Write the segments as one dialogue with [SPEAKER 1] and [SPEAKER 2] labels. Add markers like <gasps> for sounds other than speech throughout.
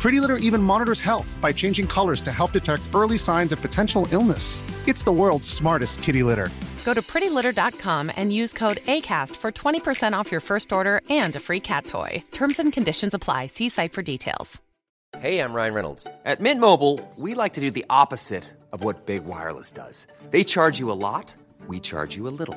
[SPEAKER 1] Pretty Litter even monitors health by changing colors to help detect early signs of potential illness. It's the world's smartest kitty litter.
[SPEAKER 2] Go to prettylitter.com and use code ACAST for 20% off your first order and a free cat toy. Terms and conditions apply. See site for details.
[SPEAKER 3] Hey, I'm Ryan Reynolds. At Mint Mobile, we like to do the opposite of what Big Wireless does. They charge you a lot, we charge you a little.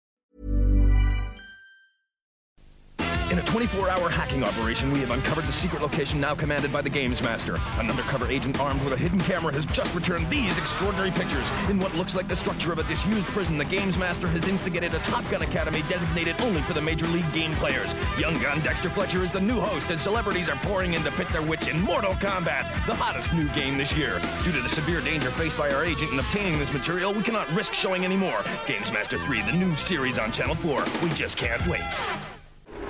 [SPEAKER 4] In a 24-hour hacking operation, we have uncovered the secret location now commanded by the Games Master. An undercover agent armed with a hidden camera has just returned these extraordinary pictures. In what looks like the structure of a disused prison, the Games Master has instigated a Top Gun Academy designated only for the Major League game players. Young gun Dexter Fletcher is the new host, and celebrities are pouring in to pit their wits in Mortal Kombat, the hottest new game this year. Due to the severe danger faced by our agent in obtaining this material, we cannot risk showing any more. Games Master 3, the new series on Channel 4. We just can't wait.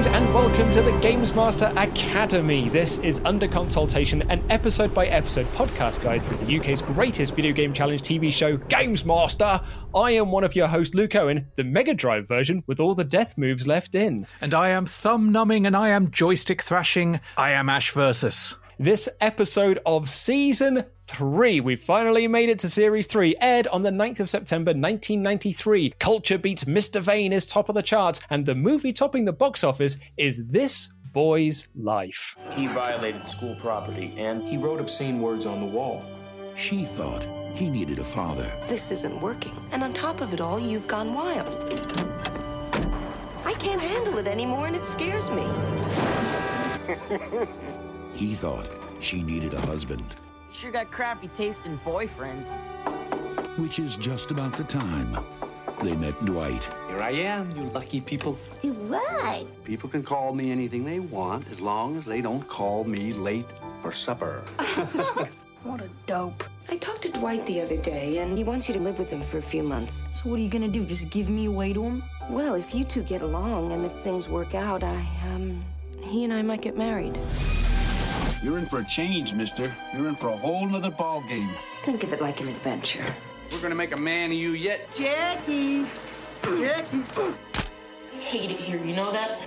[SPEAKER 5] Greetings and welcome to the Games Master Academy. This is Under Consultation, an episode by episode podcast guide through the UK's greatest video game challenge TV show, Games Master. I am one of your hosts, Luke Owen, the Mega Drive version with all the death moves left in.
[SPEAKER 6] And I am thumb numbing and I am joystick thrashing. I am Ash Versus.
[SPEAKER 5] This episode of season three. We finally made it to series three, aired on the 9th of September 1993. Culture Beat's Mr. Vain is top of the charts, and the movie topping the box office is This Boy's Life.
[SPEAKER 7] He violated school property and he wrote obscene words on the wall.
[SPEAKER 8] She thought he needed a father.
[SPEAKER 9] This isn't working. And on top of it all, you've gone wild. I can't handle it anymore, and it scares me. <laughs>
[SPEAKER 8] He thought she needed a husband.
[SPEAKER 10] Sure got crappy taste in boyfriends.
[SPEAKER 8] Which is just about the time they met Dwight.
[SPEAKER 11] Here I am, you lucky people.
[SPEAKER 12] Dwight.
[SPEAKER 11] People can call me anything they want as long as they don't call me late for supper. <laughs>
[SPEAKER 12] what a dope.
[SPEAKER 9] I talked to Dwight the other day, and he wants you to live with him for a few months.
[SPEAKER 12] So what are you gonna do? Just give me away to him?
[SPEAKER 9] Well, if you two get along and if things work out, I, um, he and I might get married.
[SPEAKER 11] You're in for a change, mister. You're in for a whole nother ball game.
[SPEAKER 9] Think of it like an adventure.
[SPEAKER 11] We're gonna make a man of you yet.
[SPEAKER 12] Jackie! Jackie! Hate it here, you know that?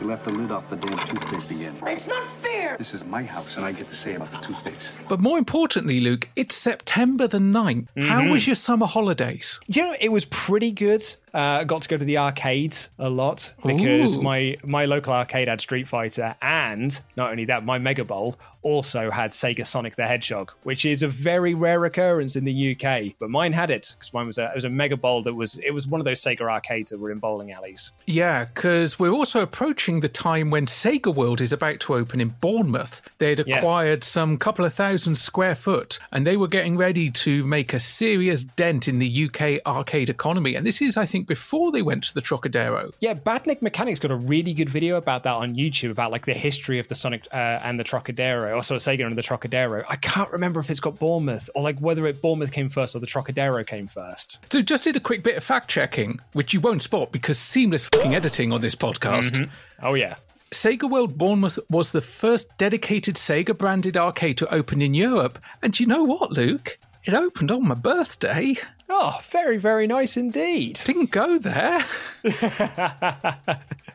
[SPEAKER 11] You left the lid off the damn toothpaste again.
[SPEAKER 12] It's not fair!
[SPEAKER 11] This is my house, and I get to say about the toothpaste.
[SPEAKER 6] But more importantly, Luke, it's September the 9th. How mm-hmm. was your summer holidays?
[SPEAKER 5] Do you know it was pretty good? Uh, got to go to the arcades a lot because
[SPEAKER 6] Ooh.
[SPEAKER 5] my my local arcade had Street Fighter, and not only that, my Mega Bowl also had Sega Sonic the Hedgehog, which is a very rare occurrence in the UK. But mine had it because mine was a it was a Mega Bowl that was it was one of those Sega arcades that were in bowling alleys.
[SPEAKER 6] Yeah, because we're also approaching the time when Sega World is about to open in Bournemouth. They'd
[SPEAKER 5] Yeah.
[SPEAKER 6] acquired some couple of thousand square foot and they were getting ready to make a serious dent in the UK arcade economy. And this is, I think, before they went to the Trocadero.
[SPEAKER 5] Yeah, Badnik Mechanics got a really good video about that on YouTube about like the history of the Sonic uh, and the Trocadero, also Sega and the Trocadero. I can't remember if it's got Bournemouth or like whether it Bournemouth came first or the Trocadero came first.
[SPEAKER 6] So just did a quick bit of fact checking, which you won't spot because seamless fucking editing on this podcast.
[SPEAKER 5] Oh yeah.
[SPEAKER 6] Sega World Bournemouth was the first dedicated Sega branded arcade to open in Europe. And you know what, Luke? It opened on my birthday.
[SPEAKER 5] Oh, very, very nice indeed.
[SPEAKER 6] Didn't go there. <laughs>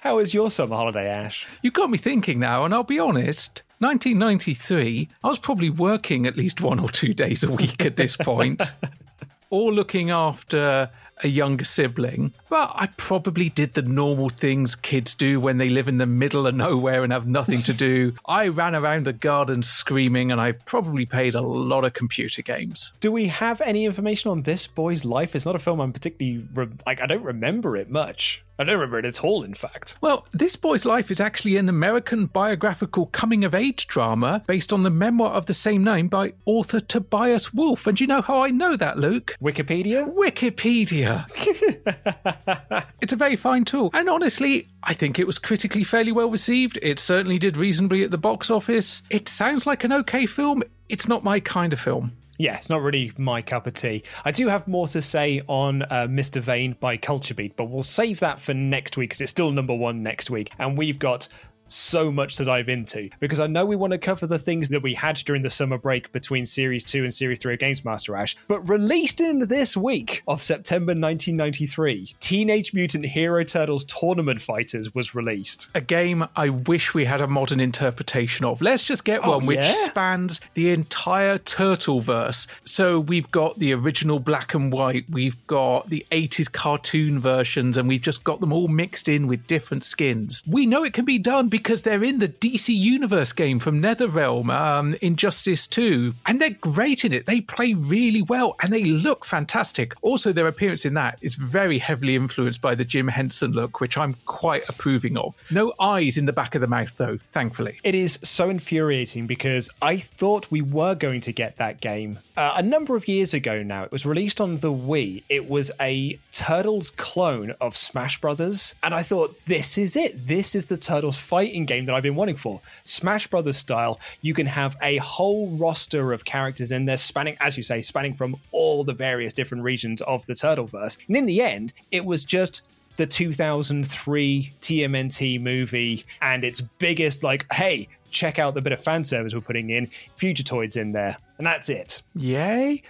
[SPEAKER 5] How was your summer holiday, Ash?
[SPEAKER 6] You got me thinking now, and I'll be honest, 1993, I was probably working at least one or two days a week at this point, <laughs> or looking after a younger sibling, but I probably did the normal things kids do when they live in the middle of nowhere and have nothing to do. <laughs> I ran around the garden screaming, and I probably played a lot of computer games.
[SPEAKER 5] Do we have any information on this boy's life? It's not a film I'm particularly re- like. I don't remember it much. I don't remember it at all, in fact.
[SPEAKER 6] Well, This Boy's Life is actually an American biographical coming of age drama based on the memoir of the same name by author Tobias Wolff. And you know how I know that, Luke?
[SPEAKER 5] Wikipedia?
[SPEAKER 6] Wikipedia. <laughs> <laughs> it's a very fine tool. And honestly, I think it was critically fairly well received. It certainly did reasonably at the box office. It sounds like an okay film. It's not my kind of film
[SPEAKER 5] yeah, it's not really my cup of tea. I do have more to say on uh, Mr. Vain by Culture Beat, but we'll save that for next week because it's still number one next week. And we've got so much to dive into because I know we want to cover the things that we had during the summer break between Series 2 and Series 3 of Games Master Ash, but released in this week of September 1993, Teenage Mutant Hero Turtles Tournament Fighters was released.
[SPEAKER 6] A game I wish we had a modern interpretation of. Let's just get oh, one which yeah? spans the entire Turtle verse. So we've got the original black and white, we've got the 80s cartoon versions, and we've just got them all mixed in with different skins. We know it can be done because because they're in the DC Universe game from NetherRealm, um, Injustice 2, and they're great in it. They play really well and they look fantastic. Also, their appearance in that is very heavily influenced by the Jim Henson look, which I'm quite approving of. No eyes in the back of the mouth, though, thankfully.
[SPEAKER 5] It is so infuriating because I thought we were going to get that game uh, a number of years ago now. It was released on the Wii. It was a Turtles clone of Smash Brothers, and I thought, this is it. This is the Turtles fight fighting game that I've been wanting for. Smash Brothers style, you can have a whole roster of characters in there, spanning, as you say, spanning from all the various different regions of the Turtleverse. And in the end, it was just the 2003 TMNT movie and its biggest, like, hey, check out the bit of fan service we're putting in, Fugitoids in there. And that's it.
[SPEAKER 6] Yay.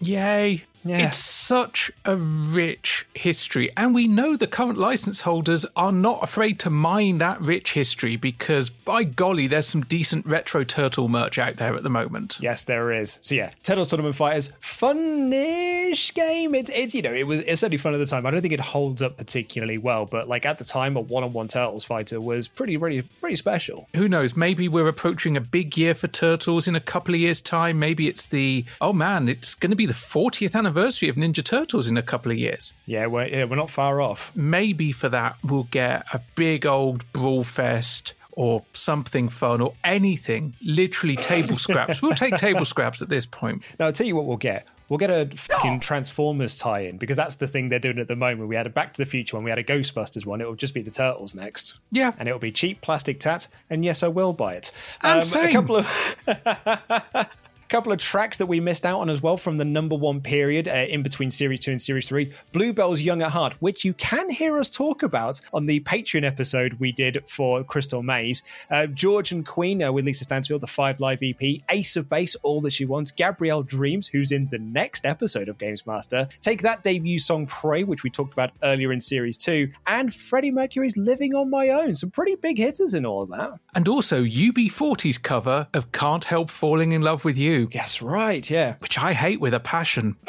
[SPEAKER 6] Yay. Yeah. It's such a rich history. And we know the current license holders are not afraid to mine that rich history because, by golly, there's some decent retro turtle merch out there at the moment.
[SPEAKER 5] Yes, there is. So, yeah, Turtles Tournament Fighters, funish game. It's, it's you know, it was it's certainly fun at the time. I don't think it holds up particularly well, but like at the time, a one on one Turtles fighter was pretty, pretty, pretty special.
[SPEAKER 6] Who knows? Maybe we're approaching a big year for Turtles in a couple of years' time. Maybe it's the, oh man, it's going to be the 40th anniversary anniversary of Ninja Turtles in a couple of years.
[SPEAKER 5] Yeah, we're, yeah, we're not far off.
[SPEAKER 6] Maybe for that, we'll get a big old brawl fest or something fun or anything. Literally table scraps. we'll take table scraps at this point.
[SPEAKER 5] Now, I'll tell you what we'll get. We'll get a fucking Transformers tie-in because that's the thing they're doing at the moment. We had a Back to the Future one, we had a Ghostbusters one. It will just be the Turtles next.
[SPEAKER 6] Yeah,
[SPEAKER 5] and it'll be cheap plastic tat. And yes, I will buy it.
[SPEAKER 6] And um, same.
[SPEAKER 5] a couple of <laughs> couple of tracks that we missed out on as well from the number one period uh, in between Series 2 and Series 3. Bluebell's Young at Heart, which you can hear us talk about on the Patreon episode we did for Crystal Maze. Uh, George and Queen uh, with Lisa Stansfield, the Five Live EP. Ace of Base, All That She Wants. Gabrielle Dreams, who's in the next episode of Games Master. Take That debut song Pray, which we talked about earlier in Series 2. And Freddie Mercury's Living on My Own. Some pretty big hitters in all of that.
[SPEAKER 6] And also UB40's cover of Can't Help Falling in Love with You.
[SPEAKER 5] Yes, right, yeah.
[SPEAKER 6] Which I hate with a passion. <laughs>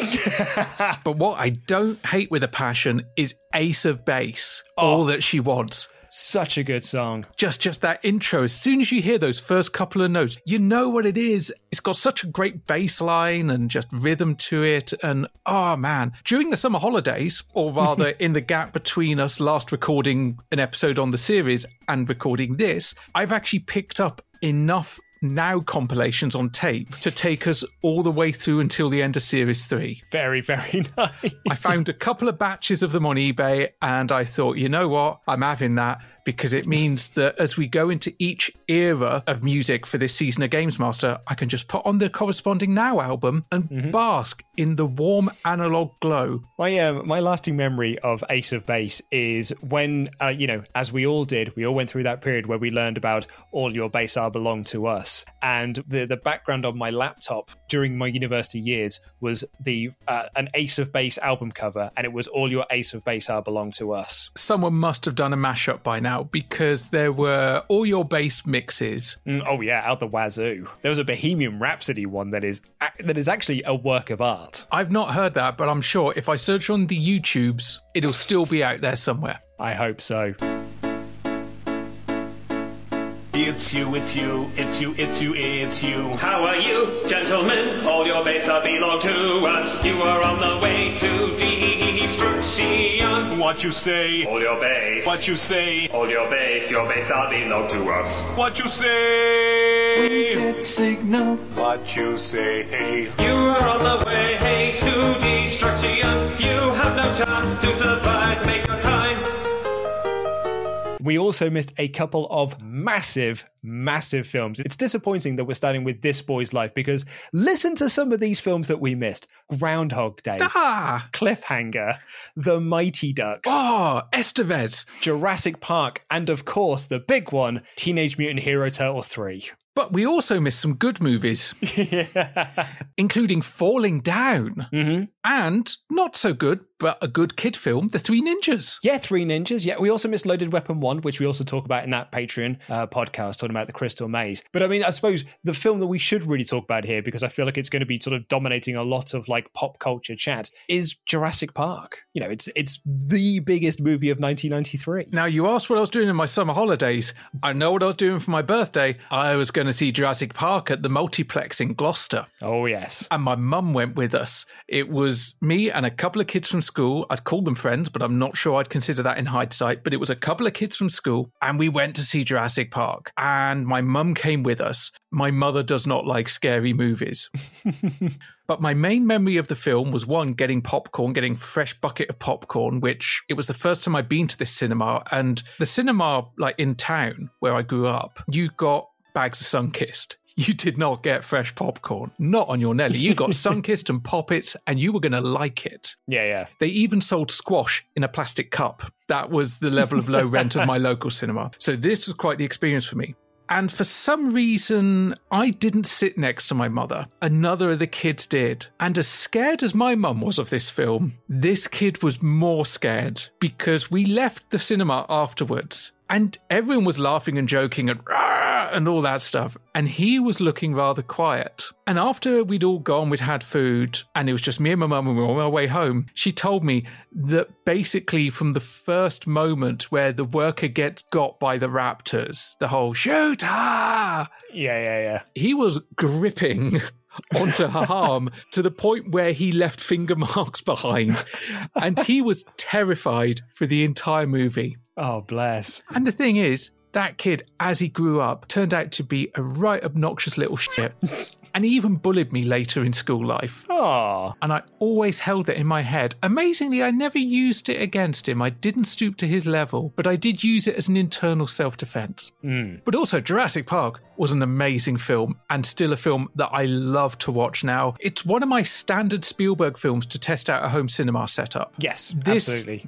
[SPEAKER 6] but what I don't hate with a passion is Ace of Base, oh. all that she wants.
[SPEAKER 5] Such a good song.
[SPEAKER 6] Just just that intro. As soon as you hear those first couple of notes, you know what it is. It's got such a great bass line and just rhythm to it. And oh man, during the summer holidays, or rather <laughs> in the gap between us last recording an episode on the series and recording this, I've actually picked up enough now compilations on tape to take us all the way through until the end of series three.
[SPEAKER 5] Very, very <laughs> nice.
[SPEAKER 6] I found a couple of batches of them on eBay and I thought, you know what? I'm having that because it means that as we go into each era of music for this season of Games Master, I can just put on the corresponding Now album and mm-hmm. bask in the warm analog glow.
[SPEAKER 5] My uh, my lasting memory of Ace of Base is when uh, you know, as we all did, we all went through that period where we learned about all your base are belong to us, and the the background on my laptop during my university years was the uh, an Ace of Base album cover, and it was all your Ace of Base are belong to us.
[SPEAKER 6] Someone must have done a mashup by now because there were all your bass mixes.
[SPEAKER 5] Mm, oh yeah, out the wazoo. There was a Bohemian Rhapsody one that is that is actually a work of art.
[SPEAKER 6] I've not heard that, but I'm sure if I search on the YouTubes, it'll still be out there somewhere.
[SPEAKER 5] I hope so.
[SPEAKER 13] It's you, it's you, it's you, it's you, it's you. How are you, gentlemen? All your base belong to us. You are on the way to destruction. What you say? All your base. What you say? All your base. Your base belong to us. What you say? We get signal. What you say? You are on the way hey, to destruction. You have no chance to survive. Make your time.
[SPEAKER 5] We also missed a couple of massive, massive films. It's disappointing that we're starting with This Boy's Life because listen to some of these films that we missed Groundhog Day,
[SPEAKER 6] ah!
[SPEAKER 5] Cliffhanger, The Mighty Ducks,
[SPEAKER 6] Oh, Estevez.
[SPEAKER 5] Jurassic Park, and of course, the big one, Teenage Mutant Hero Turtle 3.
[SPEAKER 6] But we also missed some good movies, <laughs> including Falling Down
[SPEAKER 5] Mm-hmm.
[SPEAKER 6] and not so good, but a good kid film, The Three Ninjas.
[SPEAKER 5] Yeah, Three Ninjas. Yeah, we also missed Loaded Weapon 1, which we also talk about in that Patreon uh, podcast, talking about the Crystal Maze. But I mean, I suppose the film that we should really talk about here, because I feel like it's going to be sort of dominating a lot of like pop culture chat, is Jurassic Park. You know, it's it's the biggest movie of 1993.
[SPEAKER 6] Now, you asked what I was doing in my summer holidays. I know what I was doing for my birthday. I was going to see Jurassic Park at the multiplex in Gloucester.
[SPEAKER 5] Oh, yes.
[SPEAKER 6] And my mum went with us. It was me and a couple of kids from school. I'd call them friends, but I'm not sure I'd consider that in hindsight. But it was a couple of kids from school, and we went to see Jurassic Park. And my mum came with us. My mother does not like scary movies. <laughs> But my main memory of the film was one, getting popcorn, getting fresh bucket of popcorn, which it was the first time I'd been to this cinema. And the cinema, like in town where I grew up, you got bags of Sunkist. You did not get fresh popcorn. Not on your Nelly. You got <laughs> Sunkist and Poppets, and you were going to like it.
[SPEAKER 5] Yeah, yeah.
[SPEAKER 6] They even sold squash in a plastic cup. That was the level of low <laughs> rent of my local cinema. So this was quite the experience for me. And for some reason, I didn't sit next to my mother. Another of the kids did. And as scared as my mum was of this film, this kid was more scared because we left the cinema afterwards and everyone was laughing and joking and and all that stuff. And he was looking rather quiet. And after we'd all gone, we'd had food, and it was just me and my mum, and we were on our way home. She told me that basically, from the first moment where the worker gets got by the raptors, the whole shoot, ah,
[SPEAKER 5] Yeah, yeah, yeah.
[SPEAKER 6] he was gripping <laughs> onto her arm to the point where he left finger <laughs> marks behind. And he was terrified for the entire movie.
[SPEAKER 5] Oh, bless.
[SPEAKER 6] And the thing is, that kid, as he grew up, turned out to be a right obnoxious little shit. <laughs> and he even bullied me later in school life.
[SPEAKER 5] Oh.
[SPEAKER 6] And I always held it in my head. Amazingly, I never used it against him. I didn't stoop to his level, but I did use it as an internal self defense.
[SPEAKER 5] Mm.
[SPEAKER 6] But also, Jurassic Park was an amazing film and still a film that I love to watch now. It's one of my standard Spielberg films to test out a home cinema setup.
[SPEAKER 5] Yes,
[SPEAKER 6] This,
[SPEAKER 5] absolutely.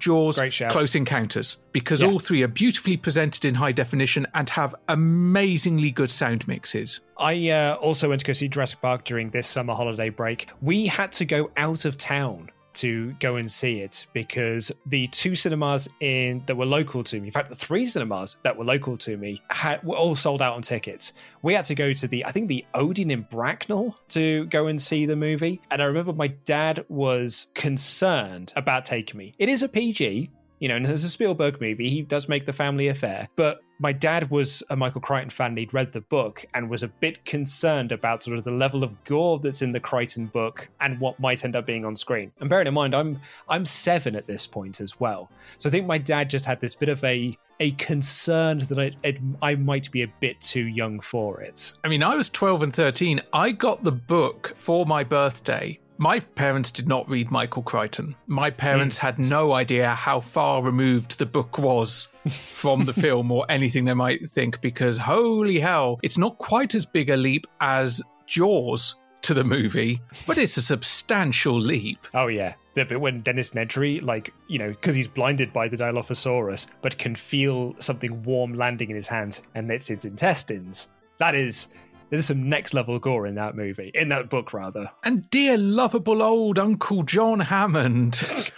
[SPEAKER 5] Shout.
[SPEAKER 6] Close Encounters, because
[SPEAKER 5] Yeah.
[SPEAKER 6] all three are beautifully presented in high definition and have amazingly good sound mixes.
[SPEAKER 5] I uh, also went to go see Jurassic Park during this summer holiday break. We had to go out of town to go and see it because the two cinemas in that were local to me, in fact, the three cinemas that were local to me, had were all sold out on tickets. We had to go to the, I think, the Odeon in Bracknell to go and see the movie. And I remember my dad was concerned about taking me. It is a PG, you know, and as a Spielberg movie, he does make the family affair. But my dad was a Michael Crichton fan. He'd read the book and was a bit concerned about sort of the level of gore that's in the Crichton book and what might end up being on screen. And bearing in mind, I'm I'm seven at this point as well, so I think my dad just had this bit of a a concern that I it, I might be a bit too young for it.
[SPEAKER 6] I mean, I was 12 and 13. I got the book for my birthday. My parents did not read Michael Crichton. My parents hmm. had no idea how far removed the book was from the <laughs> film or anything they might think, because holy hell, it's not quite as big a leap as Jaws to the movie, but it's a substantial leap.
[SPEAKER 5] Oh yeah, the bit when Dennis Nedry, like you know, because he's blinded by the Dilophosaurus, but can feel something warm landing in his hand, and it's its intestines. That is, there's some next level gore in that movie, in that book rather.
[SPEAKER 6] And dear lovable old Uncle John Hammond. <laughs>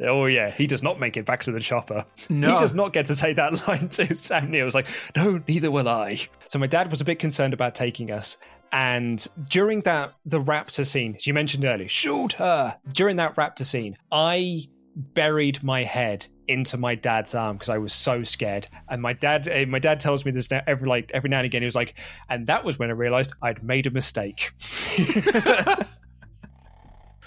[SPEAKER 5] Oh yeah, he does not make it back to the chopper.
[SPEAKER 6] No.
[SPEAKER 5] He does not get to say that <laughs> line to Sam Neill. Was like, no, neither will I. So my dad was a bit concerned about taking us. And during that, the raptor scene, as you mentioned earlier, shoot her. During that raptor scene, I buried my head into my dad's arm because I was so scared. And my dad, uh, my dad tells me this now every like every now and again. He was like, and that was when I realized I'd made a mistake. <laughs>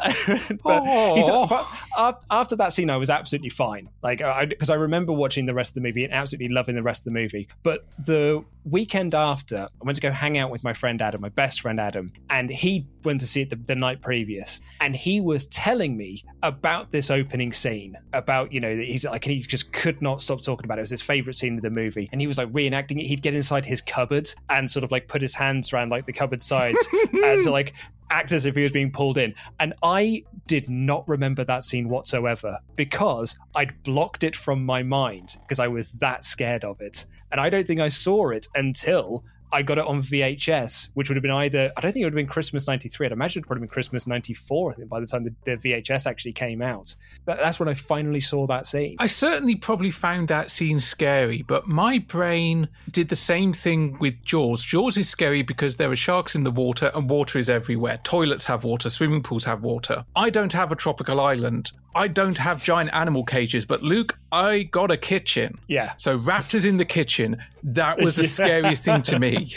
[SPEAKER 5] <laughs> but, he's, but after, after that scene, I was absolutely fine. Like, because I, I, remember watching the rest of the movie and absolutely loving the rest of the movie. But the weekend after, I went to go hang out with my friend Adam, my best friend Adam, and he went to see it the, the night previous, and he was telling me about this opening scene, about you know that he's like he just could not stop talking about it. It was his favorite scene of the movie, and he was like reenacting it. He'd get inside his cupboard and sort of like put his hands around like the cupboard sides <laughs> and to like act as if he was being pulled in. And I did not remember that scene whatsoever because I'd blocked it from my mind because I was that scared of it. And I don't think I saw it until I got it on VHS, which would have been either, I don't think it would have been Christmas 93. I'd imagine it would probably been Christmas 94, I think, by the time the, the VHS actually came out. That, that's when I finally saw that scene.
[SPEAKER 6] I certainly probably found that scene scary, but my brain did the same thing with Jaws. Jaws is scary because there are sharks in the water and water is everywhere. Toilets have water, swimming pools have water. I don't have a tropical island. I don't have giant animal cages, but Luke, I got a kitchen.
[SPEAKER 5] Yeah.
[SPEAKER 6] So raptors in the kitchen, that was the <laughs> scariest thing to me.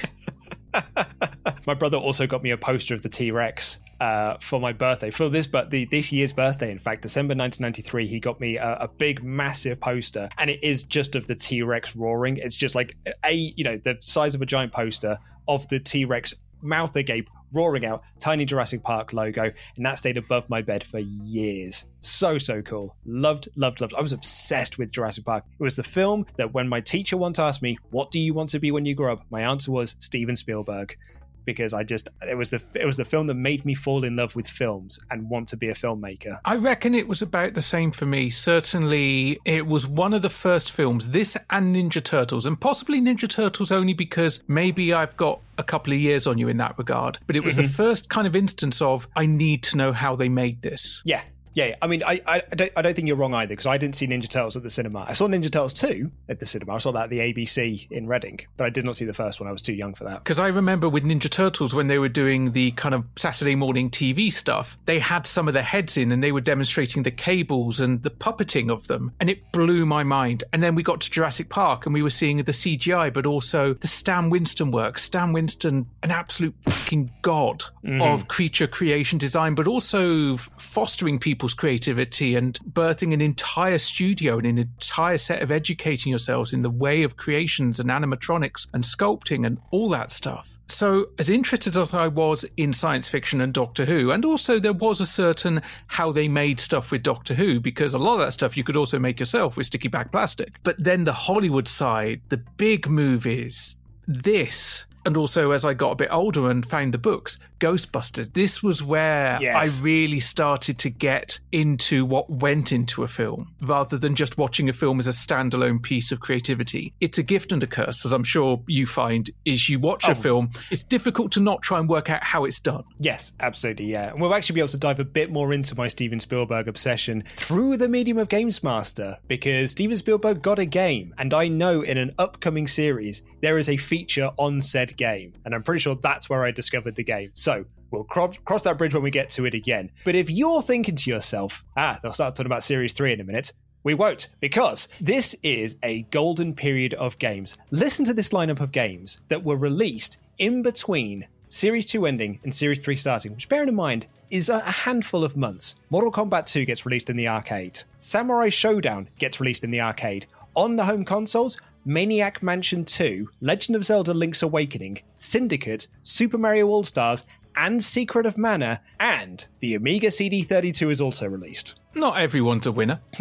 [SPEAKER 5] my brother also got me a poster of the T Rex uh, for my birthday. For this, but the, this year's birthday, in fact, December 1993, he got me a, a big, massive poster, and it is just of the T Rex roaring. It's just like a, you know, the size of a giant poster of the T Rex mouth agape, roaring out, tiny Jurassic Park logo, and that stayed above my bed for years. So, so cool. Loved, loved, loved. I was obsessed with Jurassic Park. It was the film that when my teacher once asked me, What do you want to be when you grow up? My answer was Steven Spielberg because I just it was the it was the film that made me fall in love with films and want to be a filmmaker.
[SPEAKER 6] I reckon it was about the same for me. Certainly, it was one of the first films. This and Ninja Turtles, and possibly Ninja Turtles only because maybe I've got a couple of years on you in that regard. But it was mm-hmm. the first kind of instance of I need to know how they made this.
[SPEAKER 5] Yeah, yeah, I mean, I, I, don't, I don't think you're wrong either because I didn't see Ninja Turtles at the cinema. I saw Ninja Turtles 2 at the cinema. I saw that at the ABC in Reading, but I did not see the first one. I was too young for that.
[SPEAKER 6] Because I remember with Ninja Turtles when they were doing the kind of Saturday morning TV stuff, they had some of the heads in and they were demonstrating the cables and the puppeting of them. And it blew my mind. And then we got to Jurassic Park and we were seeing the CGI, but also the Stan Winston work. Stan Winston, an absolute fucking god mm. of creature creation design, but also fostering people people's creativity and birthing an entire studio and an entire set of educating yourselves in the way of creations and animatronics and sculpting and all that stuff. So, as interested as I was in science fiction and Doctor Who, and also there was a certain how they made stuff with Doctor Who, because a lot of that stuff you could also make yourself with sticky back plastic. But then the Hollywood side, the big movies, this, and also as I got a bit older and found the books, Ghostbusters. This was where yes. I really started to get into what went into a film rather than just watching a film as a standalone piece of creativity. It's a gift and a curse, as I'm sure you find, is you watch oh. a film, it's difficult to not try and work out how it's done.
[SPEAKER 5] Yes, absolutely, yeah. And we'll actually be able to dive a bit more into my Steven Spielberg obsession through the medium of Games Master because Steven Spielberg got a game, and I know in an upcoming series there is a feature on said game, and I'm pretty sure that's where I discovered the game. So we'll cross, cross that bridge when we get to it again. But if you're thinking to yourself, ah, they'll start talking about Series 3 in a minute, we won't, because this is a golden period of games. Listen to this lineup of games that were released in between Series 2 ending and Series 3 starting, which, bearing in mind, is a handful of months. Mortal Kombat 2 gets released in the arcade, Samurai Showdown gets released in the arcade. On the home consoles, Maniac Mansion 2, Legend of Zelda Link's Awakening, Syndicate, Super Mario All Stars, and Secret of Mana, and the Amiga CD32 is also released.
[SPEAKER 6] Not everyone's a winner. <laughs>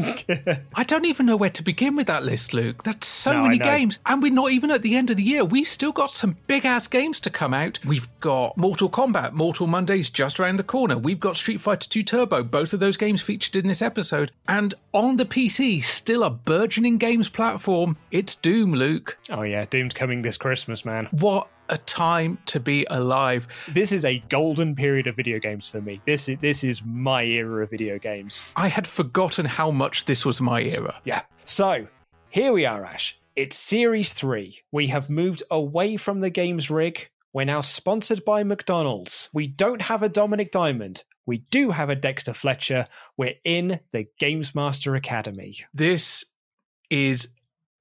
[SPEAKER 6] I don't even know where to begin with that list, Luke. That's so no, many games. And we're not even at the end of the year. We've still got some big ass games to come out. We've got Mortal Kombat, Mortal Mondays just around the corner. We've got Street Fighter 2 Turbo, both of those games featured in this episode. And on the PC, still a burgeoning games platform. It's Doom, Luke.
[SPEAKER 5] Oh, yeah. Doom's coming this Christmas, man.
[SPEAKER 6] What a time to be alive.
[SPEAKER 5] This is a golden period of video games for me. This is this is my era of video games.
[SPEAKER 6] I had forgotten how much this was my era.
[SPEAKER 5] Yeah. So here we are, Ash. It's Series 3. We have moved away from the games rig. We're now sponsored by McDonald's. We don't have a Dominic Diamond. We do have a Dexter Fletcher. We're in the Games Master Academy.
[SPEAKER 6] This is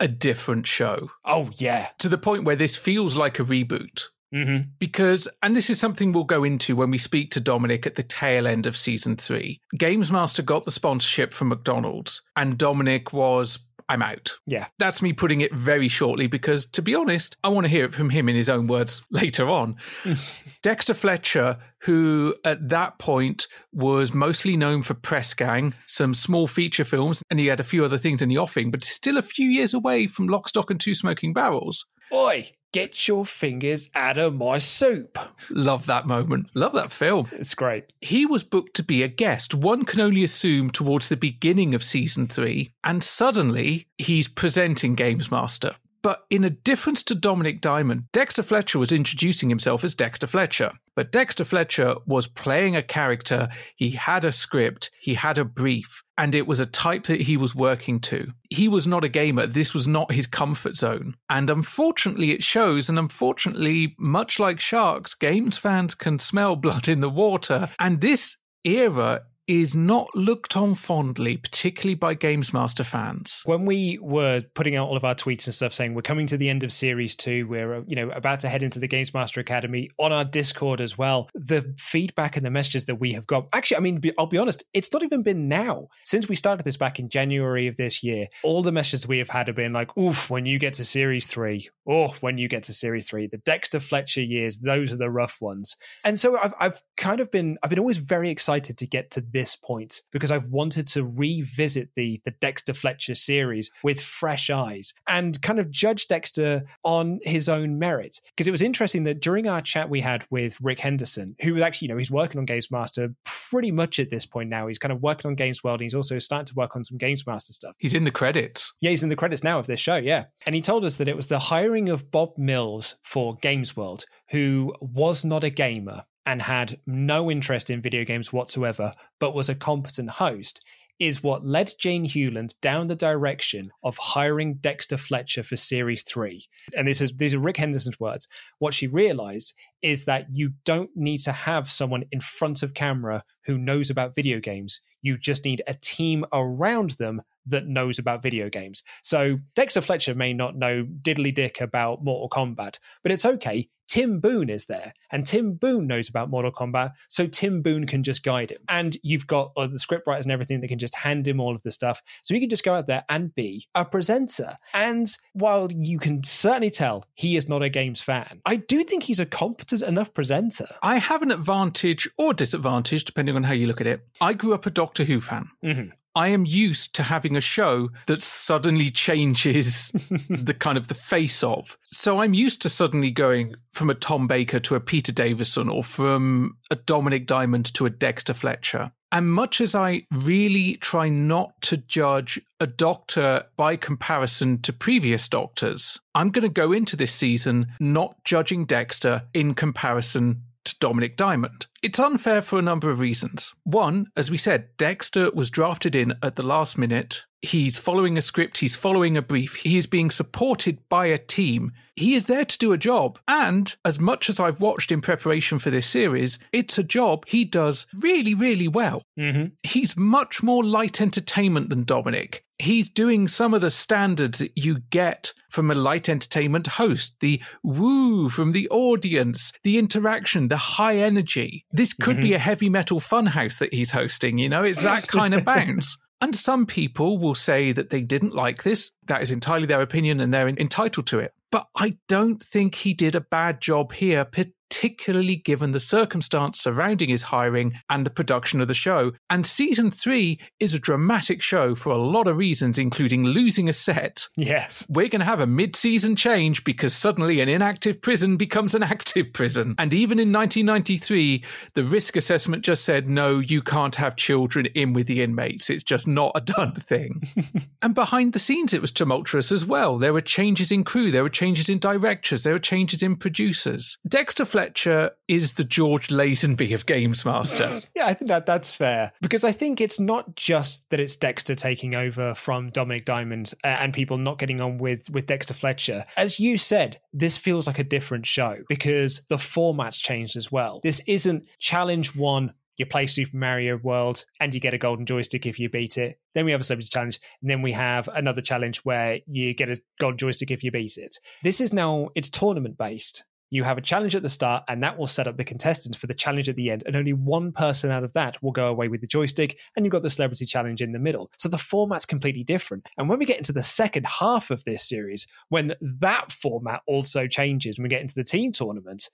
[SPEAKER 6] a different show.
[SPEAKER 5] Oh, yeah.
[SPEAKER 6] To the point where this feels like a reboot.
[SPEAKER 5] Mm-hmm.
[SPEAKER 6] Because, and this is something we'll go into when we speak to Dominic at the tail end of season three. Games Master got the sponsorship from McDonald's, and Dominic was I'm out.
[SPEAKER 5] Yeah.
[SPEAKER 6] That's me putting it very shortly because, to be honest, I want to hear it from him in his own words <laughs> later on. <laughs> Dexter Fletcher, who at that point was mostly known for Press Gang, some small feature films, and he had a few other things in the offing, but still a few years away from Lock, Stock, and Two Smoking Barrels.
[SPEAKER 5] Oi, get your fingers out of my soup.
[SPEAKER 6] Love that moment. Love that film.
[SPEAKER 5] It's great.
[SPEAKER 6] He was booked to be a guest. One can only assume towards the beginning of season three, and suddenly he's presenting Games Master. But in a difference to Dominic Diamond, Dexter Fletcher was introducing himself as Dexter Fletcher. But Dexter Fletcher was playing a character, he had a script, he had a brief, and it was a type that he was working to. He was not a gamer, this was not his comfort zone. And unfortunately, it shows, and unfortunately, much like sharks, games fans can smell <laughs> blood in the water. And this era is not looked on fondly, particularly by Games Master fans.
[SPEAKER 5] When we were putting out all of our tweets and stuff saying we're coming to the end of series two, we're uh, you know about to head into the Games Master Academy on our Discord as well. The feedback and the messages that we have got, actually, I mean, I'll be honest, it's not even been now since we started this back in January of this year. All the messages we have had have been like, "Oof, when you get to series three, oh, when you get to series three, the Dexter Fletcher years, those are the rough ones." And so I've I've kind of been I've been always very excited to get to this point because I've wanted to revisit the the Dexter Fletcher series with fresh eyes and kind of judge Dexter on his own merit. Because it was interesting that during our chat we had with Rick Henderson, who was actually, you know, he's working on Games Master pretty much at this point now. He's kind of working on Games World and he's also starting to work on some Games Master stuff.
[SPEAKER 6] He's in the credits.
[SPEAKER 5] Yeah, he's in the credits now of this show, yeah. And he told us that it was the hiring of Bob Mills for Games World, who was not a gamer and had no interest in video games whatsoever, but was a competent host, is what led Jane Hewland down the direction of hiring Dexter Fletcher for Series 3. And this is these are Rick Henderson's words. What she realized is that you don't need to have someone in front of camera who knows about video games. You just need a team around them that knows about video games. So Dexter Fletcher may not know diddly dick about Mortal Kombat, but it's okay. Tim Boone is there, and Tim Boone knows about Mortal Kombat, so Tim Boone can just guide him. And you've got the scriptwriters and everything that can just hand him all of the stuff, so he can just go out there and be a presenter. And while you can certainly tell he is not a games fan, I do think he's a competent enough presenter.
[SPEAKER 6] I have an advantage or disadvantage, depending on how you look at it. I grew up a Doctor Who fan.
[SPEAKER 5] Mm-hmm.
[SPEAKER 6] I am used to having a show that suddenly changes <laughs> the kind of the face of. So I'm used to suddenly going from a Tom Baker to a Peter Davison or from a Dominic Diamond to a Dexter Fletcher. And much as I really try not to judge a doctor by comparison to previous doctors, I'm going to go into this season not judging Dexter in comparison to Dominic Diamond. It's unfair for a number of reasons. One, as we said, Dexter was drafted in at the last minute. He's following a script, he's following a brief, he is being supported by a team. He is there to do a job. And as much as I've watched in preparation for this series, it's a job he does really, really well.
[SPEAKER 5] Mm-hmm.
[SPEAKER 6] He's much more light entertainment than Dominic. He's doing some of the standards that you get from a light entertainment host the woo from the audience, the interaction, the high energy. This could be a heavy metal funhouse that he's hosting, you know, it's that kind of <laughs> bounce. And some people will say that they didn't like this. That is entirely their opinion and they're entitled to it. But I don't think he did a bad job here, particularly given the circumstance surrounding his hiring and the production of the show. And season three is a dramatic show for a lot of reasons, including losing a set.
[SPEAKER 5] Yes.
[SPEAKER 6] We're going to have a mid season change because suddenly an inactive prison becomes an active prison. And even in 1993, the risk assessment just said, no, you can't have children in with the inmates. It's just not a done thing. <laughs> and behind the scenes, it was tumultuous as well. There were changes in crew, there were changes in directors, there were changes in producers. Dexter Fletcher is the George Lazenby of Games Master. <laughs>
[SPEAKER 5] yeah, I think that that's fair because I think it's not just that it's Dexter taking over from Dominic Diamond uh, and people not getting on with with Dexter Fletcher. As you said, this feels like a different show because the format's changed as well. This isn't challenge one you play Super Mario World and you get a golden joystick if you beat it. Then we have a celebrity challenge, and then we have another challenge where you get a golden joystick if you beat it. This is now it's tournament based. You have a challenge at the start, and that will set up the contestants for the challenge at the end. And only one person out of that will go away with the joystick, and you've got the celebrity challenge in the middle. So the format's completely different. And when we get into the second half of this series, when that format also changes, when we get into the team tournament,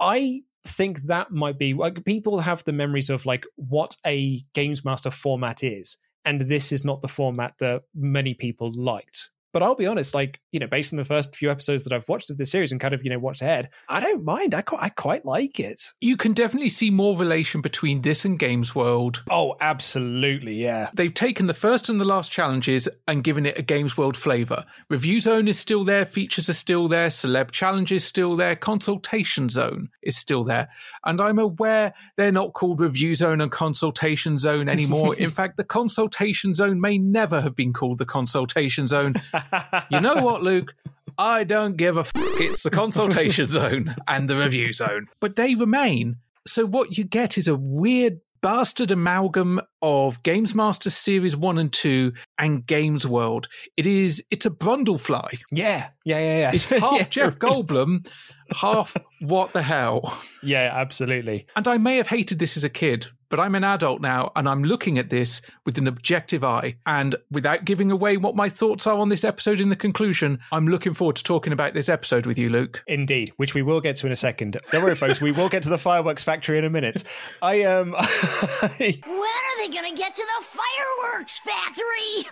[SPEAKER 5] I think that might be like people have the memories of like what a games master format is and this is not the format that many people liked but I'll be honest, like, you know, based on the first few episodes that I've watched of this series and kind of, you know, watched ahead, I don't mind. I quite, I quite like it.
[SPEAKER 6] You can definitely see more relation between this and Games World.
[SPEAKER 5] Oh, absolutely. Yeah.
[SPEAKER 6] They've taken the first and the last challenges and given it a Games World flavor. Review Zone is still there, features are still there, Celeb Challenge is still there, Consultation Zone is still there. And I'm aware they're not called Review Zone and Consultation Zone anymore. <laughs> In fact, the Consultation Zone may never have been called the Consultation Zone <laughs> you know what, Luke? I don't give a f- It's the consultation zone and the review zone, but they remain. So what you get is a weird bastard amalgam of Games Master Series 1 and 2 and Games World. It is it's a Brundlefly.
[SPEAKER 5] Yeah. Yeah, yeah, yeah.
[SPEAKER 6] It's half <laughs>
[SPEAKER 5] yeah,
[SPEAKER 6] Jeff Goldblum, half what the hell.
[SPEAKER 5] Yeah, absolutely.
[SPEAKER 6] And I may have hated this as a kid, but I'm an adult now and I'm looking at this with an objective eye. And without giving away what my thoughts are on this episode in the conclusion, I'm looking forward to talking about this episode with you, Luke.
[SPEAKER 5] Indeed, which we will get to in a second. Don't worry, folks, we will get to the fireworks factory in a minute. I um <laughs>
[SPEAKER 12] When are they gonna get to the fireworks factory?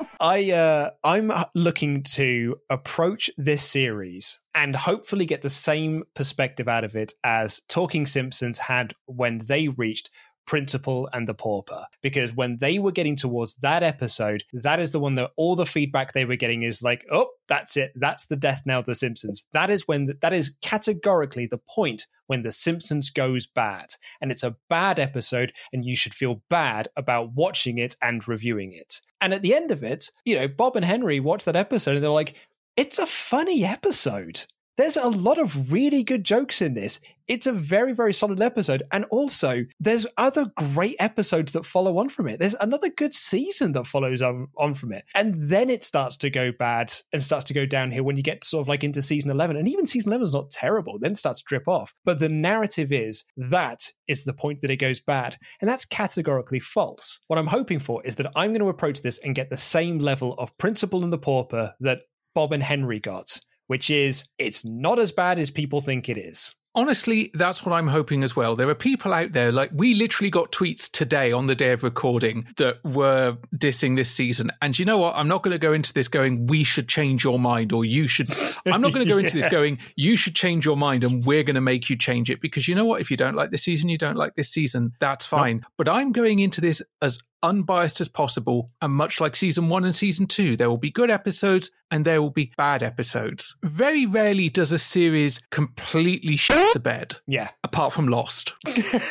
[SPEAKER 12] <laughs>
[SPEAKER 5] I uh, I'm looking to approach this series and hopefully get the same perspective out of it as Talking Simpsons had when they reached Principal and the Pauper. Because when they were getting towards that episode, that is the one that all the feedback they were getting is like, oh, that's it. That's the death knell of The Simpsons. That is when, the, that is categorically the point when The Simpsons goes bad. And it's a bad episode, and you should feel bad about watching it and reviewing it. And at the end of it, you know, Bob and Henry watch that episode and they're like, it's a funny episode. There's a lot of really good jokes in this. It's a very, very solid episode. And also, there's other great episodes that follow on from it. There's another good season that follows on, on from it. And then it starts to go bad and starts to go downhill when you get sort of like into season 11. And even season 11 is not terrible, then starts to drip off. But the narrative is that is the point that it goes bad. And that's categorically false. What I'm hoping for is that I'm going to approach this and get the same level of Principal in the Pauper that Bob and Henry got which is it's not as bad as people think it is.
[SPEAKER 6] Honestly, that's what I'm hoping as well. There are people out there, like we literally got tweets today on the day of recording that were dissing this season. And you know what? I'm not going to go into this going, we should change your mind or you should. <laughs> I'm not going to go into this going, you should change your mind and we're going to make you change it. Because you know what? If you don't like this season, you don't like this season. That's fine. Nope. But I'm going into this as unbiased as possible. And much like season one and season two, there will be good episodes and there will be bad episodes. Very rarely does a series completely shit the bed.
[SPEAKER 5] Yeah.
[SPEAKER 6] Apart from Lost.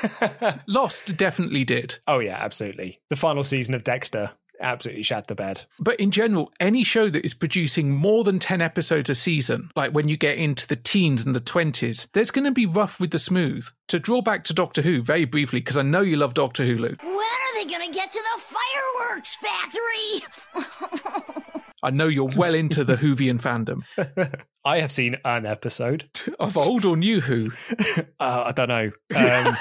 [SPEAKER 6] <laughs> Lost definitely did.
[SPEAKER 5] Oh, yeah, absolutely. The final season of Dexter absolutely shat the bed.
[SPEAKER 6] But in general, any show that is producing more than 10 episodes a season, like when you get into the teens and the 20s, there's going to be rough with the smooth. To draw back to Doctor Who very briefly, because I know you love Doctor Who, Luke.
[SPEAKER 12] When are they going to get to the fireworks factory? <laughs>
[SPEAKER 6] I know you're well into the Whovian fandom. <laughs>
[SPEAKER 5] I have seen an episode <laughs>
[SPEAKER 6] of old or new Who.
[SPEAKER 5] Uh, I don't know. Um,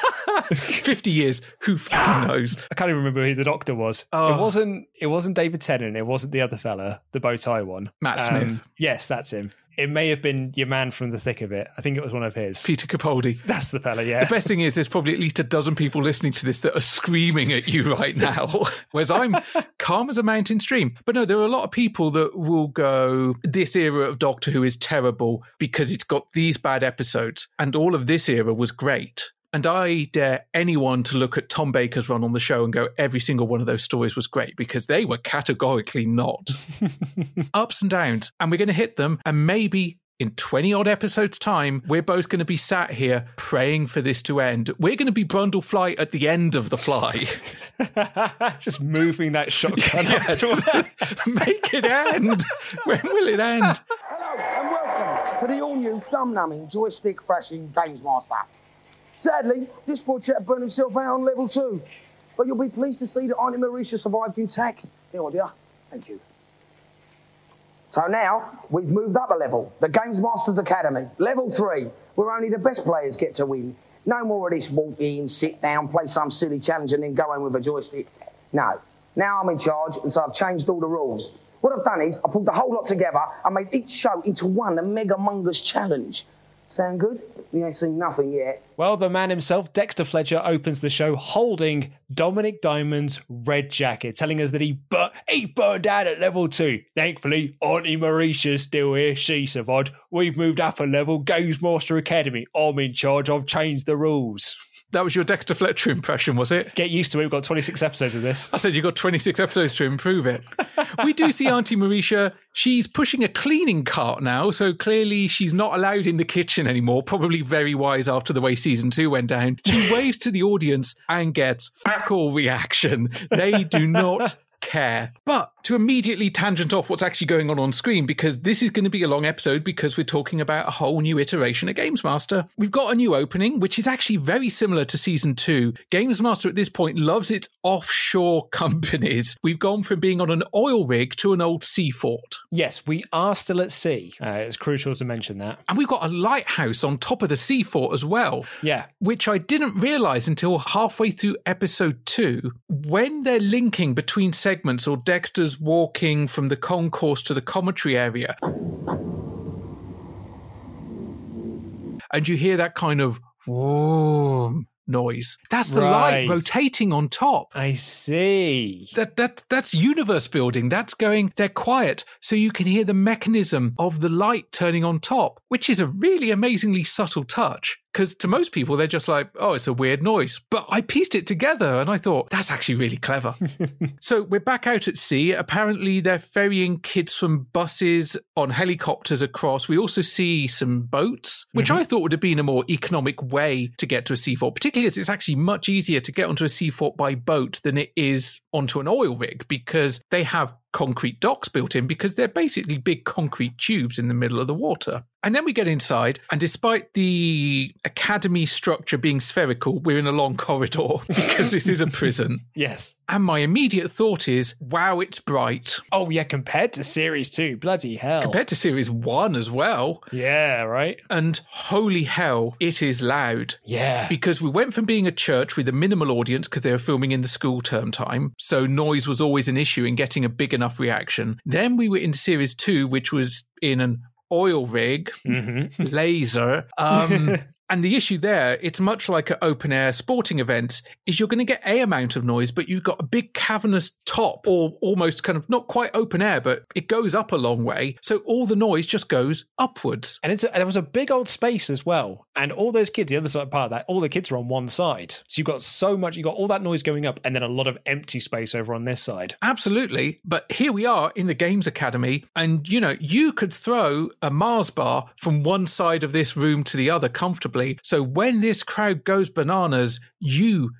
[SPEAKER 5] <laughs>
[SPEAKER 6] Fifty years. Who fucking knows?
[SPEAKER 5] I can't even remember who the Doctor was. Oh. It wasn't. It wasn't David Tennant. It wasn't the other fella, the bow tie one.
[SPEAKER 6] Matt Smith. Um,
[SPEAKER 5] yes, that's him. It may have been your man from the thick of it. I think it was one of his.
[SPEAKER 6] Peter Capaldi. <laughs>
[SPEAKER 5] That's the fella, yeah.
[SPEAKER 6] The best thing is there's probably at least a dozen people listening to this that are screaming at you right now, <laughs> whereas I'm calm as a mountain stream. But no, there are a lot of people that will go, this era of Doctor Who is terrible because it's got these bad episodes, and all of this era was great. And I dare anyone to look at Tom Baker's run on the show and go, every single one of those stories was great because they were categorically not. <laughs> Ups and downs. And we're going to hit them. And maybe in 20 odd episodes' time, we're both going to be sat here praying for this to end. We're going to be Brundle Fly at the end of the fly. <laughs>
[SPEAKER 5] Just moving that shotgun <laughs>
[SPEAKER 6] Yeah,
[SPEAKER 5] up to
[SPEAKER 6] Make it end. when will it end?
[SPEAKER 14] Hello and welcome to the all-new thumb-numbing joystick thrashing Games Master. Sadly, this poor chap burned himself out on level two, but you'll be pleased to see that Auntie Marisha survived intact. Here, dear. Thank you. So now we've moved up a level. The Games Masters Academy, level three, where only the best players get to win. No more of this walk in, sit down, play some silly challenge, and then go in with a joystick. No. Now I'm in charge, and so I've changed all the rules. What I've done is I pulled the whole lot together and made each show into one, a mega mungus challenge. Sound good? You ain't seen nothing yet.
[SPEAKER 5] Well, the man himself, Dexter Fletcher, opens the show holding Dominik Diamond's red jacket, telling us that he bu- he burned out at level two. Thankfully, Auntie Marisha's still here. She survived. We've moved up a level. Games Master Academy. I'm in charge. I've changed the rules.
[SPEAKER 6] That was your Dexter Fletcher impression, was it?
[SPEAKER 5] Get used to it. We've got 26 episodes of this.
[SPEAKER 6] I said you've got 26 episodes to improve it. we do see Auntie Marisha. She's pushing a cleaning cart now, so clearly she's not allowed in the kitchen anymore. Probably very wise after the way season two went down. She <laughs> waves to the audience and gets fuck all reaction. They do not care. But to immediately tangent off what's actually going on on screen, because this is going to be a long episode because we're talking about a whole new iteration of Games Master. We've got a new opening, which is actually very similar to season two. Games Master at this point loves its offshore <laughs> companies. We've gone from being on an oil rig to an old sea fort.
[SPEAKER 5] Yes, we are still at sea. Uh, it's crucial to mention that.
[SPEAKER 6] And we've got a lighthouse on top of the sea fort as well.
[SPEAKER 5] Yeah.
[SPEAKER 6] Which I didn't realize until halfway through episode two. When they're linking between segments or Dexter's walking from the concourse to the commentary area. And you hear that kind of whoom noise. That's the
[SPEAKER 5] Right.
[SPEAKER 6] light rotating on top.
[SPEAKER 5] I see.
[SPEAKER 6] That that that's universe building. That's going. They're quiet, so you can hear the mechanism of the light turning on top, which is a really amazingly subtle touch. Because to most people, they're just like, "Oh, it's a weird noise." But I pieced it together, and I thought that's actually really clever. <laughs> so we're back out at sea. Apparently, they're ferrying kids from buses on helicopters across. We also see some boats, which mm-hmm. I thought would have been a more economic way to get to a seafort, particularly as it's actually much easier to get onto a seafort by boat than it is onto an oil rig because they have concrete docks built in because they're basically big concrete tubes in the middle of the water. And then we get inside, and despite the academy structure being spherical, we're in a long corridor <laughs> because this is a prison. <laughs>
[SPEAKER 5] Yes.
[SPEAKER 6] And my immediate thought is, wow, it's bright.
[SPEAKER 5] Oh, yeah, compared to series two, bloody hell.
[SPEAKER 6] Compared to series one as well.
[SPEAKER 5] yeah, right?
[SPEAKER 6] And holy hell, it is loud.
[SPEAKER 5] Yeah.
[SPEAKER 6] Because we went from being a church with a minimal audience because they were filming in the school term time, so noise was always an issue in getting a big enough reaction. Then we were in series two, which was in an oil rig, laser. Um, <laughs> and the issue there, it's much like an open air sporting event, is you're going to get a amount of noise, but you've got a big cavernous top, or almost kind of not quite open air, but it goes up a long way. So all the noise just goes upwards.
[SPEAKER 5] And it's a, there was a big old space as well. And all those kids, the other side part of that, all the kids are on one side. So you've got so much, you've got all that noise going up and then a lot of empty space over on this side.
[SPEAKER 6] Absolutely. But here we are in the Games Academy, and you know, you could throw a Mars bar from one side of this room to the other comfortably. So when this crowd goes bananas, you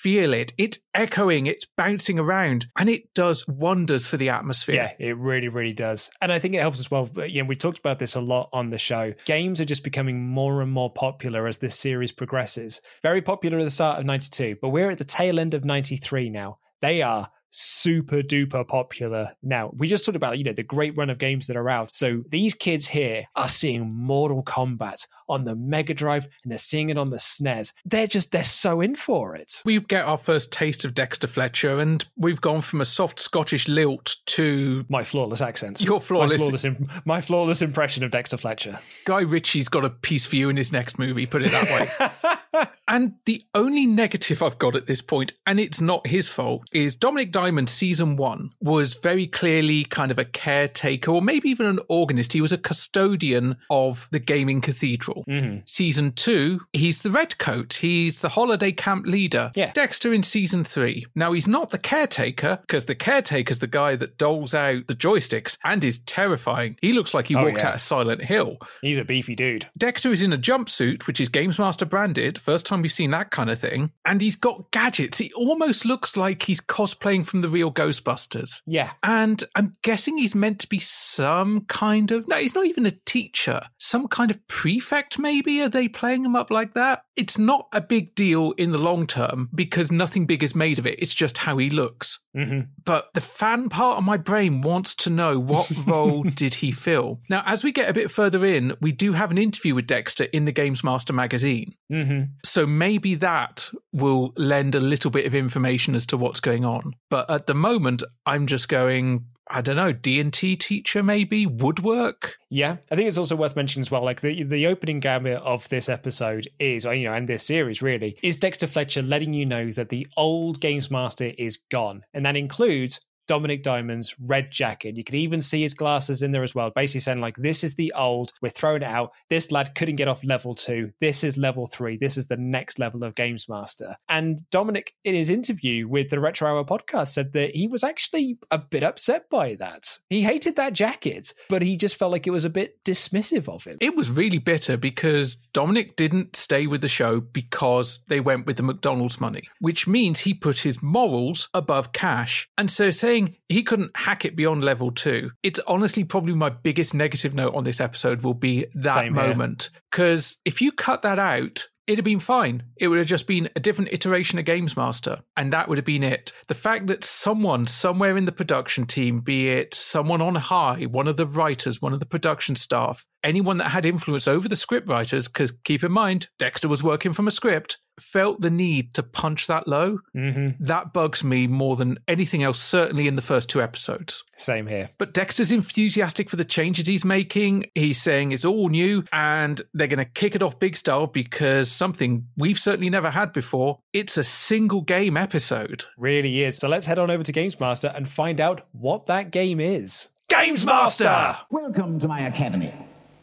[SPEAKER 6] feel it. It's echoing, it's bouncing around, and it does wonders for the atmosphere.
[SPEAKER 5] Yeah, it really, really does. And I think it helps as well. You know, we talked about this a lot on the show. Games are just becoming more and more popular as this series progresses. Very popular at the start of 92, but we're at the tail end of 93 now. They are super duper popular now. We just talked about, you know, the great run of games that are out. So these kids here are seeing Mortal Kombat on the Mega Drive and they're seeing it on the SNES. They're just, they're so in for it.
[SPEAKER 6] We get our first taste of Dexter Fletcher and we've gone from a soft Scottish lilt to.
[SPEAKER 5] My flawless accent.
[SPEAKER 6] Your flawless.
[SPEAKER 5] My flawless, Im- my flawless impression of Dexter Fletcher.
[SPEAKER 6] Guy Ritchie's got a piece for you in his next movie, put it that way. <laughs> and the only negative I've got at this point, and it's not his fault, is Dominik Diamond season one was very clearly kind of a caretaker or maybe even an organist. He was a custodian of the gaming cathedral.
[SPEAKER 5] Mm-hmm.
[SPEAKER 6] Season two, he's the redcoat. He's the holiday camp leader.
[SPEAKER 5] Yeah.
[SPEAKER 6] Dexter in season three. Now he's not the caretaker because the caretaker's the guy that doles out the joysticks and is terrifying. He looks like he
[SPEAKER 5] Oh,
[SPEAKER 6] walked
[SPEAKER 5] yeah.
[SPEAKER 6] out of Silent Hill.
[SPEAKER 5] He's a beefy dude.
[SPEAKER 6] Dexter is in a jumpsuit, which is Games Master branded. First time we've seen that kind of thing. And he's got gadgets. He almost looks like he's cosplaying from the real Ghostbusters.
[SPEAKER 5] Yeah.
[SPEAKER 6] And I'm guessing he's meant to be some kind of. No, he's not even a teacher. Some kind of prefect, maybe? Are they playing him up like that? It's not a big deal in the long term because nothing big is made of it. It's just how he looks.
[SPEAKER 5] Mm-hmm.
[SPEAKER 6] But the fan part of my brain wants to know what <laughs> role did he fill? Now, as we get a bit further in, we do have an interview with Dexter in the Games Master magazine.
[SPEAKER 5] Mm-hmm.
[SPEAKER 6] So maybe that will lend a little bit of information as to what's going on. But at the moment, I'm just going, I don't know, D&T teacher maybe, woodwork?
[SPEAKER 5] Yeah, I think it's also worth mentioning as well. Like the the opening gambit of this episode is, or, you know, and this series really is Dexter Fletcher letting you know that the old Games Master is gone, and that includes Dominik Diamond's red jacket. You could even see his glasses in there as well, basically saying like, "This is the old. We're throwing it out. This lad couldn't get off level two. This is level three. This is the next level of Games Master." And Dominik, in his interview with the Retro Hour podcast, said that he was actually a bit upset by that. He hated that jacket, but he just felt like it was a bit dismissive of him.
[SPEAKER 6] It was really bitter because Dominik didn't stay with the show because they went with the McDonald's money, which means he put his morals above cash. And so saying he couldn't hack it beyond level two, it's honestly probably my biggest negative note on this episode will be that
[SPEAKER 5] Same
[SPEAKER 6] moment. Because if you cut that out, it'd have been fine. It would have just been a different iteration of Games Master, and that would have been it. The fact that someone somewhere in the production team, be it someone on high, one of the writers, one of the production staff, anyone that had influence over the script writers, because keep in mind, Dexter was working from a script, felt the need to punch that low.
[SPEAKER 5] Mm-hmm.
[SPEAKER 6] That bugs me more than anything else, certainly in the first two episodes.
[SPEAKER 5] Same here.
[SPEAKER 6] But Dexter's enthusiastic for the changes he's making. He's saying it's all new and they're going to kick it off big style because something we've certainly never had before. It's a single game episode.
[SPEAKER 5] Really is. So let's head on over to Games Master and find out what that game is.
[SPEAKER 6] Games Master!
[SPEAKER 15] Welcome to my academy.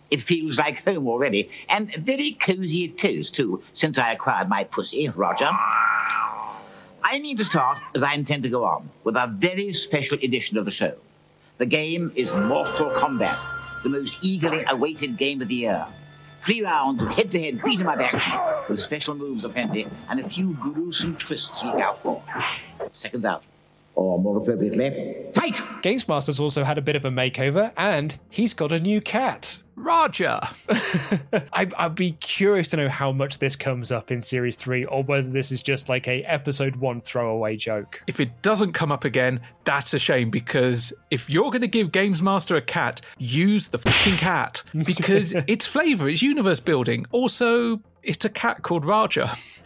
[SPEAKER 15] It feels like home already, and very cozy it is, too, since I acquired my pussy, Roger. I mean to start, as I intend to go on, with a very special edition of the show. The game is Mortal Kombat, the most eagerly awaited game of the year. Three rounds of head-to-head beat-em-up action, with special moves aplenty, and a few gruesome twists to look out for. Seconds out. Or more appropriately, fight!
[SPEAKER 5] Games Master's also had a bit of a makeover and he's got a new cat.
[SPEAKER 6] Roger! <laughs>
[SPEAKER 5] I, I'd be curious to know how much this comes up in Series 3 or whether this is just like a episode 1 throwaway joke.
[SPEAKER 6] If it doesn't come up again, that's a shame because if you're going to give Games Master a cat, use the fucking cat because <laughs> it's flavor, it's universe building. Also, it's a cat called Raja. <laughs>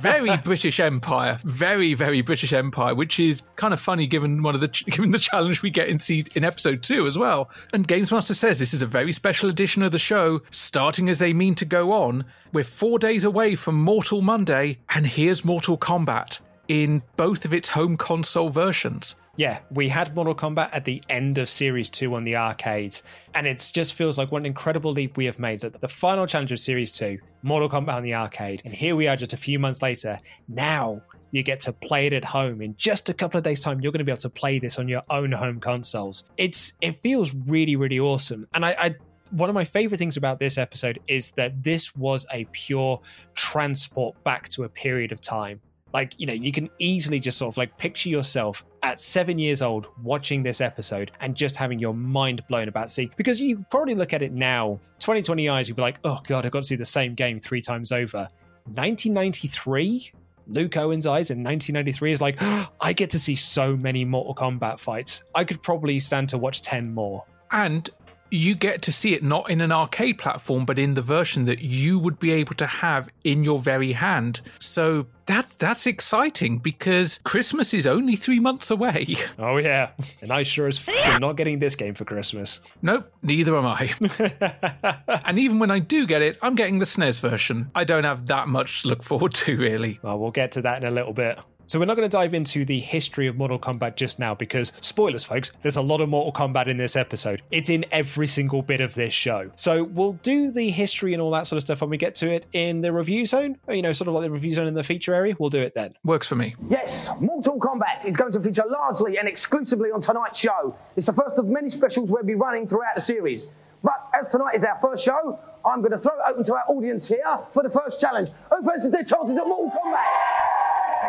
[SPEAKER 6] very British Empire, very very British Empire, which is kind of funny given one of the <laughs> given the challenge we get in se- in episode two as well. And Games Master says this is a very special edition of the show, starting as they mean to go on. We're four days away from Mortal Monday, and here's Mortal Kombat in both of its home console versions.
[SPEAKER 5] Yeah, we had Mortal Kombat at the end of Series 2 on the arcades, and it just feels like what an incredible leap we have made. That the final challenge of Series 2, Mortal Kombat on the arcade, and here we are just a few months later. Now you get to play it at home. In just a couple of days' time, you're going to be able to play this on your own home consoles. It's it feels really, really awesome. And I, I one of my favorite things about this episode is that this was a pure transport back to a period of time. Like, you know, you can easily just sort of like picture yourself at seven years old watching this episode and just having your mind blown about see because you probably look at it now, 2020 eyes, you'd be like, oh god, I've got to see the same game three times over. 1993 Luke Owen's eyes in 1993 is like, <gasps> I get to see so many Mortal Kombat fights. I could probably stand to watch 10 more.
[SPEAKER 6] And you get to see it not in an arcade platform, but in the version that you would be able to have in your very hand. So that's that's exciting because Christmas is only three months away. <laughs>
[SPEAKER 5] Oh yeah, and I sure as f- am not getting this game for Christmas.
[SPEAKER 6] Nope, neither am I. <laughs> and even when I do get it, I'm getting the SNES version. I don't have that much to look forward to, really.
[SPEAKER 5] Well, we'll get to that in a little bit. So we're not going to dive into the history of Mortal Kombat just now because spoilers, folks. There's a lot of Mortal Kombat in this episode. It's in every single bit of this show. So we'll do the history and all that sort of stuff when we get to it in the review zone. Or, you know, sort of like the review zone in the feature area. We'll do it then.
[SPEAKER 6] Works for me.
[SPEAKER 14] Yes, Mortal Kombat is going to feature largely and exclusively on tonight's show. It's the first of many specials we'll be running throughout the series. But as tonight is our first show, I'm going to throw it open to our audience here for the first challenge. Who fancies their chances at Mortal Kombat?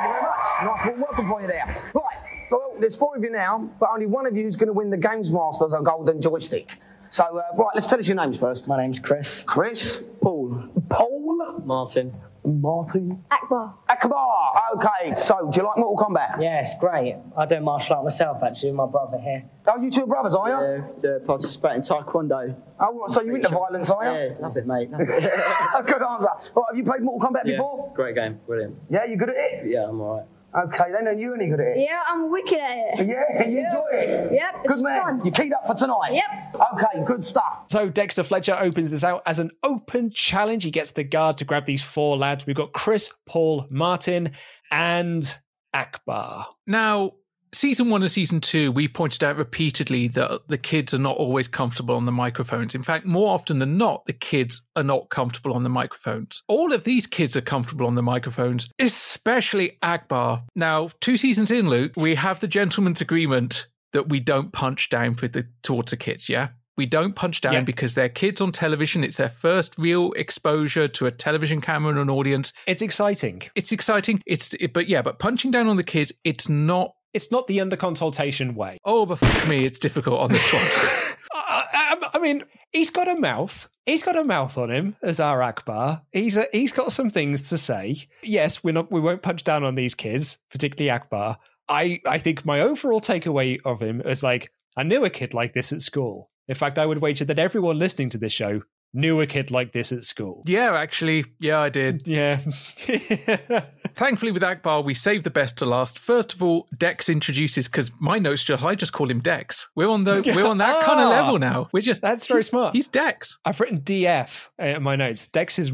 [SPEAKER 14] Thank you very much. Nice little welcome for you there. Right, well, there's four of you now, but only one of you is going to win the Games Masters a golden joystick. So, uh, right, let's tell us your names first.
[SPEAKER 16] My name's Chris.
[SPEAKER 14] Chris.
[SPEAKER 16] Paul.
[SPEAKER 14] Paul.
[SPEAKER 16] Martin.
[SPEAKER 14] Martin.
[SPEAKER 17] Akbar.
[SPEAKER 14] Akbar. Okay, so do you like Mortal Kombat?
[SPEAKER 16] Yeah, it's great. I do martial art myself, actually, with my brother here.
[SPEAKER 14] Oh, you two are brothers, are you?
[SPEAKER 16] Yeah, yeah participate in Taekwondo.
[SPEAKER 14] Oh, what, so you into violence, are you?
[SPEAKER 16] Yeah, love it, mate. Love it. <laughs>
[SPEAKER 14] Good answer. Right, have you played Mortal Kombat
[SPEAKER 16] yeah,
[SPEAKER 14] before?
[SPEAKER 16] great game. Brilliant.
[SPEAKER 14] Yeah, you good at it?
[SPEAKER 16] Yeah, I'm all right.
[SPEAKER 14] Okay, then, and you any good at it?
[SPEAKER 17] Yeah, I'm wicked at it.
[SPEAKER 14] Yeah, you enjoy it?
[SPEAKER 17] Yep,
[SPEAKER 14] Good man.
[SPEAKER 17] fun.
[SPEAKER 14] You keyed up for tonight?
[SPEAKER 17] Yep.
[SPEAKER 14] Okay, good stuff.
[SPEAKER 5] So Dexter Fletcher opens this out as an open challenge. He gets the guard to grab these four lads. We've got Chris, Paul, Martin, and Akbar.
[SPEAKER 6] Now, season one and season two, we pointed out repeatedly that the kids are not always comfortable on the microphones. In fact, more often than not, the kids are not comfortable on the microphones. All of these kids are comfortable on the microphones, especially Akbar. Now, two seasons in, Luke, we have the gentleman's agreement that we don't punch down for the towards the kids, yeah? We don't punch down
[SPEAKER 5] Yeah.
[SPEAKER 6] because they're kids on television. It's their first real exposure to a television camera and an audience.
[SPEAKER 5] It's exciting.
[SPEAKER 6] It's exciting. It's but yeah, but punching down on the kids, it's not
[SPEAKER 5] It's not the under consultation way.
[SPEAKER 6] Oh, but fuck me, it's difficult on this one. <laughs>
[SPEAKER 5] I, I, I mean, he's got a mouth. He's got a mouth on him as our Akbar. He's a, he's got some things to say. Yes, we're not. We won't punch down on these kids, particularly Akbar. I I think my overall takeaway of him is like I knew a kid like this at school. In fact, I would wager that everyone listening to this show knew a kid like this at school.
[SPEAKER 6] yeah, actually, yeah, I did.
[SPEAKER 5] Yeah. <laughs>
[SPEAKER 6] Thankfully, with Akbar, we saved the best to last. First of all, Dex introduces because my notes just I just call him Dex. We're on the we're on that kind of <laughs>
[SPEAKER 5] Ah.
[SPEAKER 6] level now. We're just
[SPEAKER 5] That's very smart.
[SPEAKER 6] He's Dex.
[SPEAKER 5] I've written DF in my notes. Dex is, is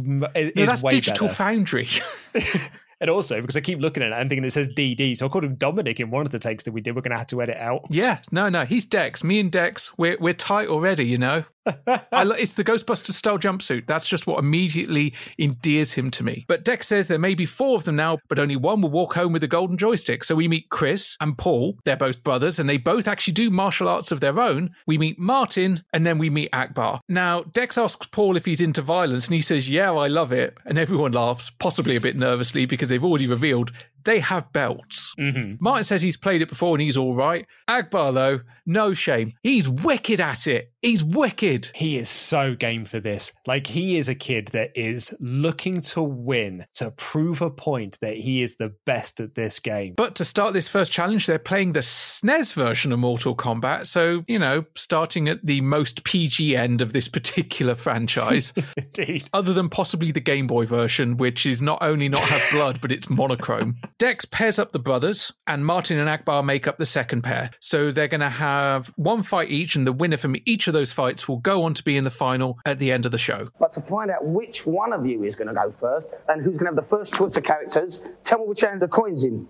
[SPEAKER 6] No, that's Digital
[SPEAKER 5] better.
[SPEAKER 6] Foundry. <laughs>
[SPEAKER 5] And also because I keep looking at it and thinking it says DD, so I called him Dominik in one of the takes that we did. We're going to have to edit out.
[SPEAKER 6] yeah, no, no, he's Dex. Me and Dex, we're we're tight already. You know, I, it's the Ghostbusters style jumpsuit. That's just what immediately endears him to me. But Dex says there may be four of them now, but only one will walk home with a golden joystick. So we meet Chris and Paul. They're both brothers, and they both actually do martial arts of their own. We meet Martin, and then we meet Akbar. Now Dex asks Paul if he's into violence, and he says, "Yeah, I love it." And everyone laughs, possibly a bit nervously because they've already revealed they have belts. Mm-hmm. Martin says he's played it before and he's all right. Akbar, though, no shame. He's wicked at it. He's wicked.
[SPEAKER 5] He is so game for this. Like, he is a kid that is looking to win, to prove a point that he is the best at this game.
[SPEAKER 6] But to start this first challenge, they're playing the SNES version of Mortal Kombat. So, you know, starting at the most PG end of this <laughs> particular franchise. <laughs>
[SPEAKER 5] Indeed.
[SPEAKER 6] Other than possibly the Game Boy version, which is not only not have blood, but it's monochrome. <laughs> Dex pairs up the brothers, and Martin and Akbar make up the second pair. So they're going to have one fight each, and the winner from each of those fights will go on to be in the final at the end of the show.
[SPEAKER 14] But to find out which one of you is going to go first and who's going to have the first choice of characters, tell me which hand the coin's in.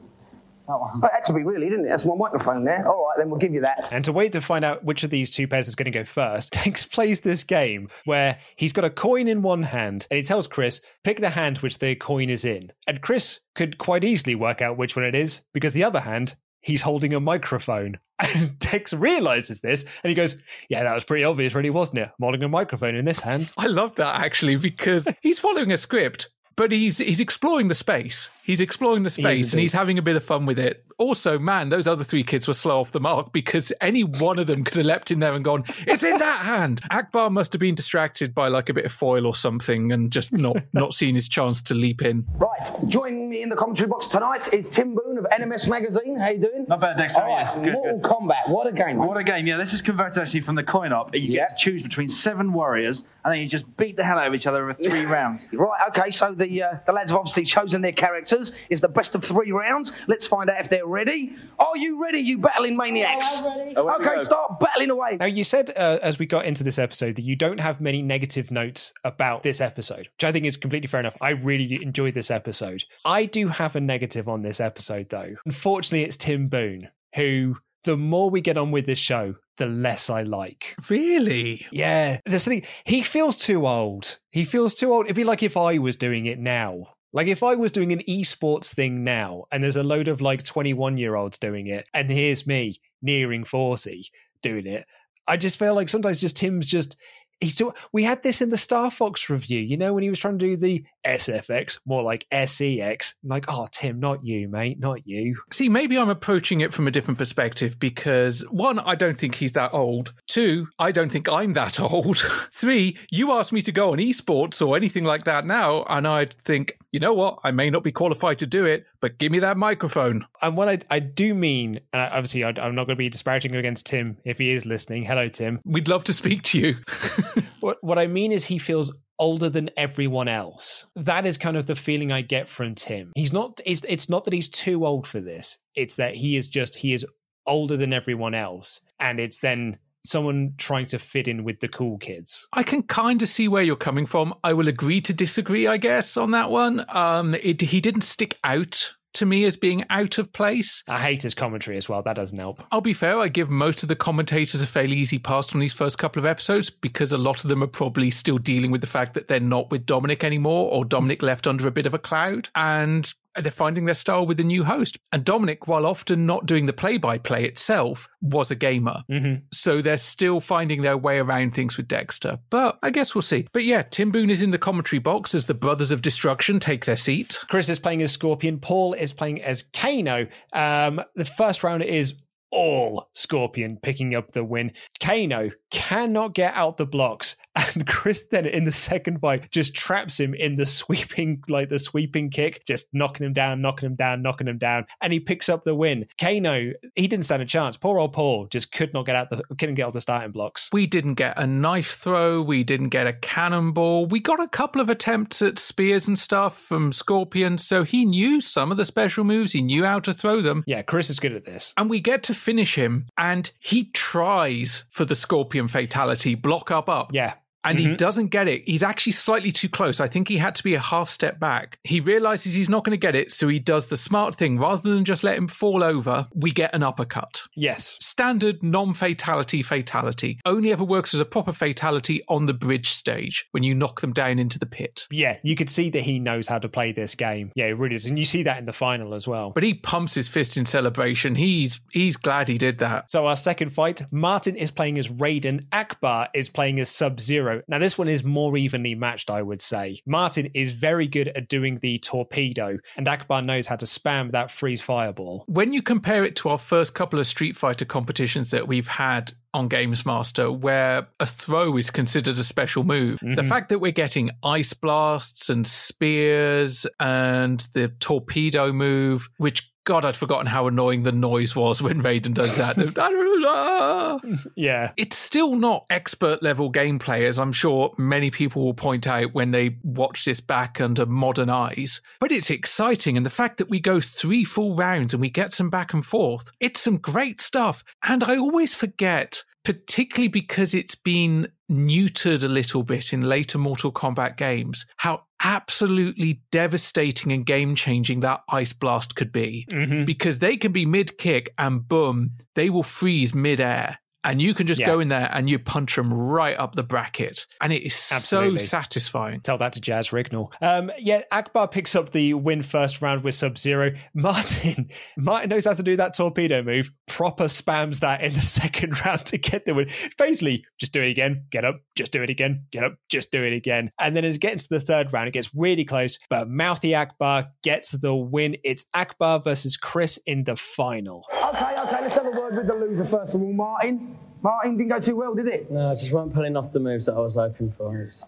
[SPEAKER 16] Oh, <laughs> that one.
[SPEAKER 14] Oh, it had to be really, didn't it? That's my microphone there. All right, then we'll give you that.
[SPEAKER 5] And to wait to find out which of these two pairs is going to go first, <laughs> Dex plays this game where he's got a coin in one hand and he tells Chris, pick the hand which the coin is in. And Chris could quite easily work out which one it is because the other hand, he's holding a microphone. <laughs> And Dex realizes this and he goes, Yeah, that was pretty obvious, really, wasn't it? I'm holding a microphone in this hand.
[SPEAKER 6] I love that actually because he's following a script, but he's he's exploring the space. He's exploring the
[SPEAKER 5] He
[SPEAKER 6] space and he's having a bit of fun with it. Also, man, those other three kids were slow off the mark because any one of them could have leapt in there and gone, "It's in that hand." Akbar must have been distracted by like a bit of foil or something and just not <laughs> not seen his chance to leap in.
[SPEAKER 14] Right, joining me in the commentary box tonight is Tim Boone of NMS Magazine. How you doing?
[SPEAKER 17] Not bad, Dex. How
[SPEAKER 14] All
[SPEAKER 17] are
[SPEAKER 14] right,
[SPEAKER 17] you? Good,
[SPEAKER 14] Mortal
[SPEAKER 17] good.
[SPEAKER 14] Kombat. What a game! mate.
[SPEAKER 17] What a game. Yeah, this is converted actually from the coin op. You get to choose between seven warriors and then you just beat the hell out of each other over three rounds.
[SPEAKER 14] Right, okay, so the uh, the lads have obviously chosen their characters. It's the best of three rounds. Let's find out if they're ready. Are you ready, you battling maniacs? okay, start battling away.
[SPEAKER 5] Now, you said uh, as we got into this episode that you don't have many negative notes about this episode, which I think is completely fair enough. I really enjoyed this episode. I do have a negative on this episode, though. Unfortunately, it's Tim Boone, who the more we get on with this show, the less I like.
[SPEAKER 6] Really?
[SPEAKER 5] Yeah. There's something, he feels too old. He feels too old. It'd be like if I was doing it now. Like if I was doing an esports thing now and there's a load of like 21 year olds doing it, and here's me nearing 40 doing it, I just feel like sometimes just Tim's just he's so we had this in the Star Fox review, you know, when he was trying to do the SFX, more like SEX. Like, oh Tim, not you, mate, not you.
[SPEAKER 6] See, maybe I'm approaching it from a different perspective because one, I don't think he's that old. Two, I don't think I'm that <laughs> old. Three, you asked me to go on esports or anything like that now, and I'd think, you know what, I may not be qualified to do it, but give me that microphone.
[SPEAKER 5] And what I, I do mean, and I, obviously I, I'm not going to be disparaging against Tim if he is listening. Hello, Tim.
[SPEAKER 6] We'd love to speak to you. <laughs>
[SPEAKER 5] what what I mean is he feels older than everyone else. That is kind of the feeling I get from Tim. He's not it's, it's not that he's too old for this. It's that he is just he is older than everyone else and it's then someone trying to fit in with the cool kids.
[SPEAKER 6] I can kind of see where you're coming from. I will agree to disagree, I guess, on that one. Um, it, he didn't stick out to me as being out of place.
[SPEAKER 5] I hate his commentary as well. That doesn't help.
[SPEAKER 6] I'll be fair, I give most of the commentators a fairly easy pass on these first couple of episodes because a lot of them are probably still dealing with the fact that they're not with Dominik anymore or Dominik left under a bit of a cloud. And they're finding their style with the new host. And Dominik, while often not doing the play by play itself, was a gamer.
[SPEAKER 5] Mm-hmm.
[SPEAKER 6] So they're still finding their way around things with Dexter. But I guess we'll see. But yeah, Tim Boone is in the commentary box as the Brothers of Destruction take their seat.
[SPEAKER 5] Chris is playing as Scorpion. Paul is playing as Kano. Um, the first round is all Scorpion picking up the win. Kano cannot get out the blocks, <laughs> and Chris then in the second fight just traps him in the sweeping, like the sweeping kick, just knocking him down, knocking him down, knocking him down, and he picks up the win. Kano, he didn't stand a chance. Poor old Paul just could not get out the couldn't get out the starting blocks.
[SPEAKER 6] We didn't get a knife throw, we didn't get a cannonball. We got a couple of attempts at spears and stuff from Scorpion, so he knew some of the special moves, he knew how to throw them.
[SPEAKER 5] Yeah, Chris is good at this.
[SPEAKER 6] And we get to finish him, and he tries for the Scorpion fatality, block up up.
[SPEAKER 5] Yeah.
[SPEAKER 6] And
[SPEAKER 5] Mm-hmm.
[SPEAKER 6] he doesn't get it. He's actually slightly too close. I think he had to be a half step back. He realizes he's not going to get it, so he does the smart thing. Rather than just let him fall over, we get an uppercut.
[SPEAKER 5] Yes.
[SPEAKER 6] Standard non fatality fatality. Only ever works as a proper fatality on the bridge stage when you knock them down into the pit.
[SPEAKER 5] Yeah, you could see that he knows how to play this game. Yeah, it really is. And you see that in the final as well.
[SPEAKER 6] But he pumps his fist in celebration. He's he's glad he did that.
[SPEAKER 5] So our second fight, Martin is playing as Raiden, Akbar is playing as Sub Zero. Now this one is more evenly matched, I would say. Martin is very good at doing the torpedo, and Akbar knows how to spam that freeze fireball.
[SPEAKER 6] When you compare it to our first couple of Street Fighter competitions that we've had on Games Master, where a throw is considered a special move, the
[SPEAKER 5] Mhm.
[SPEAKER 6] fact that we're getting ice blasts and spears and the torpedo move, which God, I'd forgotten how annoying the noise was when Raiden does that. <laughs> <laughs>
[SPEAKER 5] yeah.
[SPEAKER 6] It's still not expert level gameplay, as I'm sure many people will point out when they watch this back under modern eyes. But it's exciting, and the fact that we go three full rounds and we get some back and forth, it's some great stuff. And I always forget, particularly because it's been neutered a little bit in later Mortal Kombat games, how absolutely devastating and game changing that ice blast could be.
[SPEAKER 5] Mm-hmm.
[SPEAKER 6] Because they can be mid kick and boom, they will freeze mid air. And you can just
[SPEAKER 5] Yeah.
[SPEAKER 6] go in there and you punch them right up the bracket, and it is
[SPEAKER 5] Absolutely.
[SPEAKER 6] so satisfying.
[SPEAKER 5] Tell that to Jaz Rignall. Um, yeah, Akbar picks up the win first round with Sub Zero. <laughs> Martin, Martin knows how to do that torpedo move. Proper spams that in the <laughs> second round to get the win. Basically, just do it again, get up, just do it again, get up, just do it again. And then as it gets to the third round, it gets really close. But Mouthy Akbar gets the win. It's Akbar versus Chris in the final.
[SPEAKER 14] Okay, okay, let's have a word with the loser first of all, Martin. Martin didn't go too well, did it?
[SPEAKER 16] No, I just weren't pulling off the moves that I was hoping for. It's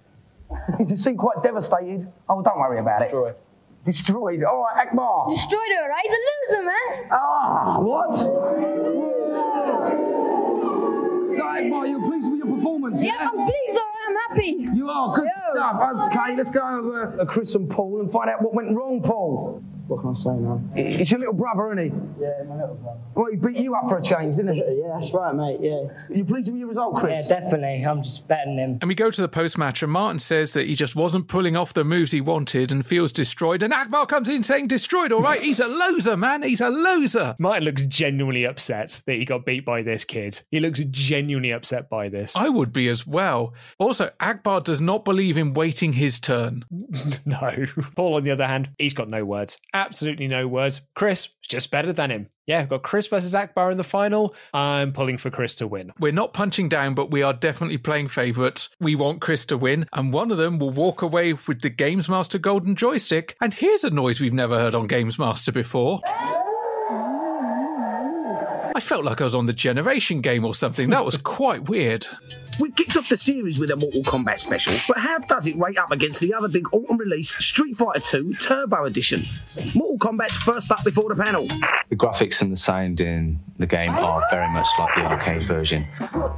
[SPEAKER 14] You just seem quite devastated. Oh, don't worry about
[SPEAKER 16] Destroyed.
[SPEAKER 14] it. Destroyed. All right, Akbar.
[SPEAKER 12] Destroyed her, right? He's a loser, man.
[SPEAKER 14] Ah, what? So, Akbar, you're pleased with your performance?
[SPEAKER 12] Yeah, I'm pleased, all right. I'm happy.
[SPEAKER 14] You are good stuff. Okay, let's go over uh, Chris and Paul and find out what went wrong, Paul. What can I say now? It's your little brother, isn't he?
[SPEAKER 16] Yeah, my little brother.
[SPEAKER 14] Well, he beat you up for a change, didn't he?
[SPEAKER 16] yeah, that's right, mate. Yeah.
[SPEAKER 14] You pleased with your result, Chris?
[SPEAKER 16] Yeah, definitely. I'm just betting him.
[SPEAKER 6] And we go to the post match, and Martin says that he just wasn't pulling off the moves he wanted and feels destroyed. And Akbar comes in saying, Destroyed, all right? He's a loser, man. He's a loser.
[SPEAKER 5] Martin looks genuinely upset that he got beat by this kid. He looks genuinely upset by this.
[SPEAKER 6] I would be as well. Also, Akbar does not believe in waiting his turn. <laughs>
[SPEAKER 5] no. Paul, on the other hand, he's got no words. Absolutely no words. Chris is just better than him. Yeah, we've got Chris versus Akbar in the final. I'm pulling for Chris to win.
[SPEAKER 6] We're not punching down, but we are definitely playing favourites. We want Chris to win, and one of them will walk away with the Games Master Golden Joystick. And here's a noise we've never heard on Games Master before. I felt like I was on the Generation game or something. That was <laughs> quite weird.
[SPEAKER 14] We kicked off the series with a Mortal Kombat special, but how does it rate up against the other big autumn release, Street Fighter II Turbo Edition? Mortal Kombat's first up before the panel.
[SPEAKER 18] The graphics and the sound in the game are very much like the arcade version.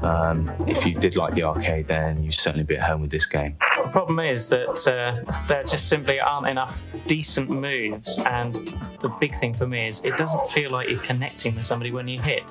[SPEAKER 18] Um, if you did like the arcade, then you'd certainly be at home with this game.
[SPEAKER 19] The problem is that uh, there just simply aren't enough decent moves, and the big thing for me is it doesn't feel like you're connecting with somebody when you hit.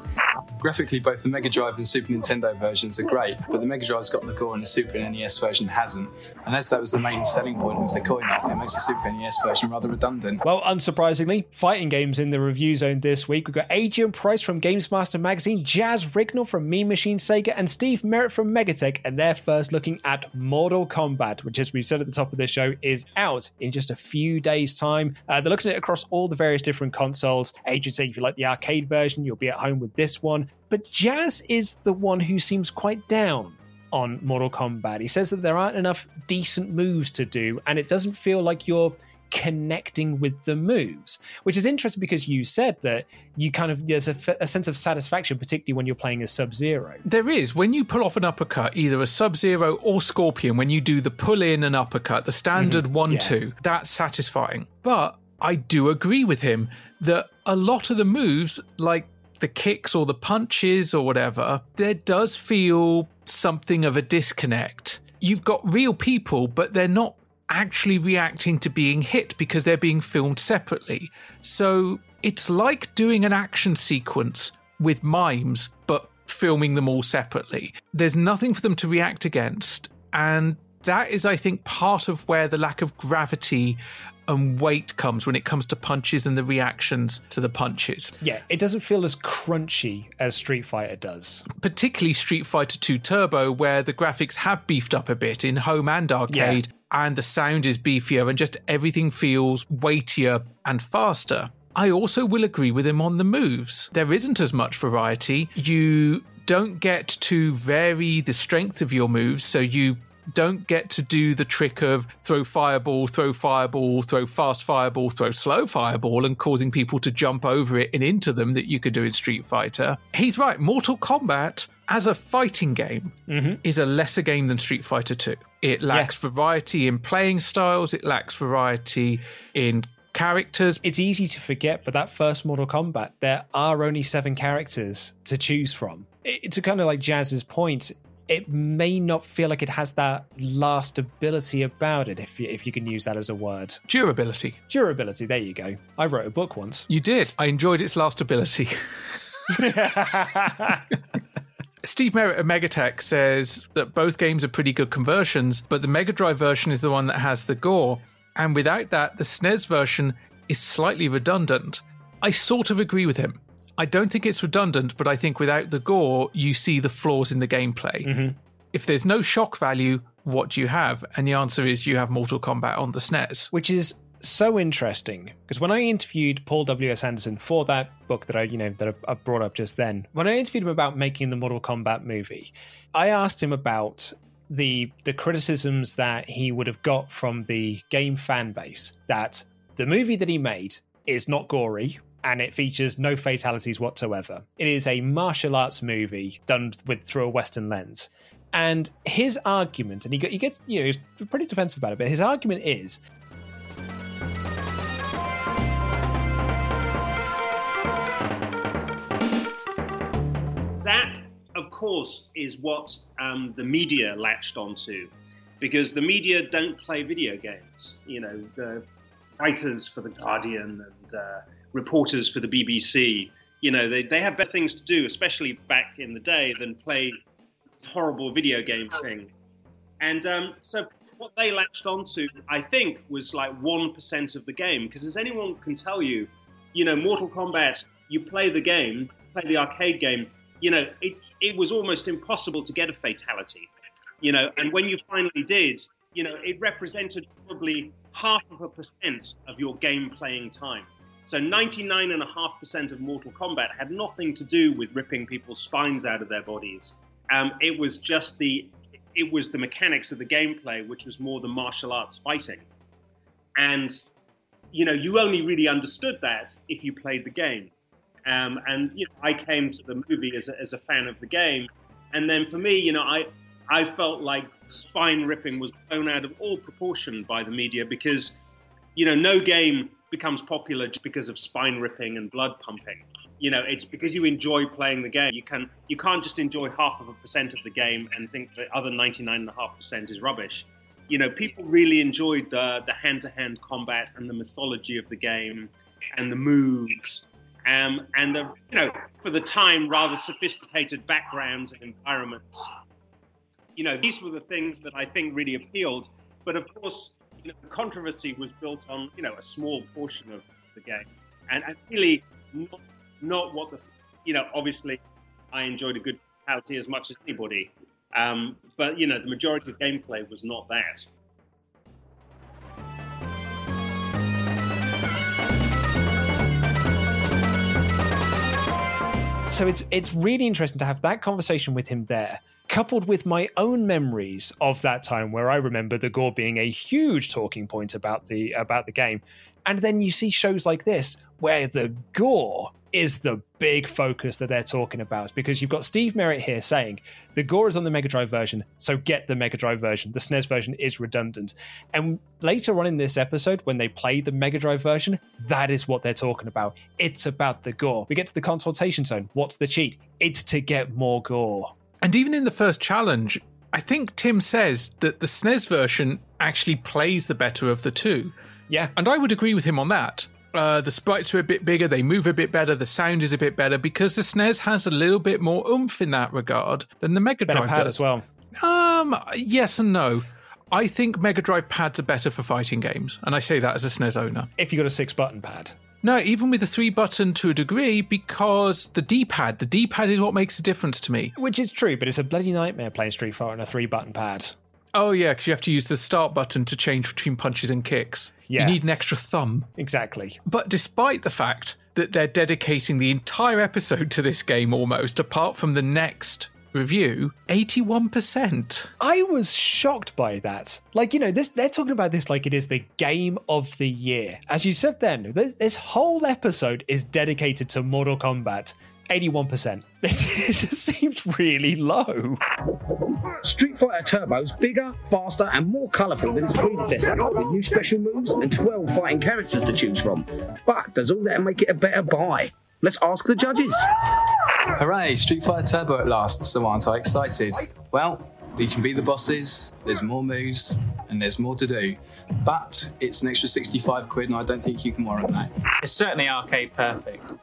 [SPEAKER 20] Graphically, both the Mega Drive and Super Nintendo versions are great, but the Mega Drive's got the core and the Super NES version hasn't. As that was the main selling point of the coin op, it makes the Super NES version rather redundant.
[SPEAKER 5] Well, unsurprisingly, fighting games in the review zone this week. We've got Adrian Price from Games Master Magazine, Jaz Rignall from Mean Machines Sega, and Steve Merrett from Megatech. And they're first looking at Mortal Kombat, which, as we've said at the top of this show, is out in just a few days' time. Uh, they're looking at it across all the various different consoles. Adrian said if you like the arcade version, you'll be at home with this one. But Jaz is the one who seems quite down on Mortal Kombat. He says that there aren't enough decent moves to do, and it doesn't feel like you're connecting with the moves, which is interesting because you said that you kind of there's a, f- a sense of satisfaction, particularly when you're playing as Sub Zero.
[SPEAKER 6] There is. When you pull off an uppercut, either a Sub Zero or Scorpion, when you do the pull in and uppercut, the standard
[SPEAKER 5] Mhm.
[SPEAKER 6] one
[SPEAKER 5] Yeah.
[SPEAKER 6] two, that's satisfying. But I do agree with him that a lot of the moves, like the kicks or the punches or whatever, there does feel something of a disconnect. You've got real people, but they're not actually reacting to being hit because they're being filmed separately. So it's like doing an action sequence with mimes, but filming them all separately. There's nothing for them to react against. And that is, I think, part of where the lack of gravity and weight comes when it comes to punches and the reactions to the punches.
[SPEAKER 5] Yeah, it doesn't feel as crunchy as Street Fighter does.
[SPEAKER 6] Particularly Street Fighter 2 Turbo, where the graphics have beefed up a bit in home and arcade, and the sound is beefier, and just everything feels weightier and faster. I also will agree with him on the moves. There isn't as much variety. You don't get to vary the strength of your moves, so you don't get to do the trick of throw fireball, throw fireball, throw fast fireball, throw slow fireball, and causing people to jump over it and into them that you could do in Street Fighter. He's right. Mortal Kombat, as a fighting game, mm-hmm. is a lesser game than Street Fighter 2. It lacks variety in playing styles, it lacks variety in characters.
[SPEAKER 5] It's easy to forget, but that first Mortal Kombat, there are only seven characters to choose from. It's a kind of like Jaz's point. It may not feel like it has that last ability about it, if you, if you can use that as a word.
[SPEAKER 6] Durability.
[SPEAKER 5] Durability, there you go. I wrote a book once.
[SPEAKER 6] You did. I enjoyed its last ability. <laughs> Steve Merrett of Megatech says that both games are pretty good conversions, but the Mega Drive version is the one that has the gore, and without that, the SNES version is slightly redundant. I sort of agree with him. I don't think it's redundant, but I think without the gore, you see the flaws in the gameplay.
[SPEAKER 5] Mm-hmm.
[SPEAKER 6] If there's no shock value, what do you have? And the answer is you have Mortal Kombat on the SNES.
[SPEAKER 5] Which is so interesting because when I interviewed Paul W. S. Anderson for that book that I, you know, that I brought up just then, when I interviewed him about making the Mortal Kombat movie, I asked him about the the criticisms that he would have got from the game fan base that the movie that he made is not gory and it features no fatalities whatsoever. It is a martial arts movie done with through a Western lens. And his argument, and he, gets, you know, he's pretty defensive about it, but his argument is
[SPEAKER 21] that, of course, is what um, the media latched onto, because the media don't play video games. You know, the writers for the Guardian and uh, reporters for the BBC, you know, they, they have better things to do, especially back in the day, than play this horrible video game thing. And um, so what they latched onto, I think, was like 1% of the game. Because as anyone can tell you, you know, Mortal Kombat, you play the game, play the arcade game, you know, it, it was almost impossible to get a fatality. You know, and when you finally did, you know, it represented probably half of a percent of your game playing time. So 99.5% of Mortal Kombat had nothing to do with ripping people's spines out of their bodies. Um, it was just the it was the mechanics of the gameplay, which was more the martial arts fighting. And you know, you only really understood that if you played the game. Um, and you know, I came to the movie as a, as a fan of the game, and then for me, you know, I I felt like spine ripping was blown out of all proportion by the media because, you know, no game becomes popular just because of spine ripping and blood pumping. You know, it's because you enjoy playing the game. You can you can't just enjoy half of a percent of the game and think the other 99.5% is rubbish. You know, people really enjoyed the the hand-to-hand combat and the mythology of the game and the moves um, and the you know for the time rather sophisticated backgrounds and environments. You know, these were the things that I think really appealed. But of course, the controversy was built on you know a small portion of the game, and, and really not, not what the you know obviously I enjoyed a good fatality as much as anybody, um, but you know the majority of gameplay was not that.
[SPEAKER 5] so it's it's really interesting to have that conversation with him there coupled with my own memories of that time where I remember the gore being a huge talking point about the about the game. And then you see shows like this where the gore is the big focus that they're talking about because you've got Steve Merrett here saying the gore is on the Mega Drive version, so get the Mega Drive version. The SNES version is redundant. And later on in this episode, when they play the Mega Drive version, that is what they're talking about. It's about the gore. We get to the consultation zone. What's the cheat? It's to get more gore.
[SPEAKER 6] And even in the first challenge, I think Tim says that the SNES version actually plays the better of the two.
[SPEAKER 5] Yeah.
[SPEAKER 6] And I would agree with him on that. Uh, the sprites are a bit bigger, they move a bit better, the sound is a bit better because the SNES has a little bit more oomph in that regard than the Mega Drive
[SPEAKER 5] pad
[SPEAKER 6] does.
[SPEAKER 5] as well.
[SPEAKER 6] Um, yes and no. I think Mega Drive pads are better for fighting games, and I say that as a SNES owner.
[SPEAKER 5] If you got a six button pad.
[SPEAKER 6] No, even with the three button to a degree, because the D pad, the D pad is what makes a difference to me.
[SPEAKER 5] Which is true, but it's a bloody nightmare playing Street Fighter on a three button pad.
[SPEAKER 6] Oh yeah, because you have to use the start button to change between punches and kicks.
[SPEAKER 5] Yeah.
[SPEAKER 6] You need an extra thumb.
[SPEAKER 5] Exactly.
[SPEAKER 6] But despite the fact that they're dedicating the entire episode <laughs> to this game almost, apart from the next review, 81%.
[SPEAKER 5] I was shocked by that. Like, you know, this they're talking about this like it is the game of the year. As you said then, this, this whole episode is dedicated to Mortal Kombat. 81%. <laughs> It just seems really low.
[SPEAKER 14] Street Fighter Turbo's bigger, faster, and more colourful than its predecessor, with new special moves and 12 fighting characters to choose from. But does all that make it a better buy? Let's ask the judges.
[SPEAKER 20] Hooray, Street Fighter Turbo at last, so aren't I excited? Well, you can beat the bosses, there's more moves, and there's more to do. But it's an extra 65 quid, and I don't think you can warrant that.
[SPEAKER 19] It's certainly arcade perfect.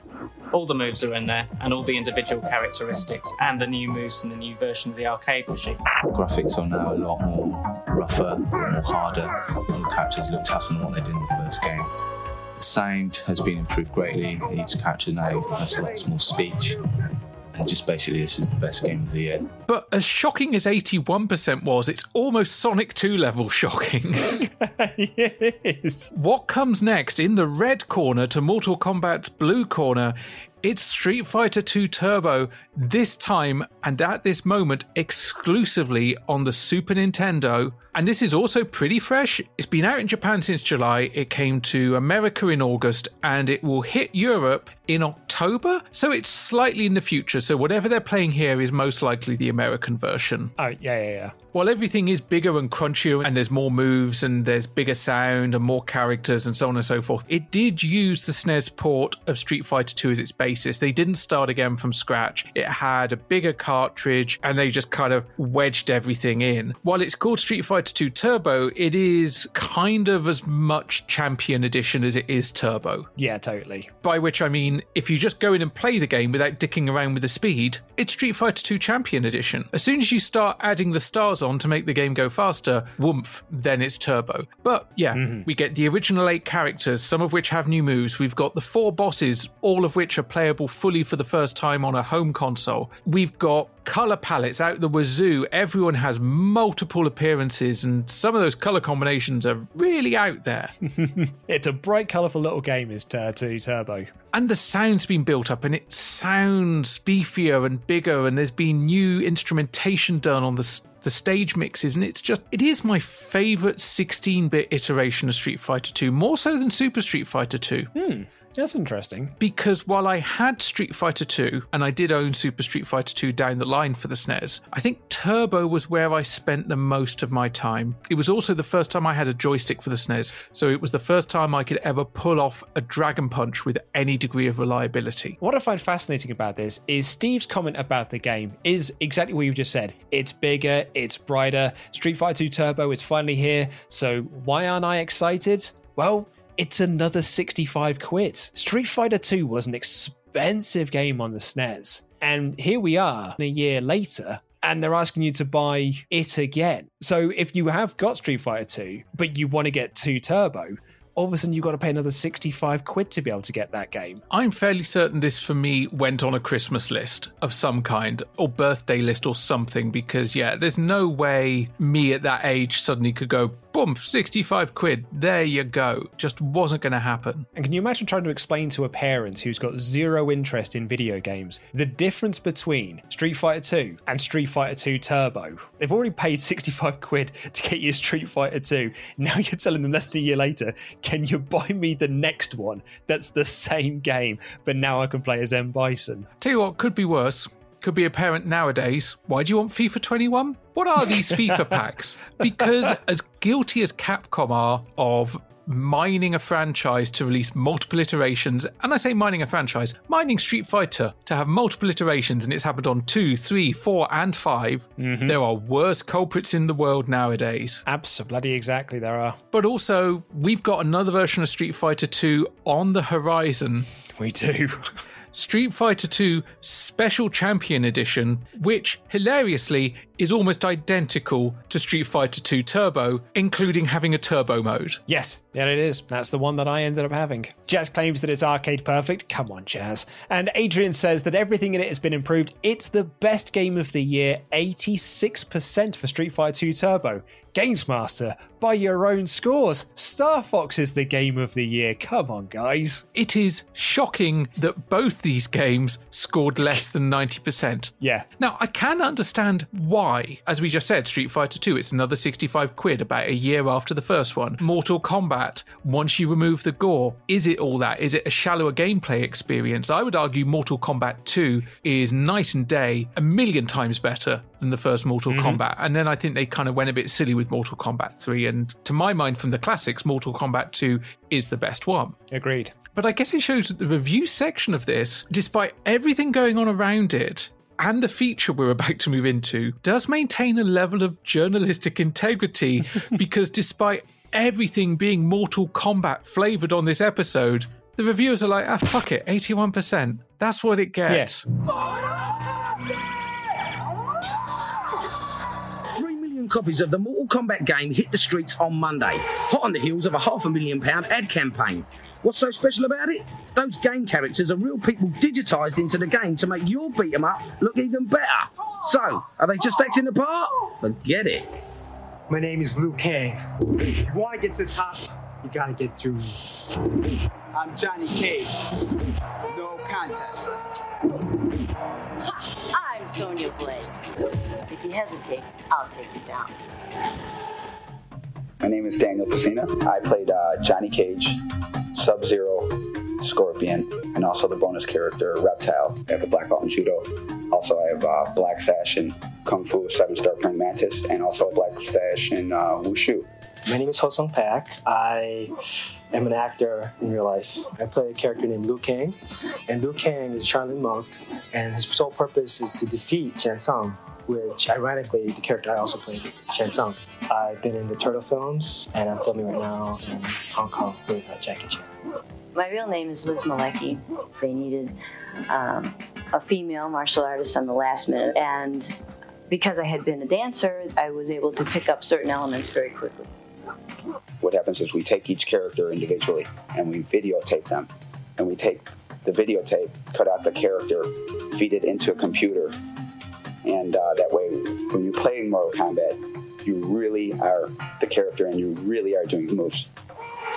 [SPEAKER 19] All the moves are in there, and all the individual characteristics, and the new moves in the new version of the arcade machine.
[SPEAKER 18] Graphics are now a lot more rougher, more harder, and the characters look tougher than what they did in the first game. Sound has been improved greatly. Each character now has a lot more speech. And just basically, this is the best game of the year.
[SPEAKER 6] But as shocking as 81% was, it's almost Sonic 2 level shocking. <laughs>
[SPEAKER 5] it is.
[SPEAKER 6] What comes next in the red corner to Mortal Kombat's blue corner? It's Street Fighter 2 Turbo, this time and at this moment exclusively on the Super Nintendo. And this is also pretty fresh. It's been out in Japan since July, it came to America in August, and it will hit Europe in October. So it's slightly in the future. So whatever they're playing here is most likely the American version.
[SPEAKER 5] Oh, yeah, yeah, yeah.
[SPEAKER 6] While everything is bigger and crunchier, and there's more moves, and there's bigger sound, and more characters, and so on and so forth, it did use the SNES port of Street Fighter 2 as its basis. They didn't start again from scratch. It had a bigger cartridge, and they just kind of wedged everything in. While it's called Street Fighter 2 Turbo, it is kind of as much Champion Edition as it is Turbo.
[SPEAKER 5] Yeah, totally.
[SPEAKER 6] By which I mean, if you just go in and play the game without dicking around with the speed, it's Street Fighter 2 Champion Edition. As soon as you start adding the stars on to make the game go faster, woomph, then it's turbo. But yeah, mm-hmm. we get the original eight characters, some of which have new moves. We've got the four bosses, all of which are playable fully for the first time on a home console. We've got color palettes out the wazoo. Everyone has multiple appearances, and some of those color combinations are really out there. <laughs>
[SPEAKER 5] it's a bright, colorful little game, is 2 Turbo.
[SPEAKER 6] And the sound's been built up, and it sounds beefier and bigger, and there's been new instrumentation done on the the stage mixes, and it's just it is my favorite 16-bit iteration of Street Fighter 2, more so than Super Street Fighter 2.
[SPEAKER 5] Hmm. That's interesting.
[SPEAKER 6] Because while I had Street Fighter 2 and I did own Super Street Fighter 2 down the line for the SNES, I think Turbo was where I spent the most of my time. It was also the first time I had a joystick for the SNES, so it was the first time I could ever pull off a Dragon Punch with any degree of reliability.
[SPEAKER 5] What I find fascinating about this is Steve's comment about the game is exactly what you've just said. It's bigger, it's brighter. Street Fighter 2 Turbo is finally here, so why aren't I excited? Well, it's another 65 quid. Street Fighter 2 was an expensive game on the SNES. And here we are a year later, and they're asking you to buy it again. So if you have got Street Fighter 2, but you want to get 2 Turbo, all of a sudden you've got to pay another 65 quid to be able to get that game.
[SPEAKER 6] I'm fairly certain this for me went on a Christmas list of some kind, or birthday list or something, because yeah, there's no way me at that age suddenly could go, boom, 65 quid, there you go. Just wasn't going to happen.
[SPEAKER 5] And can you imagine trying to explain to a parent who's got zero interest in video games the difference between Street Fighter 2 and Street Fighter 2 Turbo? They've already paid 65 quid to get you Street Fighter 2. Now you're telling them less than a year later, can you buy me the next one that's the same game, but now I can play as M. Bison?
[SPEAKER 6] Tell you what, could be worse. Could be a parent nowadays. Why do you want FIFA 21? What are these <laughs> FIFA packs? Because as guilty as Capcom are of mining a franchise to release multiple iterations. And I say mining a franchise, mining Street Fighter to have multiple iterations, and it's happened on two, three, four, and 5
[SPEAKER 5] mm-hmm.
[SPEAKER 6] There are worse culprits in the world nowadays.
[SPEAKER 5] Absolutely, exactly, there are.
[SPEAKER 6] But also, we've got another version of Street Fighter 2 on the horizon.
[SPEAKER 5] We do. <laughs>
[SPEAKER 6] Street Fighter 2 Special Champion Edition, which hilariously is almost identical to Street Fighter 2 Turbo, including having a turbo mode.
[SPEAKER 5] Yes, yeah, it is. That's the one that I ended up having. Jaz claims that it's arcade perfect. Come on, Jaz. And Adrian says that everything in it has been improved. It's the best game of the year, 86% for Street Fighter 2 Turbo. Games Master, by your own scores. Star Fox is the game of the year. Come on, guys.
[SPEAKER 6] It is shocking that both these games scored less than 90%.
[SPEAKER 5] Yeah.
[SPEAKER 6] Now, I can understand why. As we just said, Street Fighter 2, it's another 65 quid about a year after the first one. Mortal Kombat, once you remove the gore, is it all that? Is it a shallower gameplay experience? I would argue Mortal Kombat 2 is night and day, a million times better than the first Mortal mm-hmm. Kombat. And then I think they kind of went a bit silly with Mortal Kombat 3. And to my mind, from the classics, Mortal Kombat 2 is the best one.
[SPEAKER 5] Agreed.
[SPEAKER 6] But I guess it shows that the review section of this, despite everything going on around it, and the feature we're about to move into does maintain a level of journalistic integrity <laughs> because despite everything being Mortal Kombat flavored on this episode, the reviewers are like, ah, fuck it, 81%. That's what it gets.
[SPEAKER 14] Copies of the Mortal Kombat game hit the streets on Monday, hot on the heels of a half a million pound ad campaign. What's so special about it? Those game characters are real people digitised into the game to make your beat 'em up look even better. So, are they just acting the part? Forget it.
[SPEAKER 22] My name is Liu Kang. To get to the top, you gotta get through me.
[SPEAKER 23] I'm Johnny Cage. No contest.
[SPEAKER 24] I'm Sonya Blade. If you hesitate, I'll take you down.
[SPEAKER 25] My name is Daniel Pesina. I played uh, Johnny Cage, Sub Zero, Scorpion, and also the bonus character Reptile. I have a black belt in judo. Also, I have uh, black sash in Kung Fu, seven star praying mantis, and also a black sash in uh, Wushu.
[SPEAKER 22] My name is Ho Sung Pak. I am an actor in real life. I play a character named Liu Kang, and Liu Kang is Shaolin Monk, and his sole purpose is to defeat Shang Tsung, which ironically the character I also played, Shang Tsung. I've been in the Turtle films, and I'm filming right now in Hong Kong with uh, Jackie Chan.
[SPEAKER 24] My real name is Liz Malecki. They needed um, a female martial artist on the last minute, and because I had been a dancer, I was able to pick up certain elements very quickly.
[SPEAKER 25] What happens is we take each character individually and we videotape them. And we take the videotape, cut out the character, feed it into a computer. And uh, that way, when you're playing Mortal Kombat, you really are the character and you really are doing moves.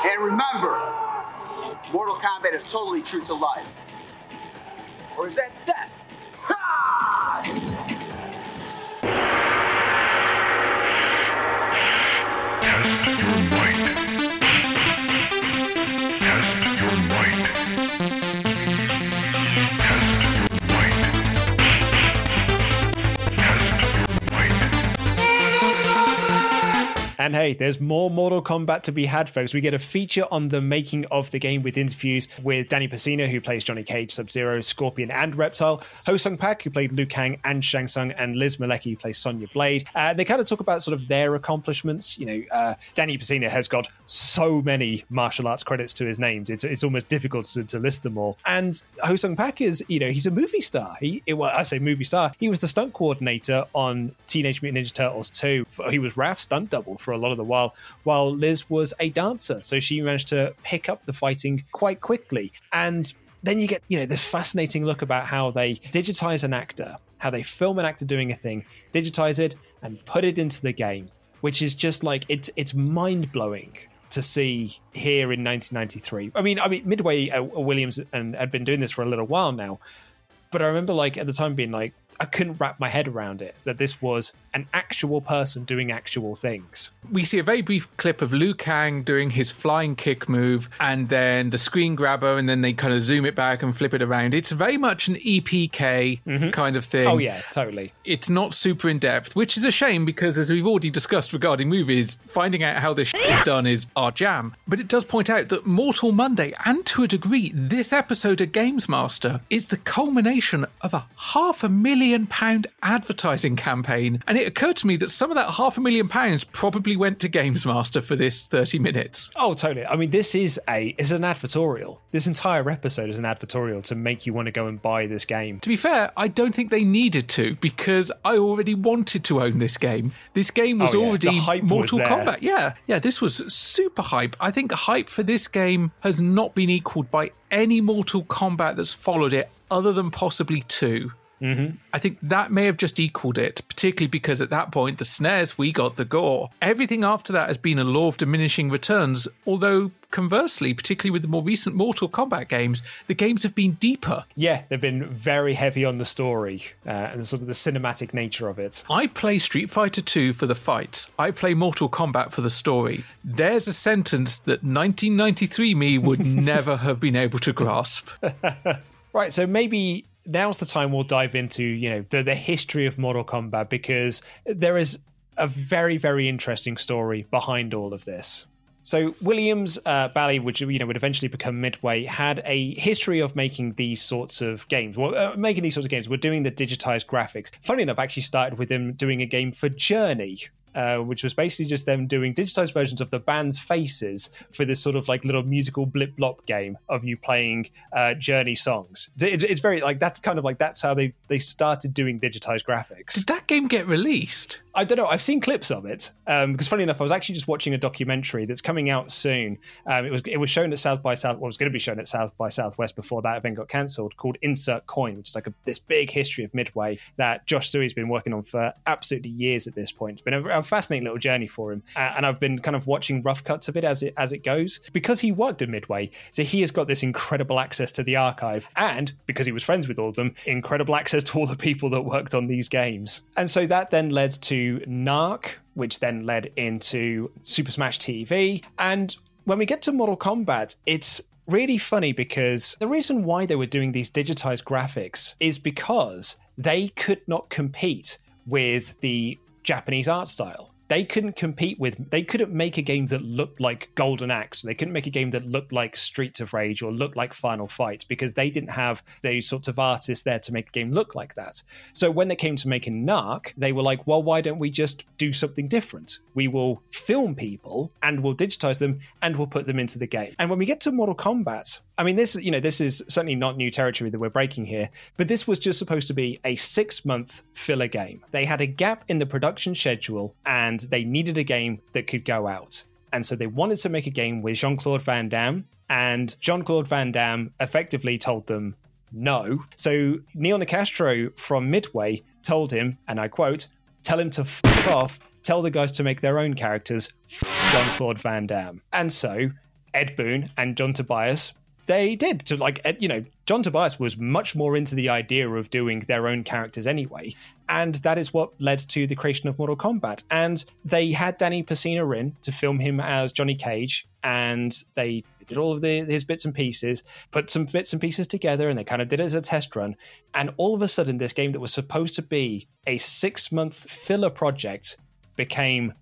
[SPEAKER 23] And remember, Mortal Kombat is totally true to life. Or is that death?
[SPEAKER 5] Extra And hey, there's more Mortal Kombat to be had, folks. We get a feature on the making of the game with interviews with Danny Pesina, who plays Johnny Cage, Sub Zero, Scorpion, and Reptile, Ho Sung Pak, who played Liu Kang and Shang Tsung, and Liz Malecki, who plays Sonya Blade. Uh, they kind of talk about sort of their accomplishments. You know, uh, Danny Pesina has got so many martial arts credits to his names, it's, it's almost difficult to, to list them all. And Ho Sung Pak is, you know, he's a movie star. He, well, I say movie star. He was the stunt coordinator on Teenage Mutant Ninja Turtles 2. He was Raph's stunt double for a lot of the while, while Liz was a dancer. So she managed to pick up the fighting quite quickly. And then you get, you know, this fascinating look about how they digitize an actor, how they film an actor doing a thing, digitize it, and put it into the game, which is just like it's it's mind blowing to see here in 1993. I mean, I mean, Midway uh, Williams and had been doing this for a little while now, but I remember like at the time being like, I couldn't wrap my head around it that this was an actual person doing actual things.
[SPEAKER 6] We see a very brief clip of Liu Kang doing his flying kick move and then the screen grabber, and then they kind of zoom it back and flip it around. It's very much an EPK mm-hmm. kind of thing.
[SPEAKER 5] Oh, yeah, totally.
[SPEAKER 6] It's not super in depth, which is a shame because, as we've already discussed regarding movies, finding out how this shit is done is our jam. But it does point out that Mortal Monday, and to a degree, this episode of Games Master, is the culmination of a half a million pound advertising campaign. And it occurred to me that some of that half a million pounds probably went to Games Master for this 30 minutes.
[SPEAKER 5] Oh, totally. I mean, this is a is an advertorial. This entire episode is an advertorial to make you want to go and buy this game.
[SPEAKER 6] To be fair, I don't think they needed to because I already wanted to own this game. This game was
[SPEAKER 5] Oh, yeah.
[SPEAKER 6] already Mortal
[SPEAKER 5] was.
[SPEAKER 6] Kombat. Yeah, yeah, this was super hype. I think hype for this game has not been equaled by any Mortal Kombat that's followed it, other than possibly 2
[SPEAKER 5] Mm-hmm.
[SPEAKER 6] I think that may have just equaled it, particularly because at that point, the SNES, we got the gore. Everything after that has been a law of diminishing returns, although conversely, particularly with the more recent Mortal Kombat games, the games have been deeper.
[SPEAKER 5] Yeah, they've been very heavy on the story uh, and sort of the cinematic nature of it.
[SPEAKER 6] I play Street Fighter 2 for the fights. I play Mortal Kombat for the story. There's a sentence that 1993 me would <laughs> never have been able to grasp. <laughs>
[SPEAKER 5] Right, so maybe now's the time we'll dive into you know the, the history of Mortal Kombat because there is a very very interesting story behind all of this. So Williams uh, Bally, which you know would eventually become Midway, had a history of making these sorts of games. Well, uh, making these sorts of games, we're doing the digitized graphics. Funny enough, actually started with him doing a game for Journey. Uh, which was basically just them doing digitized versions of the band's faces for this sort of like little musical blip blop game of you playing uh, Journey songs. It's, it's very like that's kind of like that's how they they started doing digitized graphics.
[SPEAKER 6] Did that game get released?
[SPEAKER 5] I don't know. I've seen clips of it um, because, funny enough, I was actually just watching a documentary that's coming out soon. Um, it was it was shown at South by South. Well, it was going to be shown at South by Southwest before that event got cancelled. Called Insert Coin, which is like a, this big history of Midway that Josh Tsui's been working on for absolutely years at this point. It's been a, a fascinating little journey for him, uh, and I've been kind of watching rough cuts of it as it as it goes because he worked at Midway, so he has got this incredible access to the archive, and because he was friends with all of them, incredible access to all the people that worked on these games. And so that then led to Narc, which then led into Super Smash TV. And when we get to Mortal Kombat, it's really funny because the reason why they were doing these digitized graphics is because they could not compete with the Japanese art style they couldn't compete with they couldn't make a game that looked like golden axe. They couldn't make a game that looked like streets of rage or looked like final fight because they didn't have those sorts of artists there to make a game look like that. So when they came to making narc they were like well why don't we just do something different? We will film people and we'll digitize them and we'll put them into the game. And when we get to mortal kombat I mean, this you know this is certainly not new territory that we're breaking here, but this was just supposed to be a six month filler game. They had a gap in the production schedule, and they needed a game that could go out, and so they wanted to make a game with Jean Claude Van Damme, and Jean Claude Van Damme effectively told them no. So Neil Nicastro from Midway told him, and I quote, "Tell him to fuck off." Tell the guys to make their own characters, Jean Claude Van Damme. And so Ed Boon and John Tobias they did to like you know john tobias was much more into the idea of doing their own characters anyway and that is what led to the creation of mortal kombat. And they had danny pesina in to film him as johnny cage and they did all of the, his bits and pieces put some bits and pieces together and they kind of did it as a test run. And all of a sudden this game that was supposed to be a six month filler project became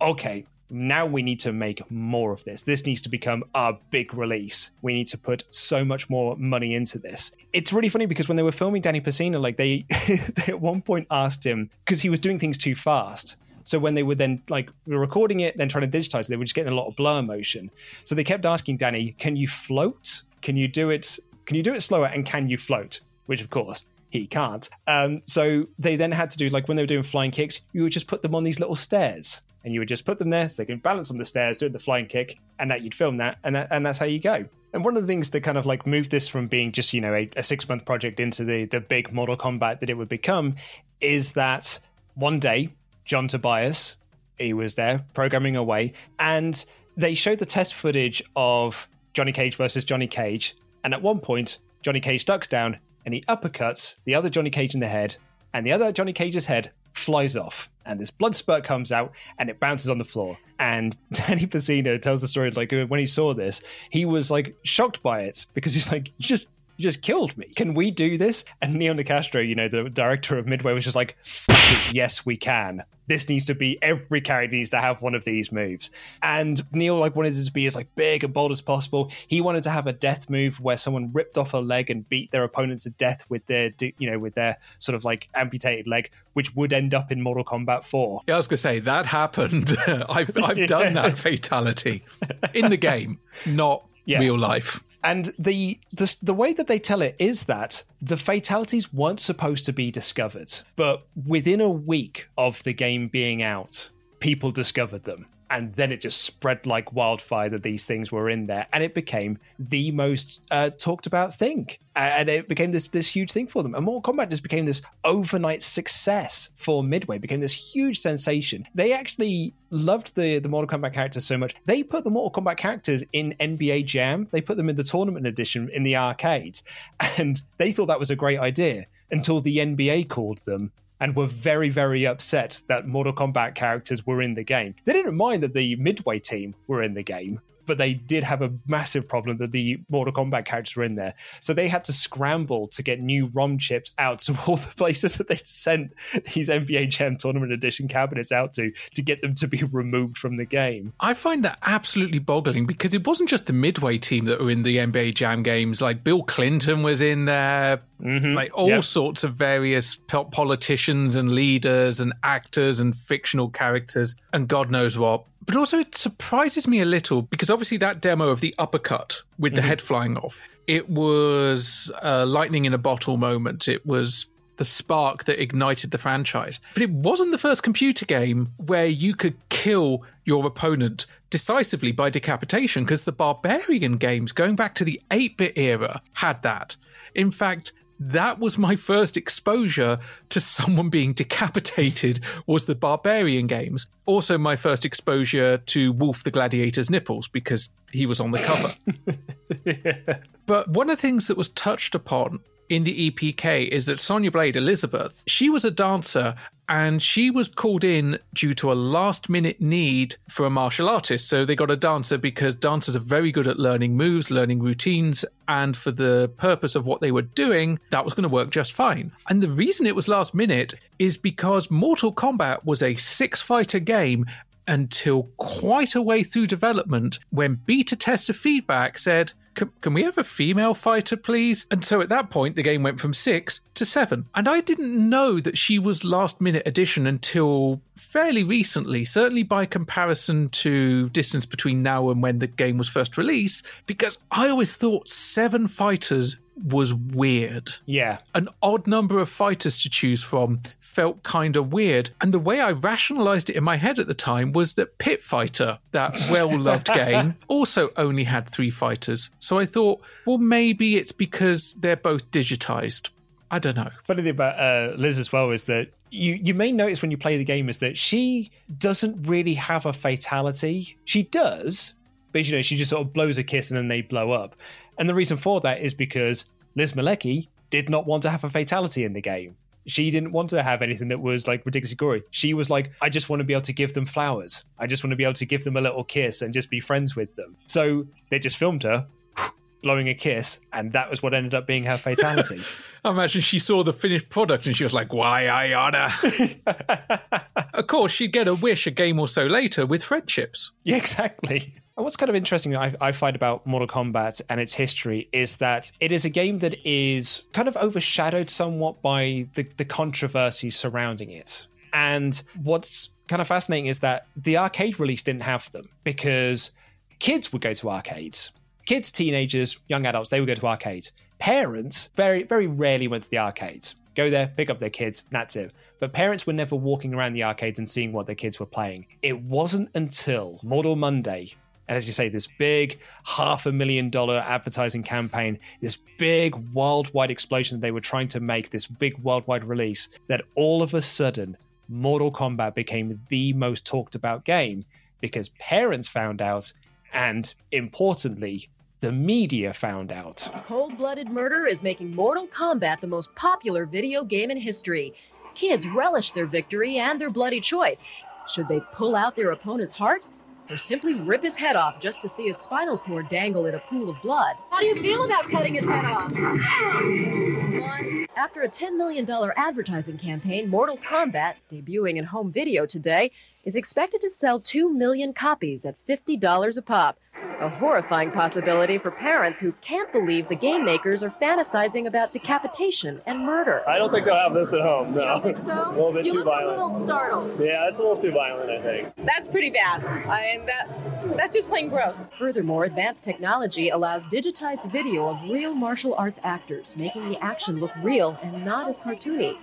[SPEAKER 5] okay now we need to make more of this. This needs to become our big release. We need to put so much more money into this. It's really funny because when they were filming Danny Pesina, like they, <laughs> they at one point asked him because he was doing things too fast. So when they were then like recording it, then trying to digitize it, they were just getting a lot of blur motion. So they kept asking Danny, "Can you float? Can you do it? Can you do it slower? And can you float?" Which of course he can't. Um, so they then had to do like when they were doing flying kicks, you would just put them on these little stairs and you would just put them there so they can balance on the stairs, doing the flying kick, and that you'd film that, and that, and that's how you go. And one of the things that kind of like moved this from being just you know a, a six month project into the the big Mortal Kombat that it would become is that one day John Tobias he was there programming away, and they showed the test footage of Johnny Cage versus Johnny Cage, and at one point Johnny Cage ducks down and he uppercuts the other Johnny Cage in the head, and the other Johnny Cage's head flies off and this blood spurt comes out and it bounces on the floor. And <laughs> Danny Pesina tells the story like when he saw this, he was like shocked by it because he's like, you just just killed me. Can we do this? And Neil Nicastro, you know, the director of Midway, was just like, Fuck it, yes, we can. This needs to be every character needs to have one of these moves. And Neil like wanted it to be as like big and bold as possible. He wanted to have a death move where someone ripped off a leg and beat their opponent to death with their you know with their sort of like amputated leg, which would end up in Mortal Kombat 4.
[SPEAKER 6] Yeah, I was gonna say that happened. <laughs> I've I've <laughs> done that fatality in the game, not yes. real life.
[SPEAKER 5] And the, the the way that they tell it is that the fatalities weren't supposed to be discovered, but within a week of the game being out, people discovered them and then it just spread like wildfire that these things were in there, and it became the most uh, talked about thing, and it became this this huge thing for them. And Mortal Kombat just became this overnight success for Midway, became this huge sensation. They actually loved the the Mortal Kombat characters so much they put the Mortal Kombat characters in NBA Jam. They put them in the tournament edition in the arcade, and they thought that was a great idea until the NBA called them and were very, very upset that Mortal Kombat characters were in the game. They didn't mind that the Midway team were in the game, but they did have a massive problem that the Mortal Kombat characters were in there. So they had to scramble to get new ROM chips out to <laughs> all the places that they sent these NBA Jam Tournament Edition cabinets out to to get them to be <laughs> removed from the game.
[SPEAKER 6] I find that absolutely boggling because it wasn't just the Midway team that were in the NBA Jam games. Like Bill Clinton was in there,
[SPEAKER 5] Mm-hmm.
[SPEAKER 6] like all
[SPEAKER 5] Yep.
[SPEAKER 6] sorts of various politicians and leaders and actors and fictional characters and God knows what. But also, it surprises me a little because obviously that demo of the uppercut with the
[SPEAKER 5] Mhm.
[SPEAKER 6] head flying off, it was a lightning in a bottle moment. It was the spark that ignited the franchise. But it wasn't the first computer game where you could kill your opponent decisively by decapitation because the Barbarian games, going back to the 8 bit era, had that. In fact, that was my first exposure to someone being decapitated was the barbarian games. Also my first exposure to wolf the gladiator's nipples because he was on the cover. <laughs> But one of the things that was touched upon in the EPK is that Sonya Blade Elizabeth, she was a dancer and she was called in due to a last minute need for a martial artist. So they got a dancer because dancers are very good at learning moves, learning routines, and for the purpose of what they were doing, that was going to work just fine. And the reason it was last minute is because Mortal Kombat was a six fighter game until quite a way through development when beta tester feedback said, "C- Can we have a female fighter, please? And so at that point, the game went from six to seven. And I didn't know that she was last minute addition until fairly recently, certainly by comparison to distance between now and when the game was first released, because I always thought seven fighters was weird.
[SPEAKER 5] Yeah.
[SPEAKER 6] An odd number of fighters to choose from felt kind of weird. And the way I rationalized it in my head at the time was that Pit Fighter, that well loved <laughs> game, also only had three fighters. So I thought, well, maybe it's because they're both digitized. I don't know.
[SPEAKER 5] Funny thing about uh, Liz as well is that you you may notice when you play the game is that she doesn't really have a fatality. She does, but you know she just sort of blows a kiss and then they blow up. And the reason for that is because Liz Malecki did not want to have a fatality in the game. She didn't want to have anything that was like ridiculously gory. She was like, I just want to be able to give them flowers. I just want to be able to give them a little kiss and just be friends with them. So they just filmed her <sighs> blowing a kiss, and that was what ended up being her fatality. <laughs>
[SPEAKER 6] I imagine she saw the finished product and she was like, why I oughta. <laughs> of course, she'd get a wish a game or so later with friendships.
[SPEAKER 5] Yeah, exactly. And what's kind of interesting I, I find about Mortal Kombat and its history is that it is a game that is kind of overshadowed somewhat by the, the controversy surrounding it. And what's kind of fascinating is that the arcade release didn't have them because kids would go to arcades. Kids, teenagers, young adults, they would go to arcades. Parents very, very rarely went to the arcades. Go there, pick up their kids, that's it. But parents were never walking around the arcades and seeing what their kids were playing. It wasn't until Mortal Monday, and as you say, this big half a million dollar advertising campaign, this big worldwide explosion they were trying to make, this big worldwide release, that all of a sudden Mortal Kombat became the most talked about game because parents found out, and importantly, the media found out.
[SPEAKER 26] Cold blooded murder is making Mortal Kombat the most popular video game in history. Kids relish their victory and their bloody choice. Should they pull out their opponent's heart? Or simply rip his head off just to see his spinal cord dangle in a pool of blood?
[SPEAKER 27] How do you feel about cutting his head off?
[SPEAKER 26] After a $10 million advertising campaign, Mortal Kombat, debuting in home video today, is expected to sell 2 million copies at $50 a pop. A horrifying possibility for parents who can't believe the game makers are fantasizing about decapitation and murder.
[SPEAKER 28] I don't think they'll have this at home. No,
[SPEAKER 27] think so? <laughs>
[SPEAKER 28] a little bit
[SPEAKER 27] You
[SPEAKER 28] too
[SPEAKER 27] look a little startled.
[SPEAKER 28] Yeah, it's a little too violent. I think.
[SPEAKER 27] That's pretty bad. I that that's just plain gross.
[SPEAKER 26] Furthermore, advanced technology allows digitized video of real martial arts actors, making the action look real and not as cartoony.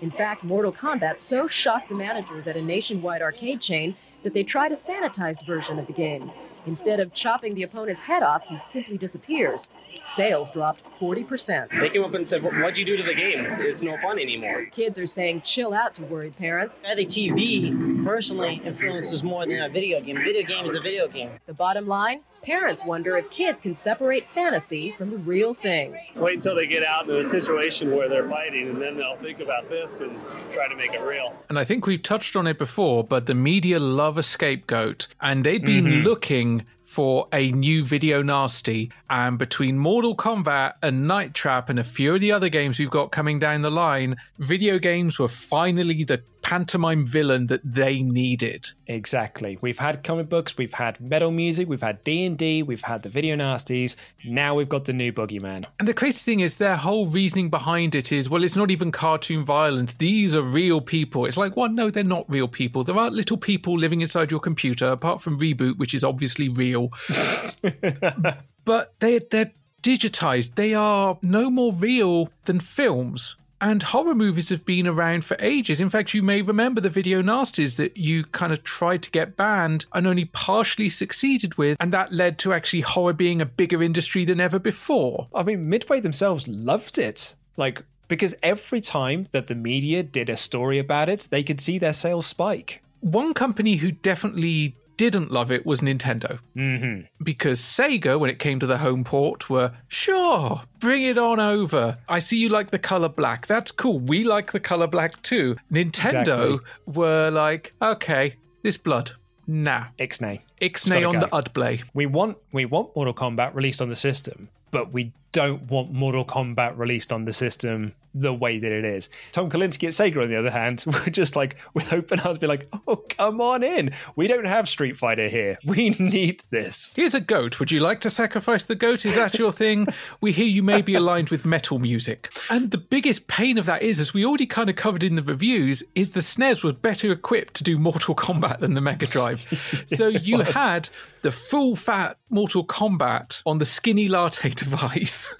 [SPEAKER 26] In fact, Mortal Kombat so shocked the managers at a nationwide arcade chain that they tried a sanitized version of the game. Instead of chopping the opponent's head off, he simply disappears. Sales dropped 40%.
[SPEAKER 29] They came up and said, "What- "What'd you do to the game? It's no fun anymore."
[SPEAKER 26] Kids are saying chill out to worried parents.
[SPEAKER 30] I think TV personally influences more than a video game. Video game is a video game.
[SPEAKER 26] The bottom line parents wonder if kids can separate fantasy from the real thing.
[SPEAKER 28] Wait until they get out in a situation where they're fighting, and then they'll think about this and try to make it real.
[SPEAKER 6] And I think we've touched on it before, but the media love a scapegoat, and they'd been
[SPEAKER 28] Mhm.
[SPEAKER 6] looking for a new video nasty, and between Mortal Kombat and Night Trap and a few of the other games we've got coming down the line, video games were finally the pantomime villain that they needed.
[SPEAKER 5] Exactly. We've had comic books, we've had metal music, we've had D and D, we've had the video nasties. Now we've got the new boogeyman.
[SPEAKER 6] And the crazy thing is, their whole reasoning behind it is, well, it's not even cartoon violence. These are real people. It's like, well, no, they're not real people. There aren't little people living inside your computer, apart from Reboot, which is obviously real. <laughs> but they they're digitized. They are no more real than films. And horror movies have been around for ages. In fact, you may remember the video nasties that you kind of tried to get banned and only partially succeeded with. And that led to actually horror being a bigger industry than ever before.
[SPEAKER 5] I mean, Midway themselves loved it. Like, because every time that the media did a story about it, they could see their sales spike.
[SPEAKER 6] One company who definitely didn't love it was Nintendo.
[SPEAKER 5] Mm-hmm.
[SPEAKER 6] Because Sega, when it came to the home port, were sure, bring it on over. I see you like the color black. That's cool. We like the color black too. Nintendo
[SPEAKER 5] Exactly.
[SPEAKER 6] were like, okay, this blood. Nah.
[SPEAKER 5] Ixnay.
[SPEAKER 6] Ixnay on the Udblay.
[SPEAKER 5] We want we want Mortal Kombat released on the system, but we don't want Mortal Kombat released on the system the way that it is. Tom Kalinske at Sega, on the other hand, <laughs> were just like with open arms, be like, "Oh, come on in. We don't have Street Fighter here. <laughs> We need this."
[SPEAKER 6] Here's a goat. Would you like to sacrifice the goat? Is that your thing? <laughs> we hear you may be aligned with metal music. And the biggest pain of that is, as we already kind of covered in the reviews, is the SNES was better equipped to do Mortal Kombat than the Mega Drive. so you
[SPEAKER 5] was.
[SPEAKER 6] had the full fat Mortal Kombat on the skinny latte device.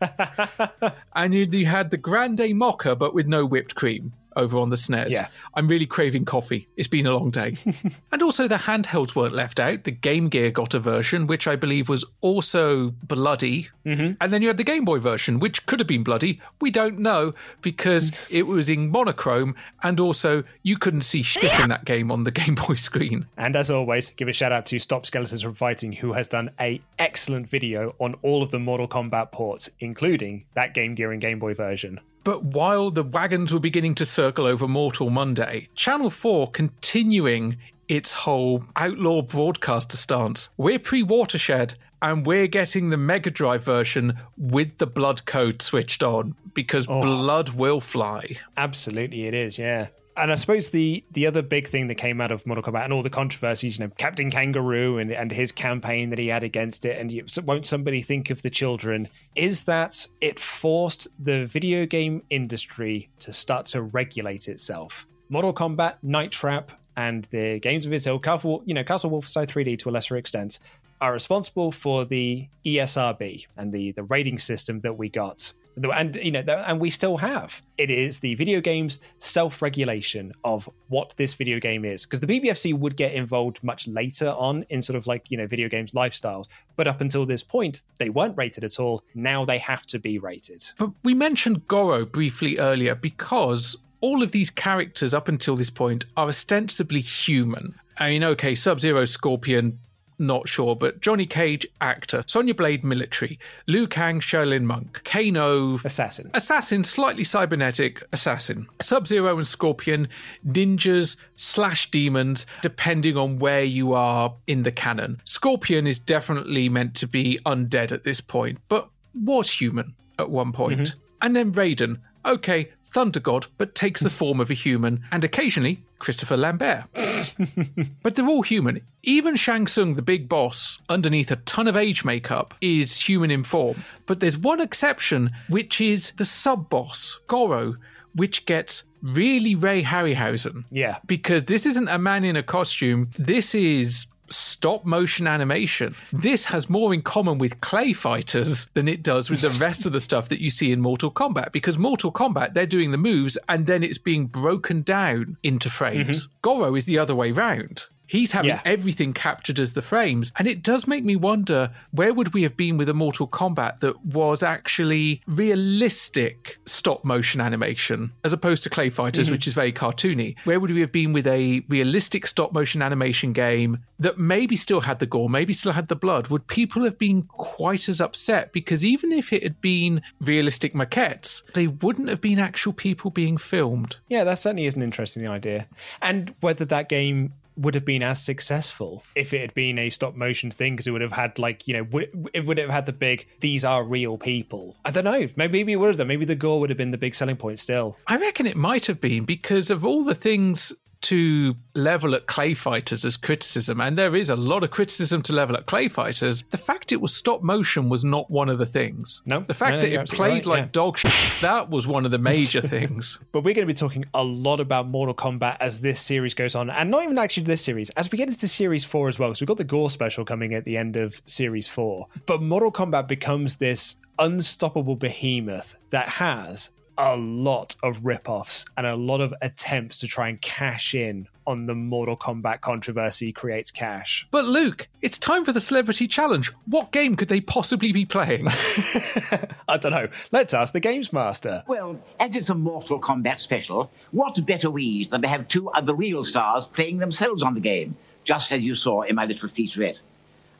[SPEAKER 6] <laughs> and you, you had the Grande Mocha, but with no whipped cream over on the SNES.
[SPEAKER 5] Yeah.
[SPEAKER 6] I'm really craving coffee. It's been a long day. <laughs> and also, the handhelds weren't left out. The Game Gear got a version, which I believe was also bloody.
[SPEAKER 5] Mm-hmm.
[SPEAKER 6] And then you had the Game Boy version, which could have been bloody. We don't know because <laughs> it was in monochrome, and also you couldn't see shit in that game on the Game Boy screen.
[SPEAKER 5] And as always, give a shout out to Stop Skeletons from Fighting, who has done a excellent video on all of the Mortal Kombat ports, including that Game Gear and Game Boy version.
[SPEAKER 6] But while the wagons were beginning to circle over Mortal Monday, Channel 4 continuing its whole outlaw broadcaster stance. We're pre watershed and we're getting the Mega Drive version with the blood code switched on because oh. blood will fly.
[SPEAKER 5] Absolutely, it is. Yeah. And I suppose the the other big thing that came out of Mortal Kombat and all the controversies, you know, Captain Kangaroo and, and his campaign that he had against it, and you, won't somebody think of the children, is that it forced the video game industry to start to regulate itself. Mortal Kombat, Night Trap, and the games of its ilk, Castle, you know, Castle Wolfenstein 3D to a lesser extent, are responsible for the ESRB and the the rating system that we got and you know and we still have. It is the video games self-regulation of what this video game is. Because the bbfc would get involved much later on in sort of like you know video games lifestyles. But up until this point they weren't rated at all. Now they have to be rated.
[SPEAKER 6] But we mentioned Goro briefly earlier because all of these characters up until this point are ostensibly human. I mean, okay, Sub Zero, Scorpion, not sure, but Johnny Cage, actor, Sonya Blade, military, Liu Kang, Shaolin monk, Kano,
[SPEAKER 5] assassin,
[SPEAKER 6] assassin, slightly cybernetic assassin, Sub Zero and Scorpion, ninjas slash demons, depending on where you are in the canon. Scorpion is definitely meant to be undead at this point, but was human at one point. Mm-hmm. And then Raiden, okay, Thunder God, but takes the form of a human, and occasionally Christopher Lambert. <laughs> but they're all human. Even Shang Tsung, the big boss, underneath a ton of age makeup, is human in form. But there's one exception, which is the sub boss, Goro, which gets really Ray Harryhausen.
[SPEAKER 5] Yeah.
[SPEAKER 6] Because this isn't a man in a costume, this is stop motion animation. This has more in common with Clay Fighters than it does with the rest of the stuff that you see in Mortal Kombat. Because Mortal Kombat, they're doing the moves and then it's being broken down into frames. Mm-hmm. Goro is the other way round. He's having
[SPEAKER 5] Yeah.
[SPEAKER 6] everything captured as the frames. And it does make me wonder where would we have been with a Mortal Kombat that was actually realistic stop motion animation as opposed to Clay Fighters,
[SPEAKER 5] Mhm.
[SPEAKER 6] which is very cartoony? Where would we have been with a realistic stop motion animation game that maybe still had the gore, maybe still had the blood? Would people have been quite as upset? Because even if it had been realistic maquettes, they wouldn't have been actual people being filmed.
[SPEAKER 5] Yeah, that certainly is an interesting idea. And whether that game would have been as successful if it had been a stop motion thing because it would have had like you know w- it would have had the big these are real people. I don't know. Maybe, maybe it would have done. Maybe the gore would have been the big selling point still.
[SPEAKER 6] I reckon it might have been because of all the things to level at clay fighters as criticism, and there is a lot of criticism to level at clay fighters. The fact it was stop motion was not one of the things.
[SPEAKER 5] No,
[SPEAKER 6] the fact
[SPEAKER 5] no,
[SPEAKER 6] that it played
[SPEAKER 5] right,
[SPEAKER 6] like
[SPEAKER 5] yeah.
[SPEAKER 6] dog shit, that was one of the major <laughs> things.
[SPEAKER 5] But we're going to be talking a lot about Mortal Kombat as this series goes on, and not even actually this series, as we get into Series 4 as well, because we've got the Gore special coming at the end of Series 4. But Mortal Kombat becomes this unstoppable behemoth that has a lot of rip-offs and a lot of attempts to try and cash in on the Mortal Kombat controversy creates cash.
[SPEAKER 6] But Luke, it's time for the celebrity challenge. What game could they possibly be playing? <laughs>
[SPEAKER 5] I don't know. Let's ask the Games Master.
[SPEAKER 15] Well, as it's a Mortal Kombat special, what better ways than to have two of the real stars playing themselves on the game, just as you saw in my little featurette.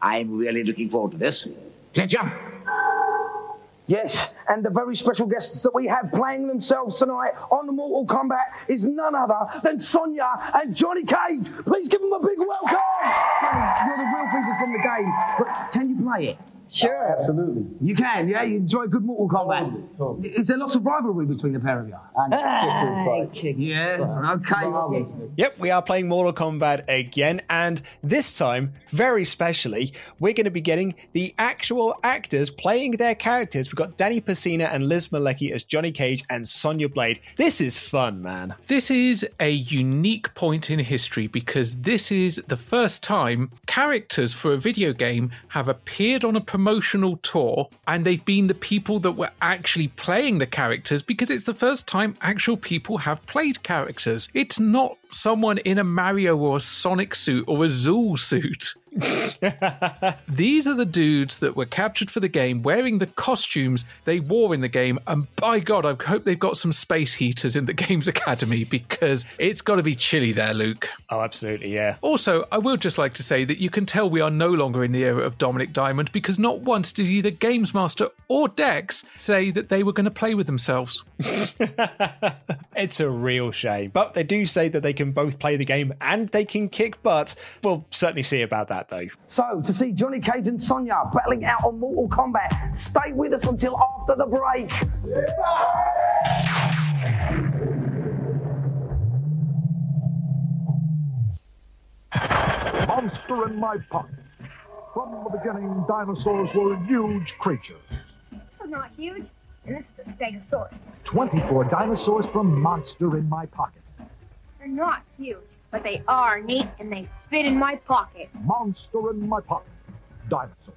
[SPEAKER 15] I'm really looking forward to this. Pleasure.
[SPEAKER 14] Yes, and the very special guests that we have playing themselves tonight on Mortal Kombat is none other than Sonya and Johnny Cage. Please give them a big welcome. You're the real people from the game, but can you play it?
[SPEAKER 30] Sure.
[SPEAKER 14] Absolutely. You can, yeah? You enjoy good Mortal Kombat. Is there lots of rivalry between the pair of you? yeah, okay.
[SPEAKER 5] Yep, we are playing Mortal Kombat again, and this time, very specially, we're going to be getting the actual actors playing their characters. We've got Danny Pesina and Liz Malecki as Johnny Cage and Sonya Blade. This is fun, man.
[SPEAKER 6] This is a unique point in history because this is the first time characters for a video game have appeared on a promotional tour and they've been the people that were actually playing the characters because it's the first time actual people have played characters. It's not someone in a Mario or a Sonic suit or a Zool suit. <laughs> These are the dudes that were captured for the game wearing the costumes they wore in the game. And by God, I hope they've got some space heaters in the <laughs> Games Academy because it's got to be chilly there, Luke.
[SPEAKER 5] Oh, absolutely, yeah.
[SPEAKER 6] Also, I will just like to say that you can tell we are no longer in the era of Dominik Diamond because not once did either Games Master or Dex say that they were going to play with themselves. <laughs>
[SPEAKER 5] It's a real shame. But they do say that they can both play the game and they can kick butt. We'll certainly see about that, though.
[SPEAKER 14] So, to see Johnny Cage and Sonya battling out on Mortal Kombat, stay with us until after the break.
[SPEAKER 31] Monster in my pocket. From the beginning, dinosaurs were huge creatures.
[SPEAKER 32] This is not huge, and this is a Stegosaurus.
[SPEAKER 31] 24 dinosaurs from Monster in my pocket.
[SPEAKER 32] They're not huge, but they are neat, and they fit in my pocket.
[SPEAKER 31] Monster in my pocket. Dinosaurs.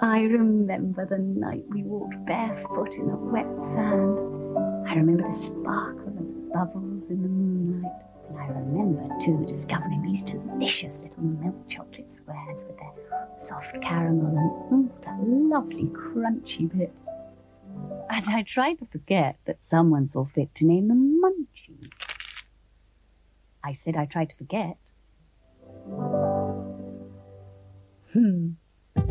[SPEAKER 33] I remember the night we walked barefoot in the wet sand. I remember the sparkle of bubbles in the moonlight. And I remember, too, discovering these delicious little milk chocolate squares with their soft caramel and mm, that lovely crunchy bit. And I tried to forget that someone saw fit to name them Munchies. I said I tried to forget. Hmm.
[SPEAKER 14] Hello,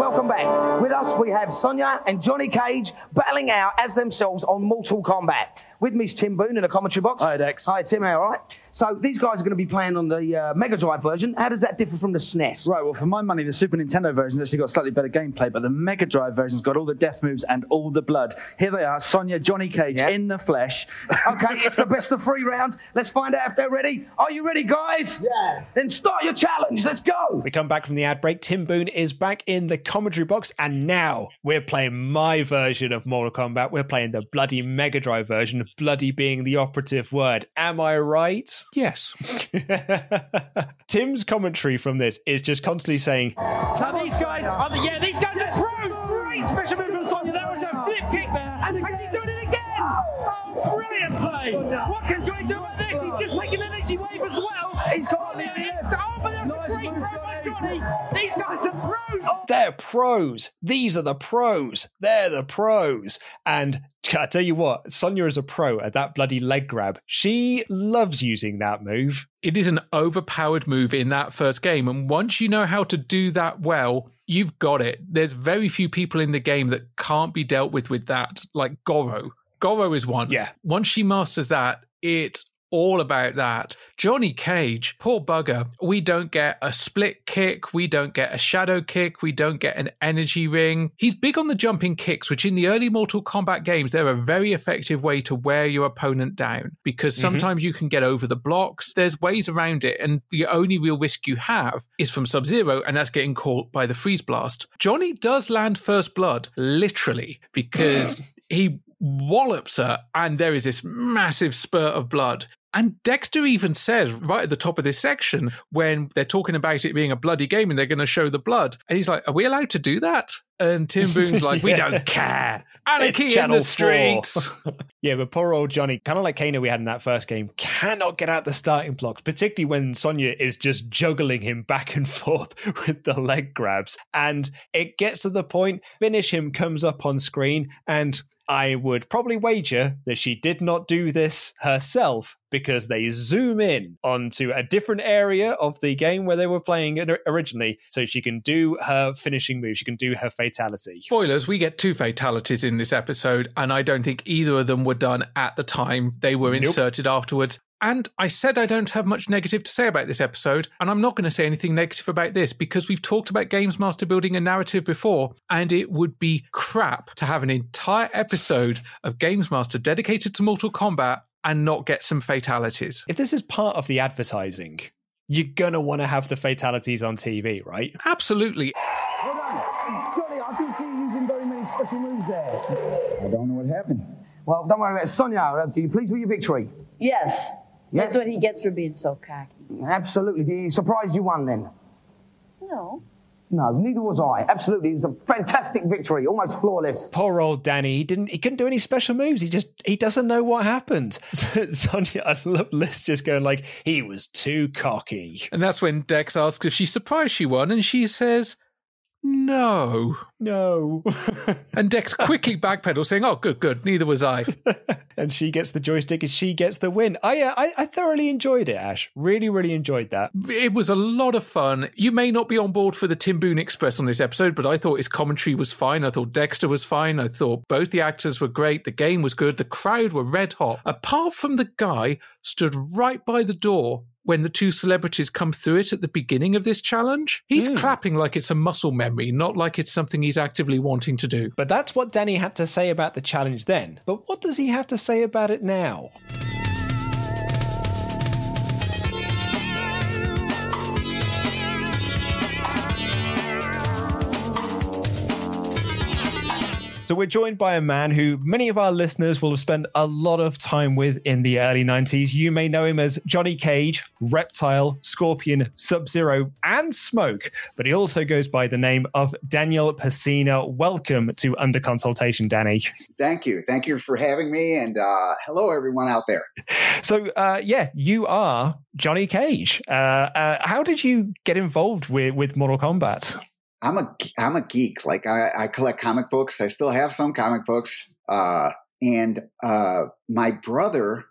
[SPEAKER 14] welcome back. With us, we have Sonya and Johnny Cage battling out as themselves on Mortal Kombat. With me is Tim Boone in the commentary box. Hi, Dex. Hi, Tim. How All right. So these guys are going to be playing on the uh, Mega Drive version. How does that differ from the SNES?
[SPEAKER 34] Right, well, for my money, the Super Nintendo version's actually got slightly better gameplay, but the Mega Drive version's got all the death moves and all the blood. Here they are, Sonya, Johnny Cage in the flesh. <laughs>
[SPEAKER 14] okay, it's the best of three rounds. Let's find out if they're ready. Are you ready, guys? Yeah. Then start your challenge. Let's go.
[SPEAKER 5] We come back from the ad break. Tim Boone is back in the commentary box, and now we're playing my version of Mortal Kombat. We're playing the bloody Mega Drive version, bloody being the operative word. Am I right? <laughs>
[SPEAKER 6] Yes.
[SPEAKER 5] Tim's commentary from this is just constantly saying,
[SPEAKER 35] Now these guys are the yeah, these guys are pros. Great special move from Sonya. That was a flip kick there, and he's doing it again. Oh, brilliant play! What can Johnny do with this? He's just taking the energy wave as well. He's got oh, the Oh, but that's a great throw by Johnny. These guys are pros. Oh.
[SPEAKER 5] they're pros. These are the pros. They're the pros. And I tell you what, Sonya is a pro at that bloody leg grab. She loves using that move.
[SPEAKER 6] It is an overpowered move in that first game. And once you know how to do that well, you've got it. There's very few people in the game that can't be dealt with with that, like Goro. Goro is one.
[SPEAKER 5] Yeah.
[SPEAKER 6] Once she masters that, it's all about that. Johnny Cage, poor bugger. We don't get a split kick. We don't get a shadow kick. We don't get an energy ring. He's big on the jumping kicks, which in the early Mortal Kombat games, they're a very effective way to wear your opponent down because
[SPEAKER 5] Mhm.
[SPEAKER 6] sometimes you can get over the blocks. There's ways around it. And the only real risk you have is from Sub Zero, and that's getting caught by the freeze blast. Johnny does land first blood, literally, because <laughs> he wallops her, and there is this massive spurt of blood. And Dexter even says right at the top of this section when they're talking about it being a bloody game and they're going to show the blood, and he's like, "Are we allowed to do that?" And Tim Boone's like, "We <laughs>
[SPEAKER 5] Yeah.
[SPEAKER 6] don't care.
[SPEAKER 5] It's
[SPEAKER 6] Anarchy in
[SPEAKER 5] Channel
[SPEAKER 6] the streets."
[SPEAKER 5] 4. <laughs> <laughs> yeah, but poor old Johnny, kind of like Kano we had in that first game, cannot get out the starting blocks, particularly when Sonya is just juggling him back and forth with the leg grabs. And it gets to the point, finish him comes up on screen, and I would probably wager that she did not do this herself because they zoom in onto a different area of the game where they were playing originally so she can do her finishing move, she can do her fatal fatality.
[SPEAKER 6] Spoilers, we get two fatalities in this episode, and I don't think either of them were done at the time. They were
[SPEAKER 5] Nope.
[SPEAKER 6] inserted afterwards. And I said I don't have much negative to say about this episode, and I'm not going to say anything negative about this because we've talked about Games Master building a narrative before, and it would be crap to have an entire episode of Games Master dedicated to Mortal Kombat and not get some fatalities.
[SPEAKER 5] If this is part of the advertising, you're gonna want to have the fatalities on TV, right?
[SPEAKER 6] Absolutely.
[SPEAKER 14] Hold on. Johnny, I didn't see you using very many special moves there.
[SPEAKER 36] I don't know what happened.
[SPEAKER 14] Well, don't worry about it. Sonya, uh, are you pleased with your victory?
[SPEAKER 37] Yes.
[SPEAKER 14] Yeah.
[SPEAKER 37] That's what he gets for being so cocky.
[SPEAKER 14] Absolutely. Do you surprised you won then?
[SPEAKER 37] No.
[SPEAKER 14] No, neither was I. Absolutely. It was a fantastic victory, almost flawless.
[SPEAKER 5] Poor old Danny. He didn't. He couldn't do any special moves. He just. He doesn't know what happened. <laughs> Sonya, I love Liz just going like he was too cocky.
[SPEAKER 6] And that's when Dex asks if she's surprised she won, and she says, No.
[SPEAKER 5] No.
[SPEAKER 6] and Dex quickly backpedals, saying, Oh, good, good. Neither was I. <laughs>
[SPEAKER 5] and she gets the joystick and she gets the win. I, uh, I I thoroughly enjoyed it, Ash. Really, really enjoyed that.
[SPEAKER 6] It was a lot of fun. You may not be on board for the Tim Boone Express on this episode, but I thought his commentary was fine. I thought Dexter was fine. I thought both the actors were great. The game was good. The crowd were red hot. Apart from the guy stood right by the door when the two celebrities come through it at the beginning of this challenge. He's clapping like it's a muscle memory, not like it's something he's actively wanting to do.
[SPEAKER 5] But that's what Danny had to say about the challenge then. But what does he have to say about it now? So we're joined by a man who many of our listeners will have spent a lot of time with in the early 90s. You may know him as Johnny Cage, Reptile, Scorpion, Sub-Zero, and Smoke, but he also goes by the name of Daniel Pesina. Welcome to Under Consultation, Danny.
[SPEAKER 36] Thank you. Thank you for having me. And uh, hello, everyone out there.
[SPEAKER 5] So, uh, yeah, you are Johnny Cage. Uh, uh, how did you get involved with, with Mortal Kombat?
[SPEAKER 36] I'm a I'm a geek. Like I, I collect comic books. I still have some comic books. Uh, and uh, my brother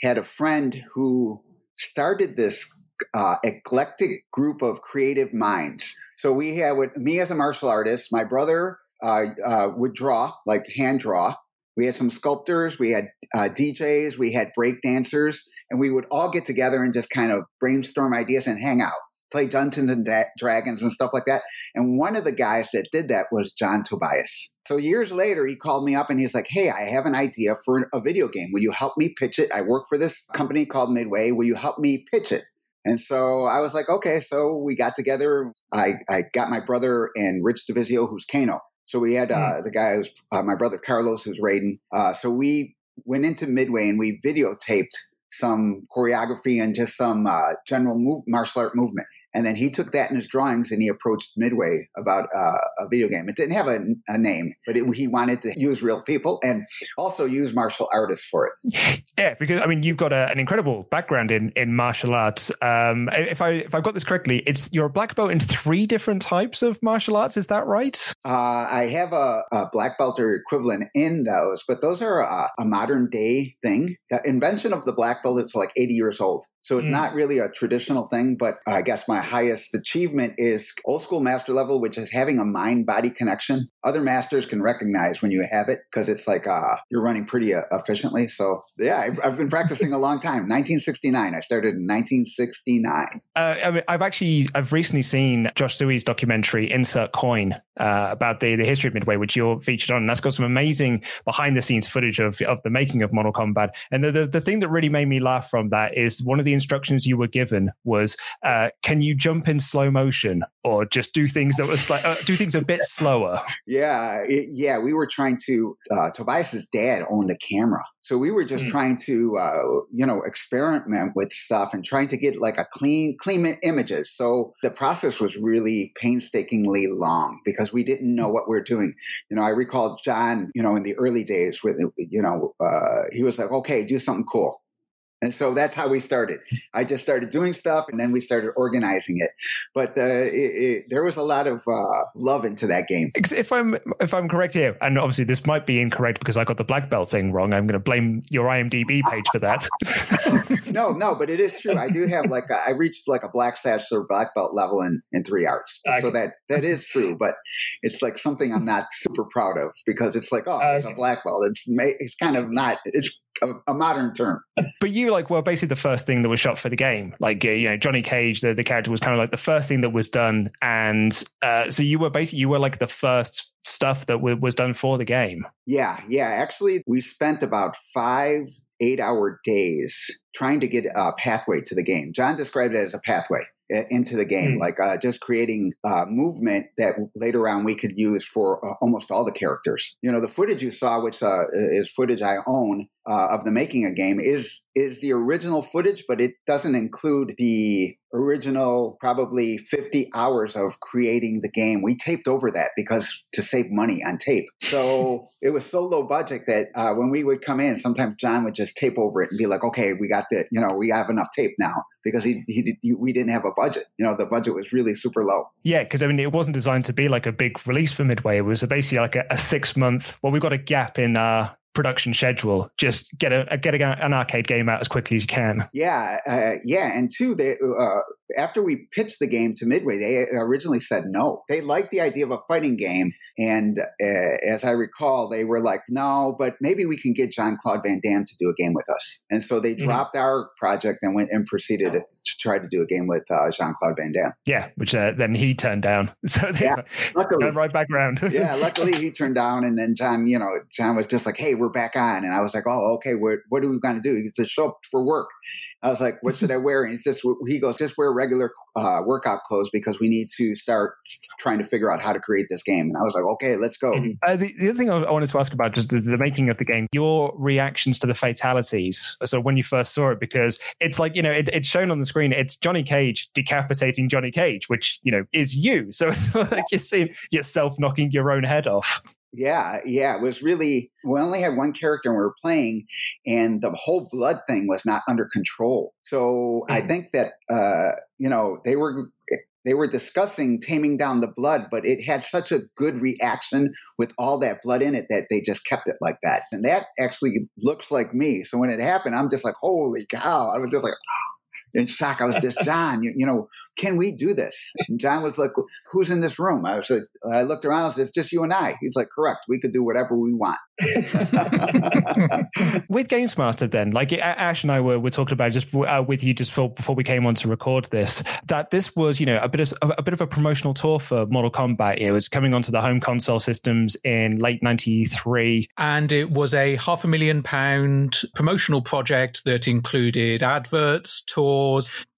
[SPEAKER 36] had a friend who started this uh, eclectic group of creative minds. So we had with me as a martial artist. My brother uh, uh, would draw, like hand draw. We had some sculptors, we had uh, DJs, we had break dancers, and we would all get together and just kind of brainstorm ideas and hang out play Dungeons and da- Dragons and stuff like that. And one of the guys that did that was John Tobias. So years later, he called me up and he's like, Hey, I have an idea for a video game. Will you help me pitch it? I work for this company called Midway. Will you help me pitch it? And so I was like, okay. So we got together. I, I got my brother and Rich Divizio, who's Kano. So we had uh, the guy who's uh, my brother Carlos, who's Raiden. Uh, so we went into Midway and we videotaped some choreography and just some uh, general move, martial art movement. And then he took that in his drawings and he approached Midway about uh, a video game. It didn't have a, a name, but it, he wanted to use real people and also use martial artists for it. <laughs>
[SPEAKER 5] Yeah, because I mean, you've got a, an incredible background in, in martial arts. Um, if I if I've got this correctly, it's you're a black belt in three different types of martial arts. Is that right?
[SPEAKER 36] Uh, I have a, a, black belt or equivalent in those, but those are a, a modern day thing. The invention of the black belt is like 80 years old. So it's mm. not really a traditional thing, but I guess my highest achievement is old school master level, which is having a mind body connection. Other masters can recognize when you have it because it's like uh, you're running pretty uh, efficiently. So yeah, I've, I've, been practicing a long time. 1969. I started in 1969.
[SPEAKER 5] Uh, I mean, I've actually I've recently seen Josh Tsui's documentary Insert Coin uh, about the the history of Midway, which you're featured on. And that's got some amazing behind the scenes footage of of the making of Mortal Kombat. And the, the the thing that really made me laugh from that is one of the instructions you were given was, uh, "Can you jump in slow motion or just do things that was like uh, do things a bit <laughs> slower?"
[SPEAKER 36] Yeah, it, yeah. We were trying to. Uh, Tobias's dad owned the camera, so we were just mm. trying to, uh, you know, experiment with stuff and trying to get like a clean, clean images. So the process was really painstakingly long because we didn't know what we are doing. You know, I recall John, you know, in the early days with, you know, uh, he was like, "Okay, do something cool." And so that's how we started. I just started doing stuff and then we started organizing it. But uh, it, it, there was a lot of uh, love into that game.
[SPEAKER 5] If I'm if I'm correct here, and obviously this might be incorrect because I got the black belt thing wrong, I'm going to blame your IMDb page for that. <laughs>
[SPEAKER 36] no, no, but it is true. I do have like a, I reached like a black sash or black belt level in in three arts, okay. so that that is true. But it's like something I'm not super proud of because it's like oh, okay. it's a black belt. It's it's kind of not. It's a, a, modern term.
[SPEAKER 5] But you like well, basically the first thing that was shot for the game, like you know Johnny Cage, the, the character was kind of like the first thing that was done, and uh, so you were basically you were like the first stuff that w- was done for the game.
[SPEAKER 36] Yeah, yeah. Actually, we spent about five eight hour days trying to get a pathway to the game. John described it as a pathway into the game, mm. like uh, just creating uh, movement that later on we could use for uh, almost all the characters. You know, the footage you saw, which uh, is footage I own uh, of the making a game, is is the original footage, but it doesn't include the original probably 50 hours of creating the game. We taped over that because to save money on tape. So <laughs> it was so low budget that uh, when we would come in, sometimes John would just tape over it and be like, "Okay, we got the, you know, we have enough tape now." Because he, he, he we didn't have a budget. You know, the budget was really super low.
[SPEAKER 5] Yeah, because I mean, it wasn't designed to be like a big release for Midway. It was basically like a, a six month. Well, we've got a gap in uh, production schedule. Just get a get a, an arcade game out as quickly as you can.
[SPEAKER 36] Yeah, uh, yeah, and two, they uh, after we pitched the game to Midway, they originally said no. They liked the idea of a fighting game, and uh, as I recall, they were like, "No, but maybe we can get Jean Claude Van Damme to do a game with us." And so they mm-hmm. dropped our project and went and proceeded to try to do a game with uh, Jean Claude Van Damme.
[SPEAKER 5] Yeah, which uh, then he turned down. <laughs> So they yeah, luckily, right back around. <laughs>
[SPEAKER 36] yeah, luckily he turned down, and then John, you know, John was just like, "Hey, back on," and I was like, "Oh, okay. What what are we going to do?" He said, "Show up for work." I was like, "What should I wear?" And he says, "He goes, just wear regular uh, workout clothes because we need to start trying to figure out how to create this game." And I was like, "Okay, let's go."
[SPEAKER 5] Mm-hmm. Uh, the, the, other thing I wanted to ask about is the, the, making of the game. Your reactions to the fatalities. So when you first saw it, because it's like you know, it, it's shown on the screen. It's Johnny Cage decapitating Johnny Cage, which you know is you. So it's <laughs> like you're seeing yourself knocking your own head off.
[SPEAKER 36] Yeah, yeah. It was really, we only had one character and we were playing, and the whole blood thing was not under control. So I mm. think that, uh, you know, they were. They were discussing taming down the blood, but it had such a good reaction with all that blood in it that they just kept it like that. And that actually looks like me. So when it happened, I'm just like, holy cow. I was just like, in shock. I was just, John, you, you, know, can we do this? And John was like, who's in this room? I was just, I looked around, I said, it's just you and I. He's like, correct. We could do whatever we want. <laughs>
[SPEAKER 5] with Games Master, then, like Ash and I were, were talking about just uh, with you just for, before we came on to record this, that this was, you know, a bit of a, a bit of a promotional tour for Mortal Kombat. It was coming onto the home console systems in late '93,
[SPEAKER 6] and it was a half a million pound promotional project that included adverts, tours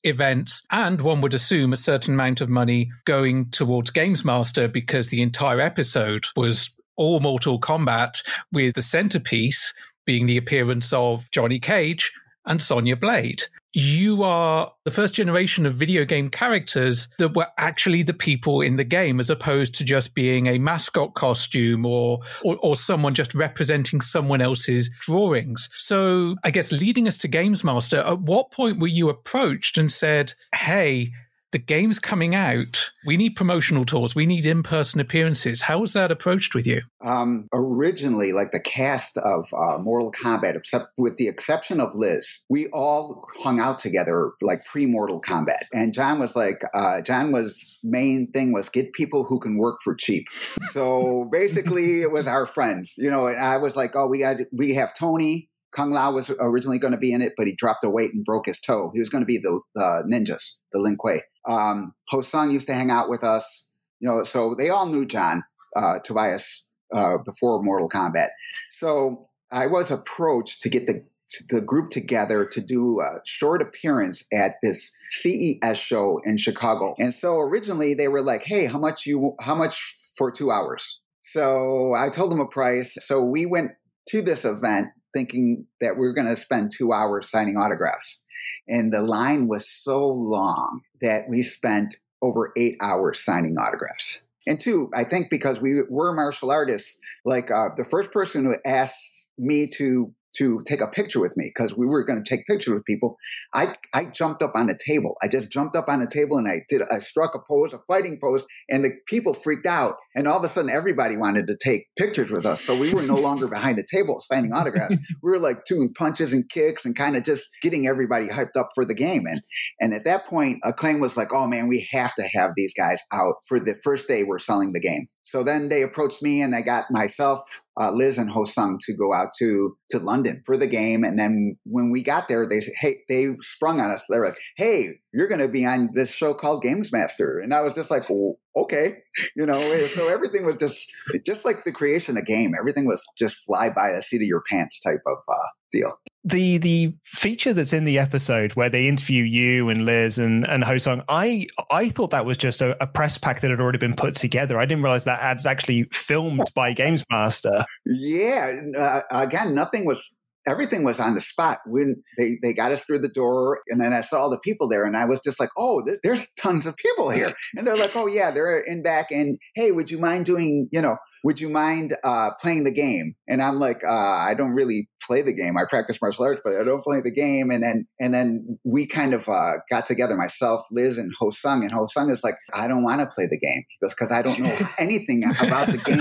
[SPEAKER 6] events, and one would assume a certain amount of money going towards Games Master because the entire episode was all Mortal Kombat, with the centerpiece being the appearance of Johnny Cage and Sonya Blade you are the first generation of video game characters that were actually the people in the game as opposed to just being a mascot costume or, or, or someone just representing someone else's drawings. So I guess leading us to Games Master, at what point were you approached and said, "Hey, the game's coming out. We need promotional tours. We need in person appearances. How was that approached with you?
[SPEAKER 36] Um, originally, like the cast of uh, Mortal Kombat, except with the exception of Liz, we all hung out together like pre Mortal Kombat. And John was like, uh, John was main thing was get people who can work for cheap. So <laughs> basically, it was our friends. You know, I was like, oh, we got we have Tony. Kung Lao was originally going to be in it, but he dropped a weight and broke his toe. He was going to be the uh, ninjas, the Lin Kuei. Um, Ho-Sung used to hang out with us, you know, so they all knew John uh, Tobias uh, before Mortal Kombat. So I was approached to get the the group together to do a short appearance at this CES show in Chicago. And so originally they were like, "Hey, how much you how much for 2 hours?" So I told them a price. So we went to this event thinking that we were going to spend 2 hours signing autographs. And the line was so long that we spent over eight hours signing autographs. And two, I think because we were martial artists, like uh, the first person who asked me to to take a picture with me because we were going to take pictures with people. I I jumped up on a table. I just jumped up on a table and I did I struck a pose, a fighting pose, and the people freaked out. And all of a sudden, everybody wanted to take pictures with us. So we were no <laughs> longer behind the table signing autographs. we were like doing punches and kicks and kind of just getting everybody hyped up for the game. And and at that point, Acclaim was like, "Oh man, we have to have these guys out for the first day we're selling the game." So then they approached me and I got myself, uh, Liz and Hosung to go out to, to London for the game. And then when we got there, they said, Hey, they sprung on us. They were like, Hey, you're going to be on this show called Games Master. And I was just like, well, okay. You know, so everything was just, just like the creation of the game. Everything was just fly by the seat of your pants type of uh, deal
[SPEAKER 5] the the feature that's in the episode where they interview you and Liz and and Hosung, I I thought that was just a, a, press pack that had already been put together. I didn't realize that ad's actually filmed by Games Master.
[SPEAKER 36] Yeah, uh, again, nothing was everything was on the spot when they, they got us through the door and then i saw all the people there and i was just like oh there's tons of people here. And they're like oh yeah they're in back and hey would you mind doing you know would you mind uh, playing the game? And i'm like uh, i don't really play the game. I practice martial arts but i don't play the game. And then and then we kind of uh, got together myself liz and ho sung. And ho sung is like i don't want to play the game. Because i don't know <laughs> anything about the game.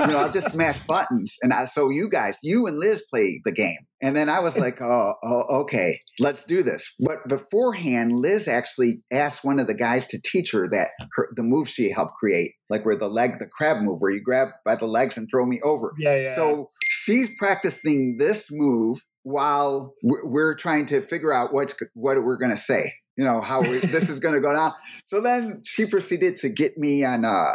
[SPEAKER 36] You know i'll just smash buttons. And I, so you guys you and liz play the game. And then I was <laughs> like, oh, oh, okay, let's do this. But beforehand, Liz actually asked one of the guys to teach her that her, the move she helped create, like where the leg, the crab move, where you grab by the legs and throw me over.
[SPEAKER 5] Yeah, yeah.
[SPEAKER 36] So she's practicing this move while we're trying to figure out what's what we're going to say you know how we, this is going to go down. So then she proceeded to get me and uh,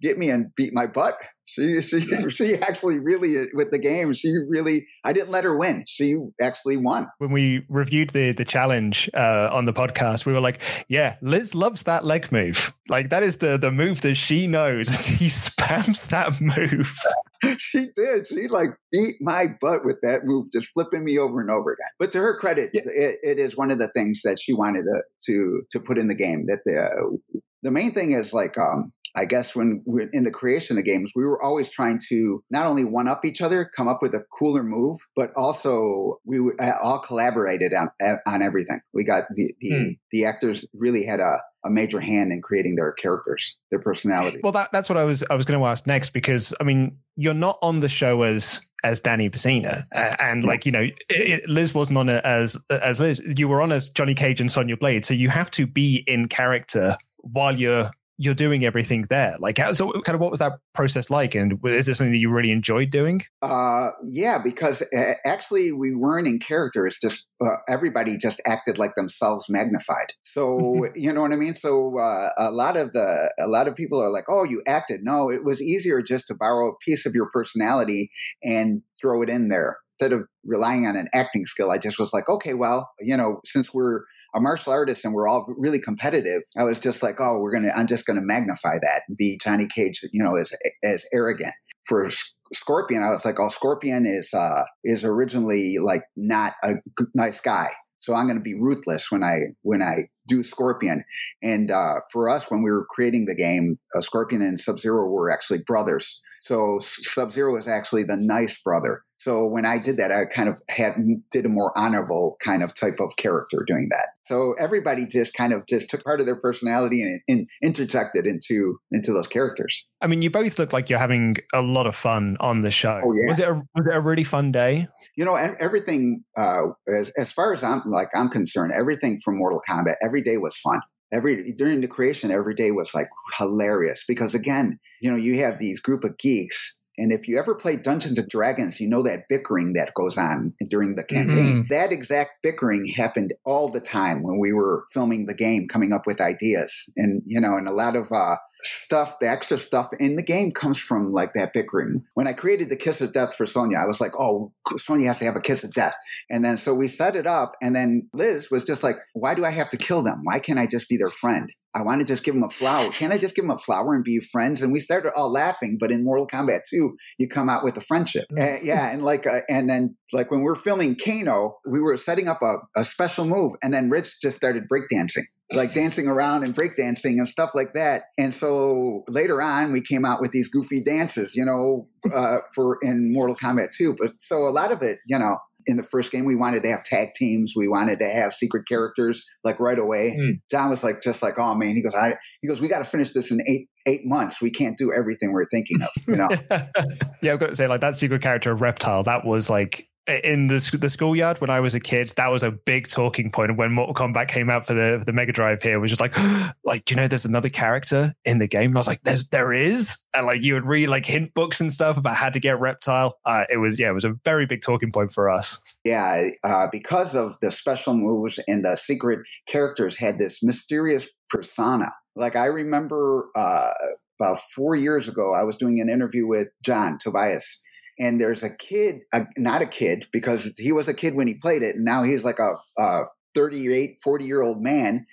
[SPEAKER 36] get me and beat my butt. She, she, she actually really with the game. She really, I didn't let her win. She actually won.
[SPEAKER 5] When we reviewed the the challenge uh, on the podcast, we were like, "Yeah, Liz loves that leg move. Like that is the the move that she knows. <laughs> She spams that move." <laughs>
[SPEAKER 36] she did. She like beat my butt with that move, just flipping me over and over again. But to her credit, yeah. it, it is one of the things that she wanted to to, to put in the game. That the the main thing is like um, I guess when we're in the creation of the games, we were always trying to not only one up each other, come up with a cooler move, but also we all collaborated on on everything. We got the the, mm. the actors really had a a major hand in creating their characters, their personality.
[SPEAKER 5] Well, that, that's what I was I was going to ask next because I mean you're not on the show as as Danny Pesina, and like you know, it, Liz wasn't on it as as Liz. You were on as Johnny Cage and Sonya Blade, so you have to be in character while you're you're doing everything there. Like, how, so kind of what was that process like? And is this something that you really enjoyed doing?
[SPEAKER 36] Uh, yeah, because actually we weren't in character. It's just uh, everybody just acted like themselves magnified. So you know what I mean. So uh, a lot of the a lot of people are like, "Oh, you acted." No, it was easier just to borrow a piece of your personality and throw it in there instead of relying on an acting skill. I just was like, okay, well, you know, since we're a martial artist and we're all really competitive, I was just like, oh, we're gonna, I'm just gonna magnify that and be Johnny Cage, you know, as as arrogant. For Scorpion, I was like, oh, Scorpion is uh is originally like not a nice guy. So I'm going to be ruthless when I when I do Scorpion. And uh, for us, when we were creating the game, uh, Scorpion and Sub Zero were actually brothers. So Sub Zero is actually the nice brother. So when I did that, I kind of had did a more honorable kind of type of character doing that. So everybody just kind of just took part of their personality and, and interjected into into those characters.
[SPEAKER 5] I mean, you both look like you're having a lot of fun on the show.
[SPEAKER 36] Oh, yeah.
[SPEAKER 5] Was it a, was it a really fun day?
[SPEAKER 36] You know, everything uh, as as far as I'm like I'm concerned, everything from Mortal Kombat every day was fun every during the creation every day was like hilarious because again you know you have these group of geeks and if you ever play Dungeons and Dragons, you know that bickering that goes on during the campaign. Mm-hmm. That exact bickering happened all the time when we were filming the game, coming up with ideas. And, you know, and a lot of uh, stuff, the extra stuff in the game comes from like that bickering. When I created the kiss of death for Sonya, I was like, oh, Sonya has to have a kiss of death. And then so we set it up. And then Liz was just like, why do I have to kill them? Why can't I just be their friend? I want to just give them a flower. Can't I just give them a flower and be friends? And we started all laughing. But in Mortal Kombat 2, you come out with a friendship. Uh, yeah. And like, uh, and then like when we are filming Kano, we were setting up a, a special move. And then Rich just started breakdancing like dancing around and breakdancing and stuff like that. And so later on, we came out with these goofy dances, you know, uh, for in Mortal Kombat 2. But so a lot of it, you know, in the first game, we wanted to have tag teams. We wanted to have secret characters like right away. Mm. John was like, just like, oh man, he goes, I, he goes, we got to finish this in eight eight months. We can't do everything we're thinking of, you know. <laughs>
[SPEAKER 5] yeah, I've got to say, like that secret character, Reptile, that was like in the the schoolyard when I was a kid, that was a big talking point. when Mortal Kombat came out for the for the Mega Drive here, was just like, <gasps> like, do you know there's another character in the game? And I was like, there's there is, and like you would read like hint books and stuff about how to get Reptile. Uh, it was yeah, it was a very big talking point for us.
[SPEAKER 36] Yeah, uh, because of the special moves and the secret characters had this mysterious persona. Like I remember uh, about four years ago, I was doing an interview with John Tobias and there's a kid, not a kid because he was a kid when he played it, and now he's like a, a 38, 40 year old man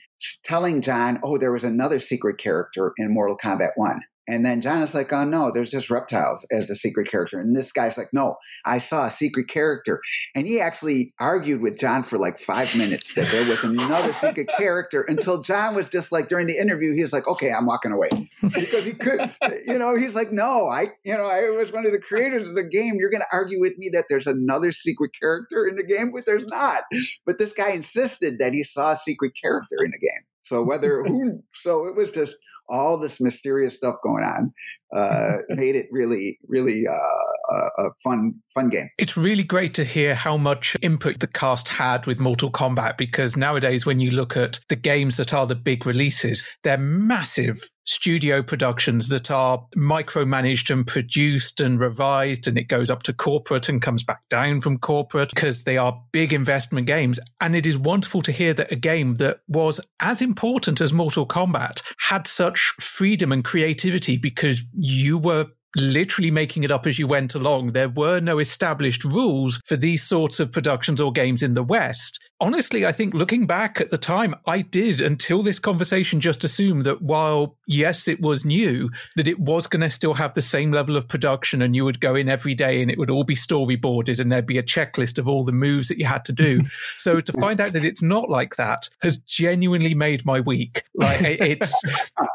[SPEAKER 36] telling John, oh, there was another secret character in Mortal Kombat 1. And then John is like, oh no, there's just reptiles as the secret character. And this guy's like, no, I saw a secret character. And he actually argued with John for like five minutes that there was another secret character until John was just like, during the interview, he was like, okay, I'm walking away. Because he could, you know, he's like, no, I, you know, I was one of the creators of the game. You're going to argue with me that there's another secret character in the game, but there's not. But this guy insisted that he saw a secret character in the game. So whether, who, so it was just, all this mysterious stuff going on uh, <laughs> made it really, really uh, a, a, fun, fun game.
[SPEAKER 6] It's really great to hear how much input the cast had with Mortal Kombat because nowadays, when you look at the games that are the big releases, they're massive studio productions that are micromanaged and produced and revised and it goes up to corporate and comes back down from corporate because they are big investment games. And it is wonderful to hear that a game that was as important as Mortal Kombat had such freedom and creativity because you were literally making it up as you went along. There were no established rules for these sorts of productions or games in the West honestly, I think looking back at the time, I did until this conversation just assume that while, yes, it was new, that it was going to still have the same level of production and you would go in every day and it would all be storyboarded and there'd be a checklist of all the moves that you had to do. <laughs> so to find out that it's not like that has genuinely made my week. Like it's,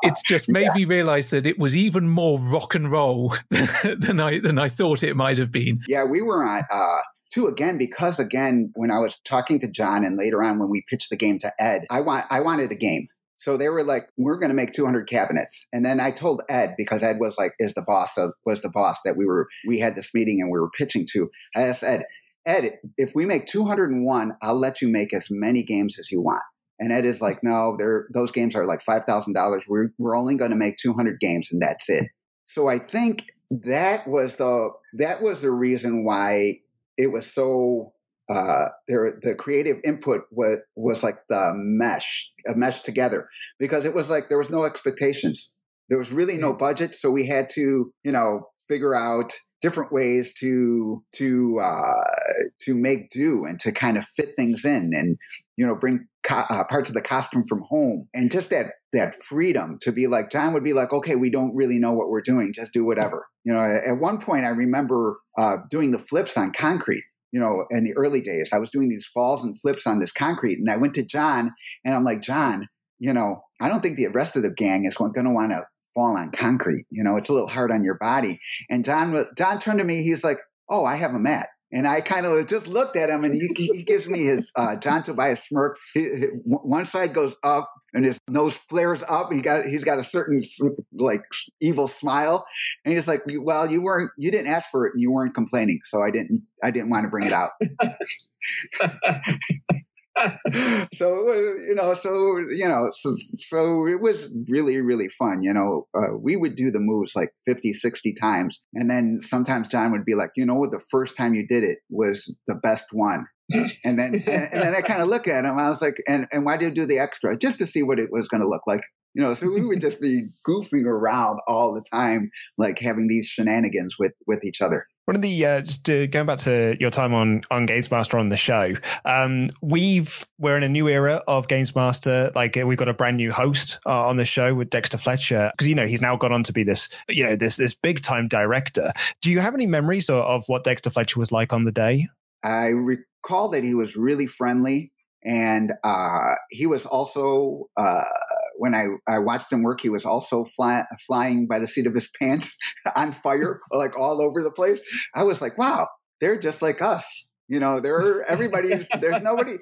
[SPEAKER 6] it's just made <laughs> me realize that it was even more rock and roll <laughs> than I, than I thought it might have been.
[SPEAKER 36] Yeah, we were on, uh, too again because again when i was talking to john and later on when we pitched the game to ed i want i wanted a game. So they were like we're going to make 200 cabinets. And then i told ed because ed was like is the boss of was the boss that we were we had this meeting and we were pitching to i asked ed ed if we make 201 i'll let you make as many games as you want. And ed is like no those games are like $5000 we're, we're only going to make 200 games and that's it so i think that was the that was the reason why it was so uh, there the creative input was was like the mesh a mesh together because it was like there was no expectations. There was really no budget so we had to you know figure out different ways to to uh, to make do and to kind of fit things in and you know bring co- uh, parts of the costume from home. And just that that freedom to be like John would be like okay we don't really know what we're doing just do whatever. You know at one point I remember uh, doing the flips on concrete you know in the early days. I was doing these falls and flips on this concrete and I went to John and I'm like John you know I don't think the rest of the gang is going to want to fall on concrete. You know, it's a little hard on your body. And John, John turned to me. He's like, "Oh, I have a mat." And I kind of just looked at him, and he, he gives me his uh, John Tobias smirk. He, he, one side goes up, and his nose flares up. He got he's got a certain like evil smile, and he's like, "Well, you weren't, you didn't ask for it, and you weren't complaining, so I didn't, I didn't want to bring it out." <laughs> <laughs> so you know, so you know, so, so it was really, really fun. You know, uh, we would do the moves like 50, 60 times, and then sometimes John would be like, you know, the first time you did it was the best one. and then <laughs> and, and then I kind of look at him. I was like, and, and why did you do the extra? Just to see what it was going to look like. You know, so we would just be <laughs> goofing around all the time, like having these shenanigans with with each other.
[SPEAKER 5] One of the uh, just uh, going back to your time on on Games Master on the show, um, we've we're in a new era of Games Master. Like uh, we've got a brand new host uh, on the show with Dexter Fletcher because you know he's now gone on to be this you know this this big time director. Do you have any memories of, of what Dexter Fletcher was like on the day?
[SPEAKER 36] I recall that he was really friendly. and uh, he was also uh, when I, I watched him work, he was also fly, flying by the seat of his <laughs> pants on fire, like all over the place. I was like, wow, they're just like us. You know, they're <laughs> everybody's. there's nobody.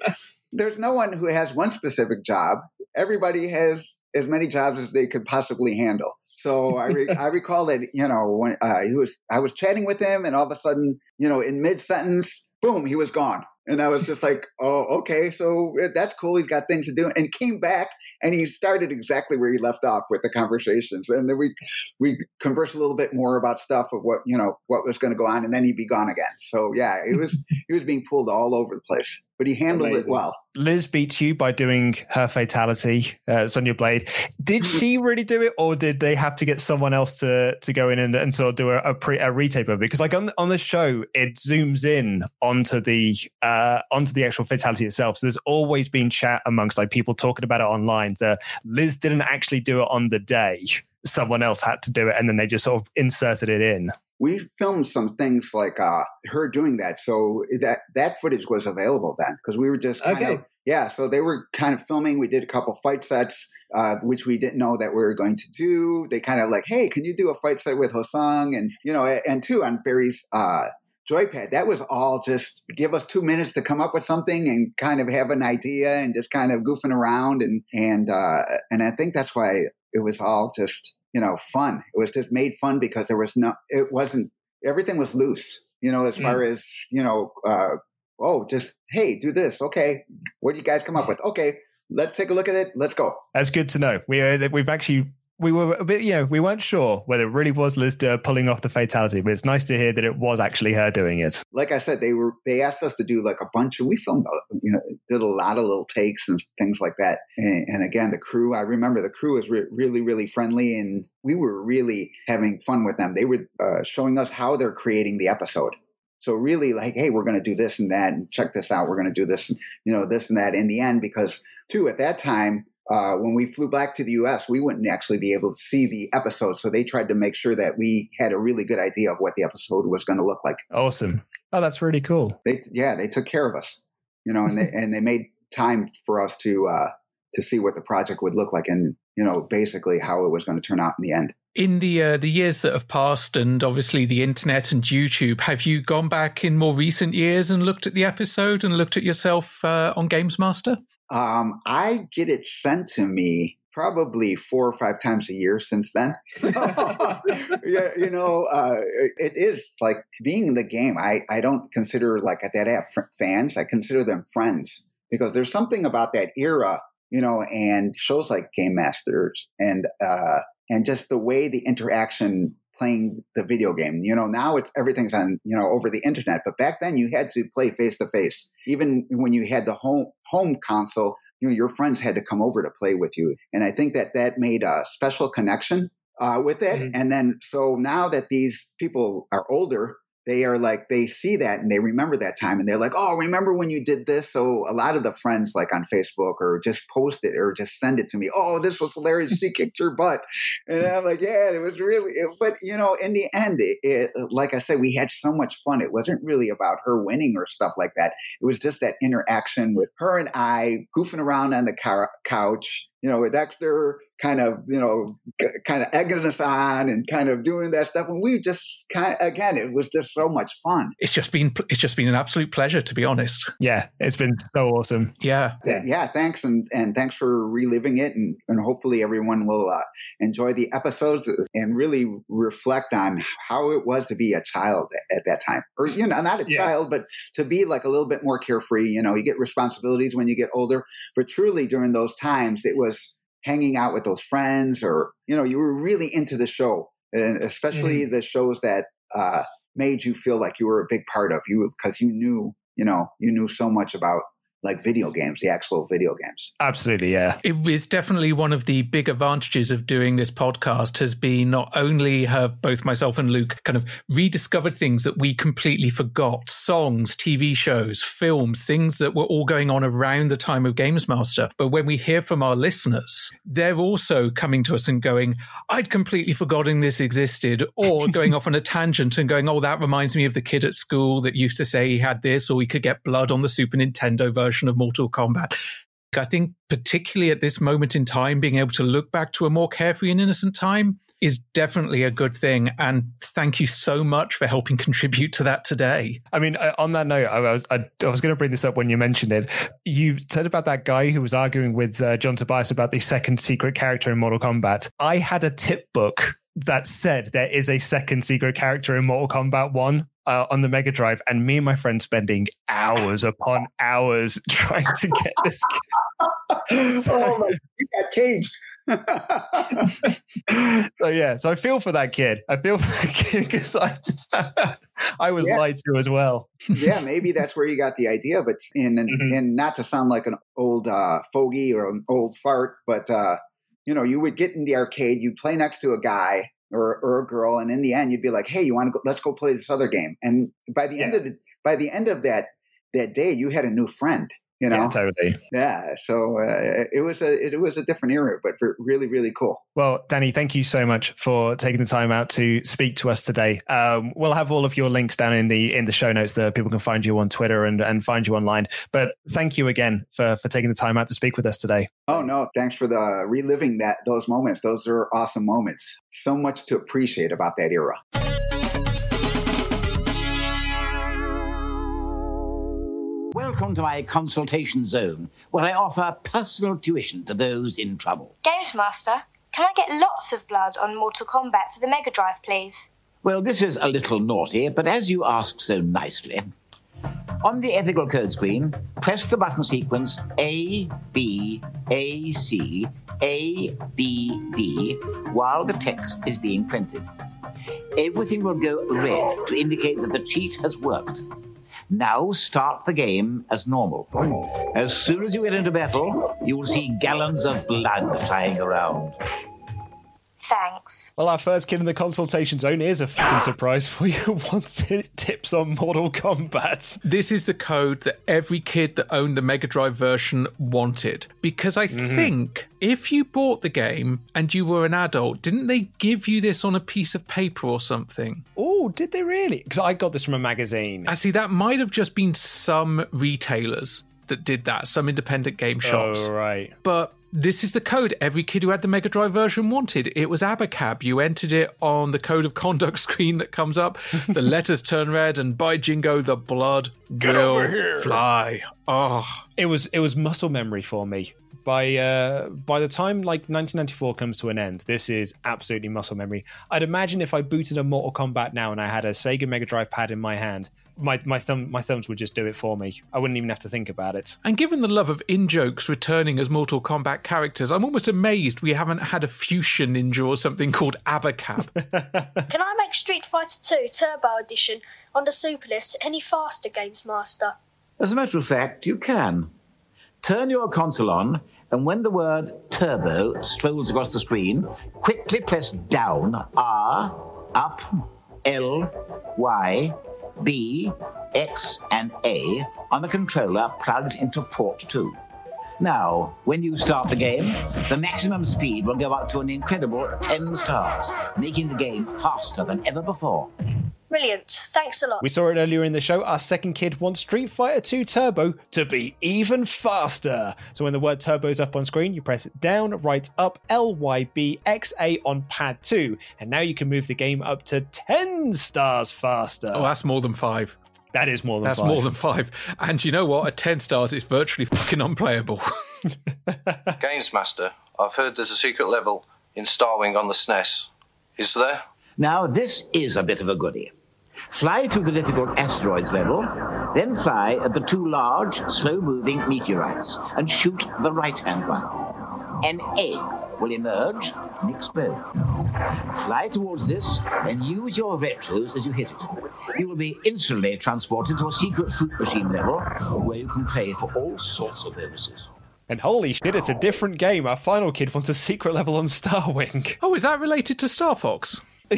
[SPEAKER 36] There's no one who has one specific job. Everybody has as many jobs as they could possibly handle. So I re- <laughs> I recall that you know when uh, he was I was chatting with him, and all of a sudden, you know, in mid sentence, boom, he was gone. And I was just like, oh, okay, so eh, that's cool. He's got things to do. And came back and he started exactly where he left off with the conversations. And then we we conversed a little bit more about stuff of what, you know, what was going to go on. And then he'd be gone again. So yeah, it was he was being pulled all over the place but he handled Amazing. it well.
[SPEAKER 5] Liz beats you by doing her fatality, uh, Sonya Blade. Did <laughs> she really do it, or did they have to get someone else to to go in and, and sort of do a, a, pre, a retape of it? Because like on on the show, it zooms in onto the uh, onto the actual fatality itself. So there's always been chat amongst like people talking about it online. that Liz didn't actually do it on the day; someone else had to do it, and then they just sort of inserted it in
[SPEAKER 36] we filmed some things like uh, her doing that. So that that footage was available then because we were just kind okay. of yeah. So they were kind of filming. We did a couple fight sets, uh, which we didn't know that we were going to do. They kind of like, hey, can you do a fight set with Hosung? And you know, and two on Barry's. Uh, joypad that was all just give us two minutes to come up with something and kind of have an idea and just kind of goofing around and and uh and i think that's why it was all just you know, fun. It was just made fun because there was no, it wasn't, everything was loose, you know, as mm. far as, you know, uh, oh, just, hey, do this. Okay. What do you guys come up with? Okay. Let's take a look at it. Let's go.
[SPEAKER 5] That's good to know. We, uh, we've actually we were a bit, you know, we weren't sure whether it really was Liz pulling off the fatality, but it's nice to hear that it was actually her doing it.
[SPEAKER 36] Like I said, they were they asked us to do like a bunch of we filmed, you know, did a lot of little takes and things like that. And, and again, the crew, I remember the crew was re- really really friendly, and we were really having fun with them. They were uh, showing us how they're creating the episode. So really, like, hey, we're going to do this and that, and check this out. We're going to do this, you know, this and that. In the end, because too, at that time uh, when we flew back to the US, we wouldn't actually be able to see the episode. So they tried to make sure that we had a really good idea of what the episode was going to look like.
[SPEAKER 5] Awesome. Oh, that's really cool.
[SPEAKER 36] They, yeah, they took care of us, you know, and they, <laughs> and they made time for us to, uh, to see what the project would look like and, you know, basically how it was going to turn out in the end.
[SPEAKER 6] In the uh, the years that have passed, and obviously the internet and YouTube, have you gone back in more recent years and looked at the episode and looked at yourself uh, on Games Master?
[SPEAKER 36] Um, I get it sent to me probably four or five times a year since then. <laughs> So, yeah, you know, uh, it is like being in the game. I, I don't consider like that have fans. I consider them friends because there's something about that era, you know, and shows like Game Masters and, uh, and just the way the interaction playing the video game. You know, now it's everything's on, you know, over the internet, but back then you had to play face to face. Even when you had the home home console, you know, your friends had to come over to play with you. And I think that that made a special connection uh, with it. Mm-hmm. And then so now that these people are older, they are like they see that and they remember that time and they're like oh remember when you did this? So a lot of the friends like on facebook or just post it or just send it to me oh this was hilarious. She kicked your butt. And i'm like yeah it was really but you know in the end it, it, like i said we had so much fun. It wasn't really about her winning or stuff like that. It was just that interaction with her and i goofing around on the car- couch you know, with Dexter kind of, you know, kind of egging us on and kind of doing that stuff. And we just kind of, again, it was just so much fun.
[SPEAKER 6] It's just been, it's just been an absolute pleasure, to be honest.
[SPEAKER 5] Yeah, it's been so awesome.
[SPEAKER 6] Yeah.
[SPEAKER 36] Yeah. yeah thanks. And, and thanks for reliving it. And, and hopefully everyone will uh, enjoy the episodes and really reflect on how it was to be a child at that time. Or, you know, not a yeah. child, but to be like a little bit more carefree. You know, you get responsibilities when you get older, but truly during those times, it was, hanging out with those friends or you know you were really into the show and especially mm-hmm. the shows that uh, made you feel like you were a big part of you because you knew you know you knew so much about like video games, the actual video games.
[SPEAKER 5] Absolutely, yeah.
[SPEAKER 6] It is definitely one of the big advantages of doing this podcast has been not only have both myself and Luke kind of rediscovered things that we completely forgot, songs, TV shows, films, things that were all going on around the time of Games Master. But when we hear from our listeners, they're also coming to us and going, I'd completely forgotten this existed, or <laughs> going off on a tangent and going, oh, that reminds me of the kid at school that used to say he had this, or we could get blood on the Super Nintendo version version of Mortal Kombat. I think, particularly at this moment in time, being able to look back to a more carefree and innocent time is definitely a good thing. And thank you so much for helping <laughs> contribute to that today.
[SPEAKER 5] I mean, on that note, I was I, I was going to bring this up when you mentioned it. You said about that guy who was arguing with uh, John Tobias about the second secret character in Mortal Kombat. I had a tip book that said there is a second secret character in Mortal Kombat 1 uh, on the Mega Drive, and me and my friend spending hours upon hours <laughs> trying to get this. <laughs>
[SPEAKER 36] oh my, you got caged. <laughs>
[SPEAKER 5] so yeah, so I feel for that kid. I feel for that kid because I, I was
[SPEAKER 36] Yeah.
[SPEAKER 5] lied to as well.
[SPEAKER 36] yeah, maybe that's where you got the idea. But and and,
[SPEAKER 5] Mm-hmm.
[SPEAKER 36] and not to sound like an old uh, fogey or an old fart, but uh, you know, you would get in the arcade, you'd play next to a guy or or a girl, and in the end, you'd be like, "Hey, you want to go? Let's go play this other game." And by the end of the, by the end of that that day, you had a new friend. You know,
[SPEAKER 5] Yeah, totally.
[SPEAKER 36] Yeah, so uh, it was a it was a different era, but for really really cool.
[SPEAKER 5] Well, Danny, thank you so much for taking the time out to speak to us today. Um, we'll have all of your links down in the in the show notes that people can find you on Twitter and, and find you online. But thank you again for for taking the time out to speak with us today.
[SPEAKER 36] Oh no, thanks for the reliving that those moments. Those are awesome moments. So much to appreciate about that era.
[SPEAKER 15] Welcome to my consultation zone, where I offer personal tuition to those in trouble.
[SPEAKER 32] Games Master, can I get lots of blood on Mortal Kombat for the Mega Drive, please?
[SPEAKER 15] Well, this is a little naughty, but as you ask so nicely, on the ethical code screen, press the button sequence A, B, A, C, A, B, B while the text is being printed. Everything will go red to indicate that the cheat has worked. Now start the game as normal. As soon as you get into battle, you will see gallons of blood flying around.
[SPEAKER 32] Thanks.
[SPEAKER 5] Well, our first kid in the consultation zone is a fucking surprise for you. <laughs> Wants tips on Mortal Kombat.
[SPEAKER 6] This is the code that every kid that owned the Mega Drive version wanted. Because I mm-hmm. think if you bought the game and you were an adult, didn't they give you this on a piece of paper or something?
[SPEAKER 5] Oh, did they really? Because I got this from a magazine.
[SPEAKER 6] I see that might have just been some retailers that did that, some independent game oh, shops.
[SPEAKER 5] Oh, right.
[SPEAKER 6] But this is the code every kid who had the Mega Drive version wanted. It was Abacab. You entered it on the code of conduct <laughs> screen that comes up. The letters turn red, and by jingo, the blood
[SPEAKER 5] Get
[SPEAKER 6] will
[SPEAKER 5] over here.
[SPEAKER 6] fly. Oh,
[SPEAKER 5] It was it was muscle memory for me. By uh, by the time like 1994 comes to an end, this is absolutely muscle memory. I'd imagine if I booted a Mortal Kombat now and I had a Sega Mega Drive pad in my hand, my my thumb my thumbs would just do it for me. I wouldn't even have to think about it.
[SPEAKER 6] And given the love of in jokes returning as Mortal Kombat characters, I'm almost amazed we haven't had a fusion ninja or something called Abacab. <laughs>
[SPEAKER 38] Can I make Street Fighter 2 Turbo Edition on the Super List any faster, Games Master?
[SPEAKER 15] As a matter of fact, you can. Turn your console on, and when the word turbo strolls across the screen, quickly press down R, up, L, Y, B, X, and A on the controller plugged into port 2. Now, when you start the game, the maximum speed will go up to an incredible 10 stars, making the game faster than ever before.
[SPEAKER 38] Brilliant. Thanks a lot.
[SPEAKER 5] We saw it earlier in the show. Our second kid wants Street Fighter 2 Turbo to be even faster. So when the word turbo is up on screen, you press down, right, up, L, Y, B, X, A on pad 2. And now you can move the game up to 10 stars faster.
[SPEAKER 6] oh, that's more than five.
[SPEAKER 5] That is more than
[SPEAKER 6] That's
[SPEAKER 5] five.
[SPEAKER 6] more than five. And you know what? At 10 stars, it's virtually fucking unplayable. <laughs>
[SPEAKER 39] Games Master, I've heard there's a secret level in Starwing on the SNES. Is there?
[SPEAKER 15] Now, this is a bit of a goodie. Fly through the difficult asteroids level, then fly at the two large, slow moving meteorites and shoot the right hand one. An egg will emerge and explode. Fly towards this and use your retros as you hit it. You will be instantly transported to a secret fruit machine level where you can play for all sorts of bonuses.
[SPEAKER 5] And holy shit, it's a different game. Our final kid wants a secret level on Starwing.
[SPEAKER 6] Oh, is that related to Star Fox? <laughs>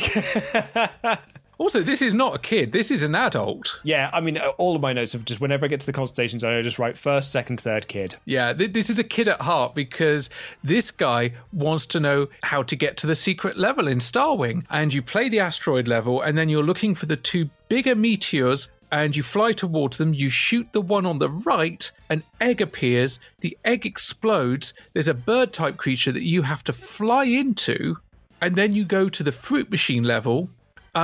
[SPEAKER 6] also, this is not a kid. This is an adult.
[SPEAKER 5] Yeah, I mean, uh, all of my notes have just, whenever I get to the consultation zone, I just write first, second, third kid.
[SPEAKER 6] Yeah, th- this is a kid at heart because this guy wants to know how to get to the secret level in Starwing. And you play the asteroid level, and then you're looking for the two bigger meteors and you fly towards them. You shoot the one on the right, an egg appears, the egg explodes. There's a bird type creature that you have to fly into, and then you go to the fruit machine level.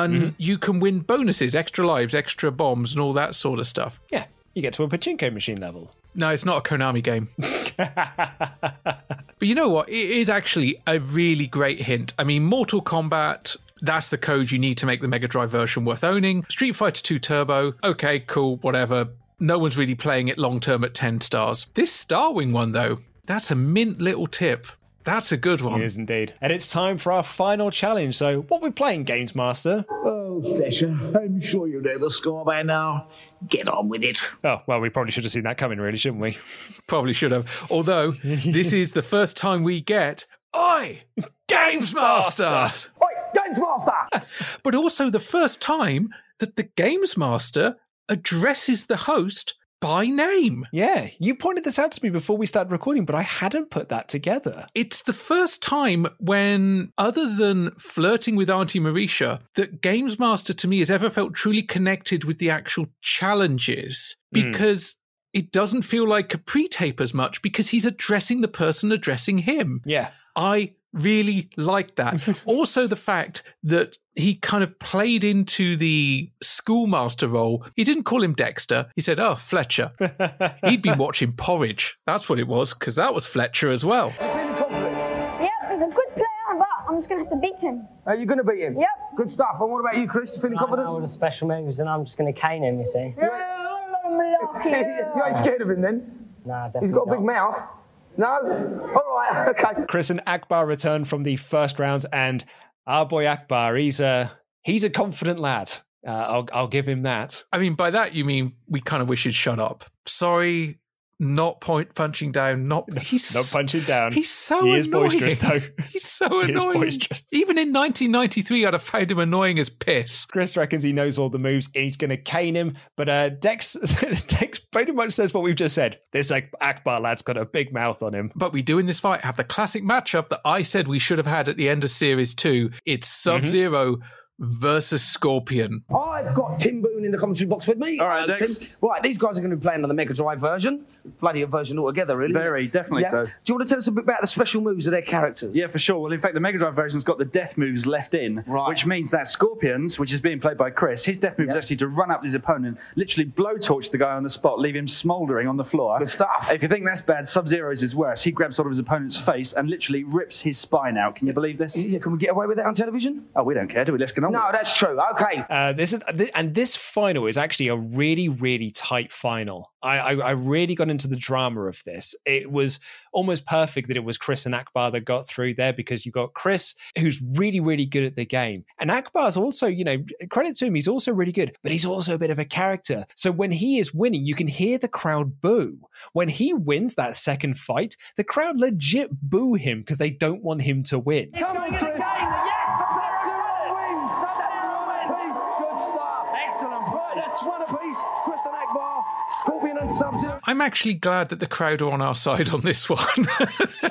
[SPEAKER 6] And mm-hmm. you can win bonuses, extra lives, extra bombs, and all that sort of stuff.
[SPEAKER 5] Yeah, you get to a pachinko machine level.
[SPEAKER 6] No, it's not a Konami game. <laughs> but you know what? It is actually a really great hint. I mean, Mortal Kombat. That's the code you need to make the Mega Drive version worth owning. Street Fighter 2 Turbo. Okay, cool, whatever. No one's really playing it long term at 10 stars. This Starwing one, though, that's a mint little tip. That's a good one.
[SPEAKER 5] It is indeed. And it's time for our final challenge. So, what are we playing, Games Master?
[SPEAKER 15] Oh, Fletcher, I'm sure you know the score by now. Get on with it.
[SPEAKER 5] Oh, well, we probably should have seen that coming, really, shouldn't we? <laughs>
[SPEAKER 6] Probably should have. Although, this is the first time we get Oi! Games Master!
[SPEAKER 14] Oi, Games Master! <laughs>
[SPEAKER 6] but also the first time that the Games Master addresses the host by name.
[SPEAKER 5] Yeah, you pointed this out to me before we started recording, but I hadn't put that together.
[SPEAKER 6] It's the first time when, other than flirting with Auntie Marisha, that Games Master to me has ever felt truly connected with the actual challenges
[SPEAKER 5] Hmm.
[SPEAKER 6] because it doesn't feel like a pre tape as much because he's addressing the person addressing him.
[SPEAKER 5] Yeah.
[SPEAKER 6] I really like that. <laughs> also, the fact that he kind of played into the schoolmaster role. He didn't call him Dexter. He said, Oh, Fletcher. <laughs> He'd been watching Porridge. That's what it was, because that was Fletcher as well.
[SPEAKER 32] Yep, he's a good player, but I'm just going to have to beat him.
[SPEAKER 14] Are you going to beat him?
[SPEAKER 32] Yep.
[SPEAKER 14] Good stuff. And what about you, Chris? You Feeling confident?
[SPEAKER 40] all the special moves, and I'm just going to cane him, you see.
[SPEAKER 14] Yeah, <laughs> you ain't scared of him then?
[SPEAKER 40] Nah,
[SPEAKER 14] He's got a big mouth. No? All right, <laughs> okay.
[SPEAKER 5] Chris and Akbar return from the first rounds, and our boy Akbar, he's a he's a confident lad. Uh, I'll I'll give him that.
[SPEAKER 6] I mean, by that you mean we kind of wish he'd shut up. Sorry, not point punching down. Not he's
[SPEAKER 5] Not punching down.
[SPEAKER 6] He's so
[SPEAKER 5] he is
[SPEAKER 6] annoying.
[SPEAKER 5] boisterous though. <laughs>
[SPEAKER 6] He's so annoying.
[SPEAKER 5] He is
[SPEAKER 6] annoying.
[SPEAKER 5] boisterous.
[SPEAKER 6] Even in 1993, I'd have found him annoying as piss.
[SPEAKER 5] Chris reckons he knows all the moves. and He's going to cane him, but uh, Dex <laughs> Dex pretty much says what we've just said. This like Akbar lad's got a big mouth on him.
[SPEAKER 6] But we do in this fight have the classic matchup that I said we should have had at the end of Series 2. It's Sub Zero versus Scorpion.
[SPEAKER 14] I've got Tim Boone in the commentary box with me.
[SPEAKER 34] All right, Dex.
[SPEAKER 14] Tim. Right, these guys are going to be playing on the Mega Drive version. Bloody a version altogether, really.
[SPEAKER 34] Very, definitely
[SPEAKER 14] Yeah.
[SPEAKER 34] so.
[SPEAKER 14] Do you want to tell us a bit about the special moves of their characters?
[SPEAKER 34] Yeah, for sure. Well, in fact, the Mega Drive version's got the death moves left in, which means that Scorpions, which is being played by Chris, his death move is actually to run up his opponent, literally blowtorch the guy on the spot, leave him smouldering on the floor.
[SPEAKER 14] Good stuff.
[SPEAKER 34] If you think that's bad, Sub Zero's is worse. He grabs hold of his opponent's face and literally rips his spine out. Can you believe this?
[SPEAKER 14] Yeah, can we get away with that on television?
[SPEAKER 34] Oh, we don't care, do we? Let's get on.
[SPEAKER 14] No,
[SPEAKER 34] with it.
[SPEAKER 14] that's true. Okay.
[SPEAKER 5] Uh, this is th- and this final is actually a really really tight final. I, I I really got into the drama of this. It was almost perfect that it was Chris and Akbar that got through there because you got Chris who's really really good at the game, and Akbar's also you know credit to him he's also really good, but he's also a bit of a character. So when he is winning, you can hear the crowd boo. When he wins that second fight, the crowd legit boo him because they don't want him to win.
[SPEAKER 34] Come on, Chris.
[SPEAKER 14] Good stuff. Excellent. Right, that's one apiece.
[SPEAKER 6] I'm actually glad that the crowd are on our side on this one. <laughs>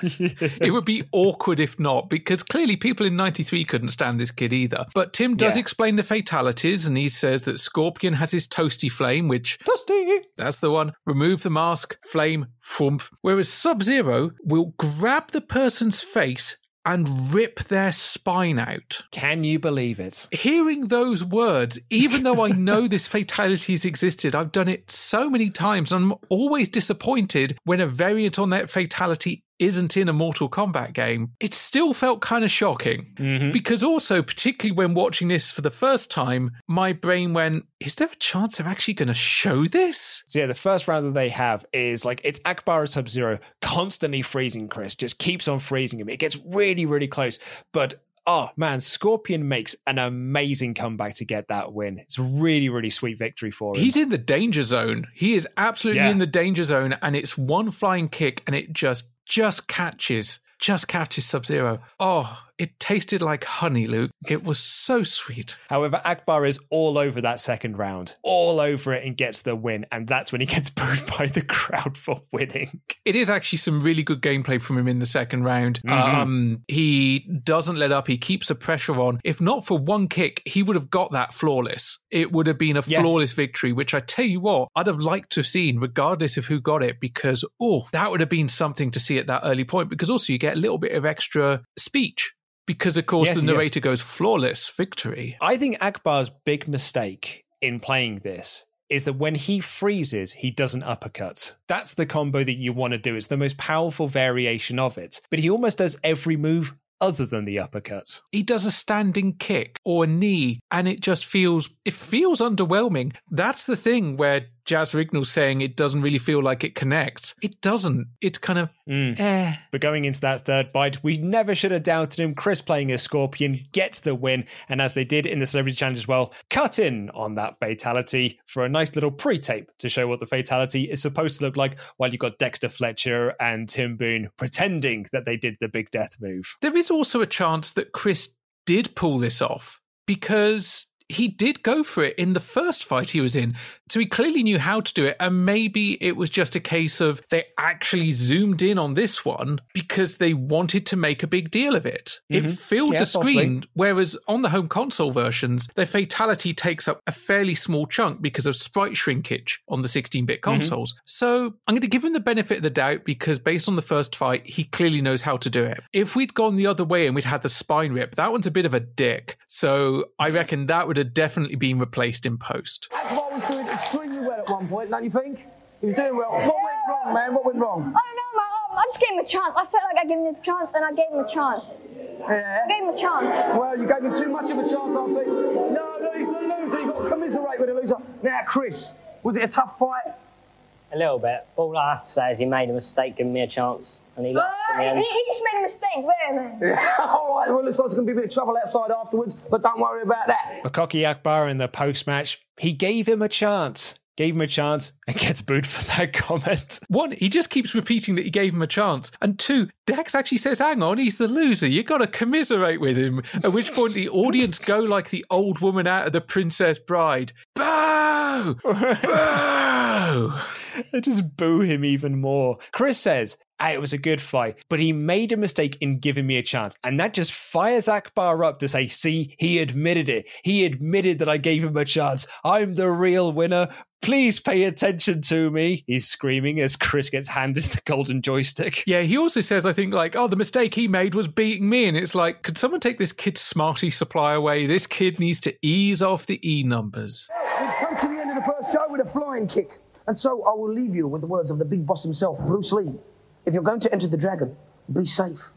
[SPEAKER 6] it would be awkward if not, because clearly people in 93 couldn't stand this kid either. But Tim does
[SPEAKER 5] Yeah.
[SPEAKER 6] explain the fatalities, and he says that Scorpion has his toasty flame, which.
[SPEAKER 5] Toasty!
[SPEAKER 6] That's the one. Remove the mask, flame, frumph. Whereas Sub Zero will grab the person's face and rip their spine out.
[SPEAKER 5] Can you believe it?
[SPEAKER 6] Hearing those words, even though I know <laughs> this fatality has existed, I've done it so many times. And I'm always disappointed when a variant on that fatality isn't in a Mortal Kombat game. It still felt kind of shocking. Mm-hmm. Because also, particularly when watching this for the first time, my brain went, is there a chance they're actually going to show this?
[SPEAKER 5] So yeah, the first round that they have is like it's Akbar Sub Zero constantly freezing Chris, just keeps on freezing him. It gets really, really close. But oh man, Scorpion makes an amazing comeback to get that win. It's a really, really sweet victory for him.
[SPEAKER 6] He's in the danger zone. He is absolutely
[SPEAKER 5] Yeah.
[SPEAKER 6] in the danger zone, and it's one flying kick, and it just just catches, just catches Sub Zero. Oh, it tasted like honey, Luke. It was so sweet.
[SPEAKER 5] However, Akbar is all over that second round, all over it, and gets the win. And that's when he gets <laughs> booed by the crowd for winning.
[SPEAKER 6] It is actually some really good gameplay from him in the second round.
[SPEAKER 5] Mhm.
[SPEAKER 6] Um, he doesn't let up. He keeps the pressure on. If not for one kick, he would have got that flawless. It would have been a
[SPEAKER 5] Yeah.
[SPEAKER 6] flawless victory, which I tell you what, I'd have liked to have seen, regardless of who got it, because oh, that would have been something to see at that early point. Because also you get a little bit of extra speech. Because of course
[SPEAKER 5] Yes,
[SPEAKER 6] the
[SPEAKER 5] yeah.
[SPEAKER 6] narrator goes flawless victory.
[SPEAKER 5] I think Akbar's big mistake in playing this is that when he freezes, he doesn't uppercut. That's the combo that you want to do. It's the most powerful variation of it. But he almost does every move other than the uppercut.
[SPEAKER 6] he does a standing kick or a knee and it just feels it feels underwhelming that's the thing where Jaz Rignall saying it doesn't really feel like it connects it doesn't it's kind of eh.
[SPEAKER 5] But going into that third bite, we never should have doubted him. Chris playing as Scorpion gets the win, and as they did in the Celebrity Challenge as well, cut in on that fatality for a nice little pre-tape to show what the fatality is supposed to look like. While you've got Dexter Fletcher and Tim Boone pretending that they did the big death move.
[SPEAKER 6] there is also a chance that chris did pull this off because he did go for it in the first fight he was in. So he clearly knew how to do it. And maybe it was just a case of they actually zoomed in on this one because they wanted to make a big deal of it. It
[SPEAKER 5] Mhm.
[SPEAKER 6] filled
[SPEAKER 5] Yeah,
[SPEAKER 6] the screen.
[SPEAKER 5] possibly.
[SPEAKER 6] Whereas on the home console versions, their fatality takes up a fairly small chunk because of sprite shrinkage on the 16 bit
[SPEAKER 5] Mm-hmm.
[SPEAKER 6] consoles. So I'm going to give him the benefit of the doubt because based on the first fight, he clearly knows how to do it. If we'd gone the other way and we'd had the spine rip, that one's a bit of a dick. So I reckon that would have definitely been replaced in post.
[SPEAKER 14] Akbar was doing extremely well at one point, don't you think? He was doing well. What went wrong, man? What went wrong?
[SPEAKER 38] I don't know, man. Um, I just gave him a chance. I felt like I gave him a chance, and I gave him a chance.
[SPEAKER 14] Yeah.
[SPEAKER 38] I gave him a chance.
[SPEAKER 14] Well, you gave him too much of a chance, I think. No, no, he's the loser. You've got to commiserate with the loser. Now, Chris, was it a tough fight?
[SPEAKER 40] A little bit. All I have to say is he made a mistake giving me a chance, and he lost oh, in the
[SPEAKER 38] he,
[SPEAKER 40] end.
[SPEAKER 38] he just made a mistake. Where, man?
[SPEAKER 14] Yeah. All right, well, looks like there's going to be a bit of trouble outside afterwards, but don't worry about that.
[SPEAKER 5] Makoki Akbar in the post match, he gave him a chance. Gave him a chance and gets booed for that <laughs> comment.
[SPEAKER 6] One, he just keeps repeating that he gave him a chance. And two, Dex actually says, hang on, he's the loser. you got to commiserate with him. At which point the audience go like the old woman out of The Princess Bride. Boo! Boo! <laughs>
[SPEAKER 5] They just boo him even more. Chris says, "Ah, it was a good fight, but he made a mistake in giving me a chance. And that just fires Akbar up to say, see, he admitted it. He admitted that I gave him a chance. I'm the real winner. Please pay attention to me. He's screaming as Chris gets handed the golden joystick.
[SPEAKER 6] Yeah, he also says, I think, like, oh, the mistake he made was beating me. And it's like, could someone take this kid's Smarty supply away? This kid needs to ease off the E numbers.
[SPEAKER 14] We've come to the end of the first show with a flying kick. And so I will leave you with the words of the big boss himself, Bruce Lee. If you're going to enter the dragon, be safe.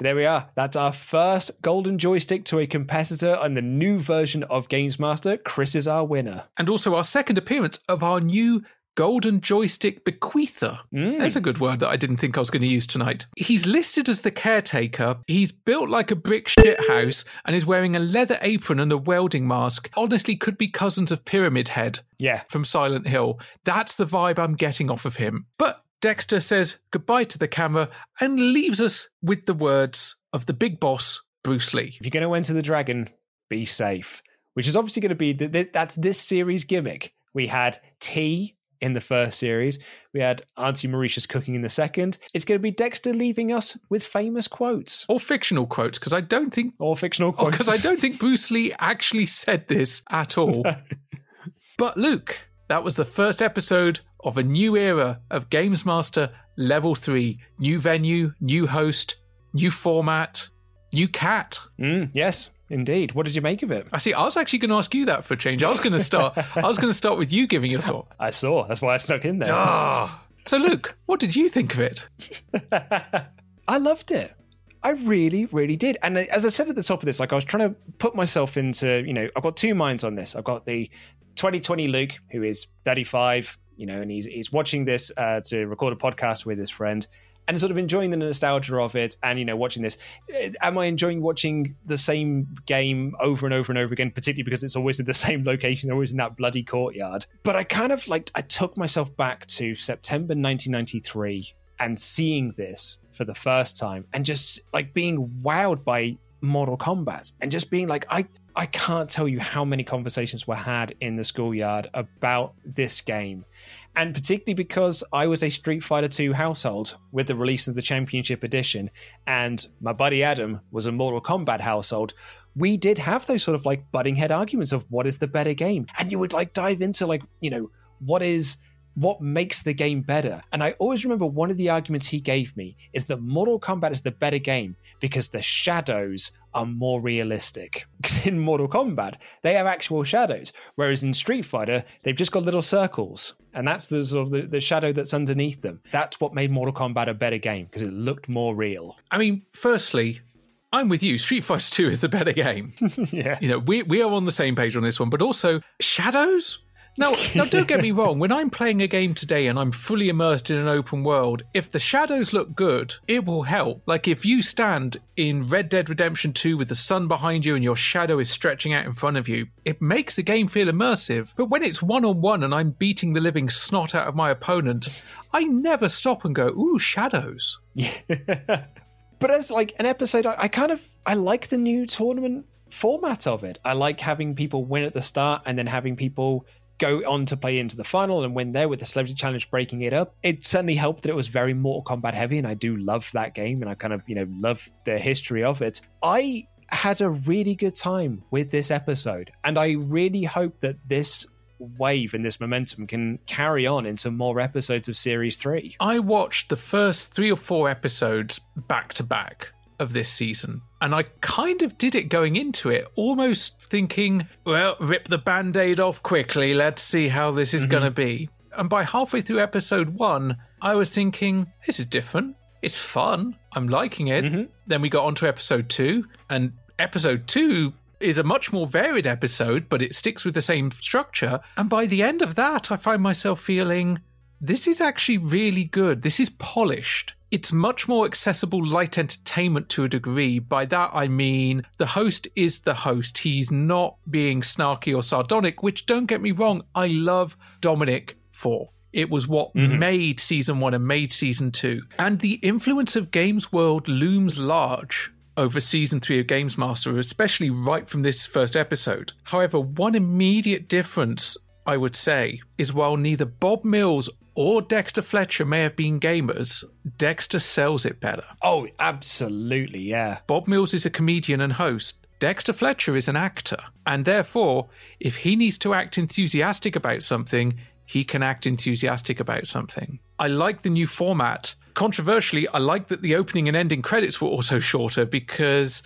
[SPEAKER 5] There we are. That's our first golden joystick to a competitor on the new version of Games Master. Chris is our winner.
[SPEAKER 6] And also our second appearance of our new golden joystick bequeather. Mm. That's a good word that I didn't think I was going to use tonight. He's listed as the caretaker. He's built like a brick shithouse and is wearing a leather apron and a welding mask. Honestly, could be cousins of Pyramid Head.
[SPEAKER 5] Yeah.
[SPEAKER 6] From Silent Hill. That's the vibe I'm getting off of him. But Dexter says goodbye to the camera and leaves us with the words of the big boss, Bruce Lee.
[SPEAKER 5] If you're going to enter the dragon, be safe. Which is obviously going to be the, the- that's this series gimmick. We had tea in the first series. We had Auntie Mauritius cooking in the second. It's going to be Dexter leaving us with famous quotes
[SPEAKER 6] or fictional quotes because I don't think
[SPEAKER 5] or fictional quotes
[SPEAKER 6] because I don't <laughs> think Bruce Lee actually said this at all. <laughs> but Luke, that was the first episode of a new era of Games Master Level 3. New venue, new host, new format, new cat.
[SPEAKER 5] Mm, yes, indeed. What did you make of it?
[SPEAKER 6] I see. I was actually going to ask you that for a change. I was going to start. <laughs> I was going to start with you giving your thought.
[SPEAKER 5] I saw. That's why I snuck in there.
[SPEAKER 6] Ah. So, Luke, what did you think of it? <laughs>
[SPEAKER 5] I loved it. I really, really did. And as I said at the top of this, like I was trying to put myself into, you know, I've got two minds on this. I've got the 2020 Luke, who is 35, you know, and he's he's watching this uh, to record a podcast with his friend and sort of enjoying the nostalgia of it and you know watching this. Eh, am i enjoying watching the same game over and over and over again particularly because it's always in the <laughs> same location always in that bloody courtyard? But i kind of like i took myself back to september 1993 and seeing this for the first time and just like being wowed by Mortal Kombat and just being like, I, I can't tell you how many conversations were had in the schoolyard about this game. And particularly because I was a Street Fighter 2 household with the release of the Championship Edition, and my buddy Adam was a Mortal Kombat household, we did have those sort of like butting head arguments of what is the better game. And you would like dive into like, you know, what is what makes the game better. And I always remember one of the arguments he gave me is that Mortal Kombat is the better game because the shadows are more realistic. <laughs> Because in Mortal Kombat, they have actual shadows, whereas in Street Fighter, they've just got little circles. And that's the sort of the, the shadow that's underneath them. That's what made Mortal Kombat a better game because it looked more real.
[SPEAKER 6] I mean, firstly, I'm with you. Street Fighter 2 is the better game. <laughs>
[SPEAKER 5] yeah.
[SPEAKER 6] You know, we we are on the same page on this one, but also shadows? Now, now, don't get me wrong. When I'm playing a game today and I'm fully immersed in an open world, if the shadows look good, it will help. Like if you stand in Red Dead Redemption 2 with the sun behind you and your shadow is stretching out in front of you, it makes the game feel immersive. But when it's one on one and I'm beating the living snot out of my opponent, I never stop and go, "Ooh, shadows." <laughs>
[SPEAKER 5] but as like an episode, I, I kind of I like the new tournament format of it. I like having people win at the start and then having people go on to play into the final and win there with the Celebrity Challenge breaking it up. It certainly helped that it was very Mortal Kombat heavy, and I do love that game, and I kind of you know love the history of it. I had a really good time with this episode, and I really hope that this wave and this momentum can carry on into more episodes of Series 3.
[SPEAKER 6] I watched the first three or four episodes back to back of this season. And I kind of did it going into it, almost thinking, well, rip the band aid off quickly. Let's see how this is mm-hmm. going to be. And by halfway through episode one, I was thinking, this is different. It's fun. I'm liking it. Mm-hmm. Then we got on to episode two, and episode two is a much more varied episode, but it sticks with the same structure. And by the end of that, I find myself feeling this is actually really good. This is polished. It's much more accessible light entertainment to a degree. By that, I mean the host is the host. He's not being snarky or sardonic, which don't get me wrong, I love Dominik for. It was what mm-hmm. made season one and made season two. And the influence of Games World looms large over season three of Games Master, especially right from this first episode. However, one immediate difference I would say is while neither Bob Mills or Dexter Fletcher may have been gamers, Dexter sells it better.
[SPEAKER 5] Oh, absolutely, yeah.
[SPEAKER 6] Bob Mills is a comedian and host. Dexter Fletcher is an actor. And therefore, if he needs to act enthusiastic about something, he can act enthusiastic about something. I like the new format controversially, I like that the opening and ending credits were also shorter because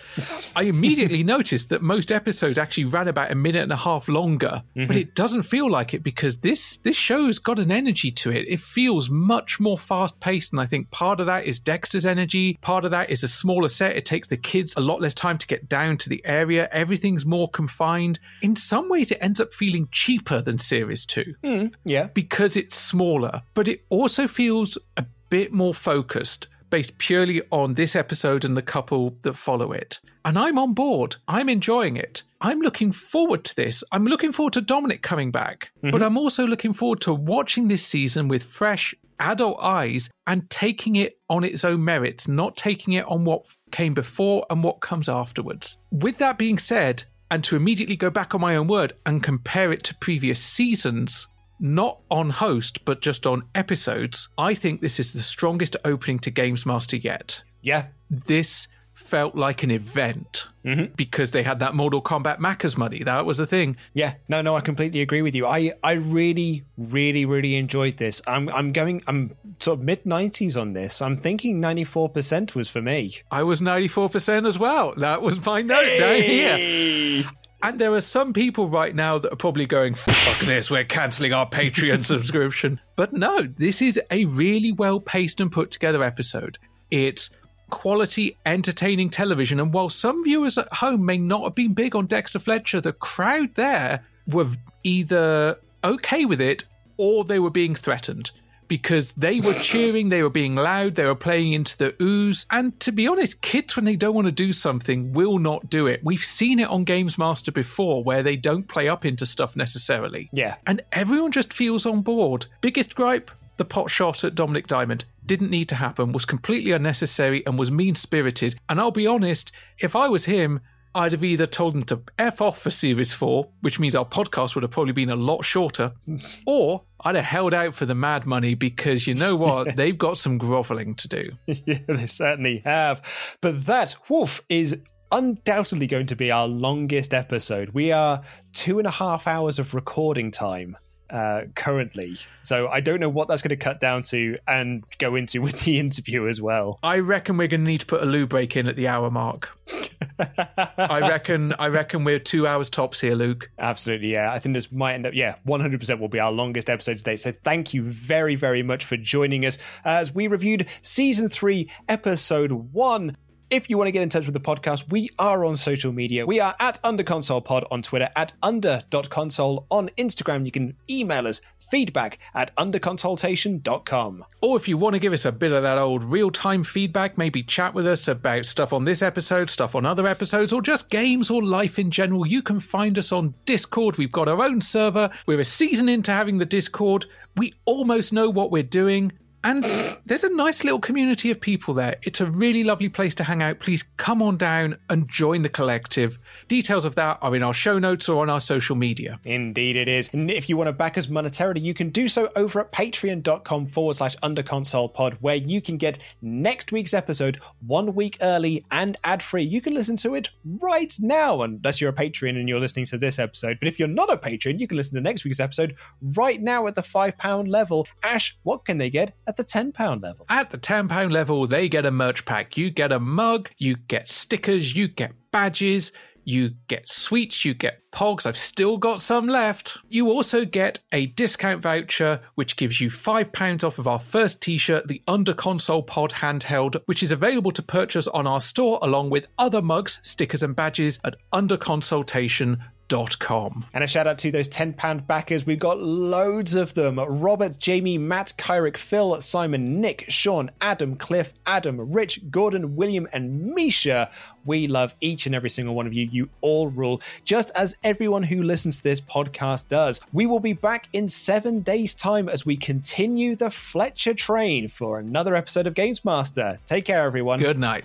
[SPEAKER 6] I immediately <laughs> noticed that most episodes actually ran about a minute and a half longer, mm-hmm. but it doesn't feel like it because this this show's got an energy to it. It feels much more fast paced, and I think part of that is Dexter's energy. Part of that is a smaller set. It takes the kids a lot less time to get down to the area. Everything's more confined. In some ways, it ends up feeling cheaper than Series Two.
[SPEAKER 5] Mm, yeah,
[SPEAKER 6] because it's smaller, but it also feels a bit more focused based purely on this episode and the couple that follow it. And I'm on board. I'm enjoying it. I'm looking forward to this. I'm looking forward to Dominik coming back. Mm-hmm. But I'm also looking forward to watching this season with fresh adult eyes and taking it on its own merits, not taking it on what came before and what comes afterwards. With that being said, and to immediately go back on my own word and compare it to previous seasons, not on host, but just on episodes, I think this is the strongest opening to Games Master yet.
[SPEAKER 5] Yeah.
[SPEAKER 6] This felt like an event mm-hmm. because they had that Mortal Kombat Macca's money. That was the thing.
[SPEAKER 5] Yeah, no, no, I completely agree with you. I, I really, really, really enjoyed this. I'm, I'm going, I'm sort of mid nineties on this. I'm thinking ninety four percent was for me.
[SPEAKER 6] I was ninety four percent as well. That was my note hey! down here. And there are some people right now that are probably going, fuck this, we're cancelling our Patreon <laughs> subscription. But no, this is a really well paced and put together episode. It's quality, entertaining television. And while some viewers at home may not have been big on Dexter Fletcher, the crowd there were either okay with it or they were being threatened because they were cheering, they were being loud, they were playing into the ooze. And to be honest, kids, when they don't want to do something, will not do it. We've seen it on Games Master before where they don't play up into stuff necessarily.
[SPEAKER 5] Yeah.
[SPEAKER 6] And everyone just feels on board. Biggest gripe? the pot shot at Dominik Diamond didn't need to happen, was completely unnecessary, and was mean spirited. And I'll be honest, if I was him, I'd have either told him to F off for Series 4, which means our podcast would have probably been a lot shorter, <laughs> or I'd have held out for the mad money because you know what? <laughs> They've got some groveling to do. <laughs>
[SPEAKER 5] yeah, they certainly have. But that, woof, is undoubtedly going to be our longest episode. We are two and a half hours of recording time uh, currently. So I don't know what that's going to cut down to and go into with the <laughs> interview as well.
[SPEAKER 6] I reckon we're going to need to put a loo break in at the hour mark. <laughs> I reckon. I reckon we're two hours tops here, Luke.
[SPEAKER 5] Absolutely, yeah. I think this might end up, yeah, one hundred percent will be our longest episode today. So thank you very, very much for joining us as we reviewed season three, episode one. If you want to get in touch with the podcast, we are on social media. We are at UnderConsolePod on Twitter, at under.console on Instagram. You can email us feedback at underconsultation.com.
[SPEAKER 6] Or if you want to give us a bit of that old real time feedback, maybe chat with us about stuff on this episode, stuff on other episodes, or just games or life in general, you can find us on Discord. We've got our own server. We're a season into having the Discord. We almost know what we're doing. And there's a nice little community of people there. It's a really lovely place to hang out. Please come on down and join the collective. Details of that are in our show notes or on our social media.
[SPEAKER 5] Indeed, it is. And if you want to back us monetarily, you can do so over at patreon.com forward slash underconsolepod, where you can get next week's episode one week early and ad free. You can listen to it right now, unless you're a Patreon and you're listening to this episode. But if you're not a patron, you can listen to next week's episode right now at the £5 level. Ash, what can they get? At the £10 level.
[SPEAKER 6] At the £10 level, they get a merch pack. You get a mug, you get stickers, you get badges, you get sweets, you get pogs. I've still got some left. You also get a discount voucher, which gives you £5 off of our first t shirt, the Under Console Pod handheld, which is available to purchase on our store along with other mugs, stickers, and badges at underconsultation.com Com.
[SPEAKER 5] And a shout out to those £10 backers. We've got loads of them Robert, Jamie, Matt, Kyrick, Phil, Simon, Nick, Sean, Adam, Cliff, Adam, Rich, Gordon, William, and Misha. We love each and every single one of you. You all rule, just as everyone who listens to this podcast does. We will be back in seven days' time as we continue the Fletcher train for another episode of Games Master. Take care, everyone.
[SPEAKER 6] Good night.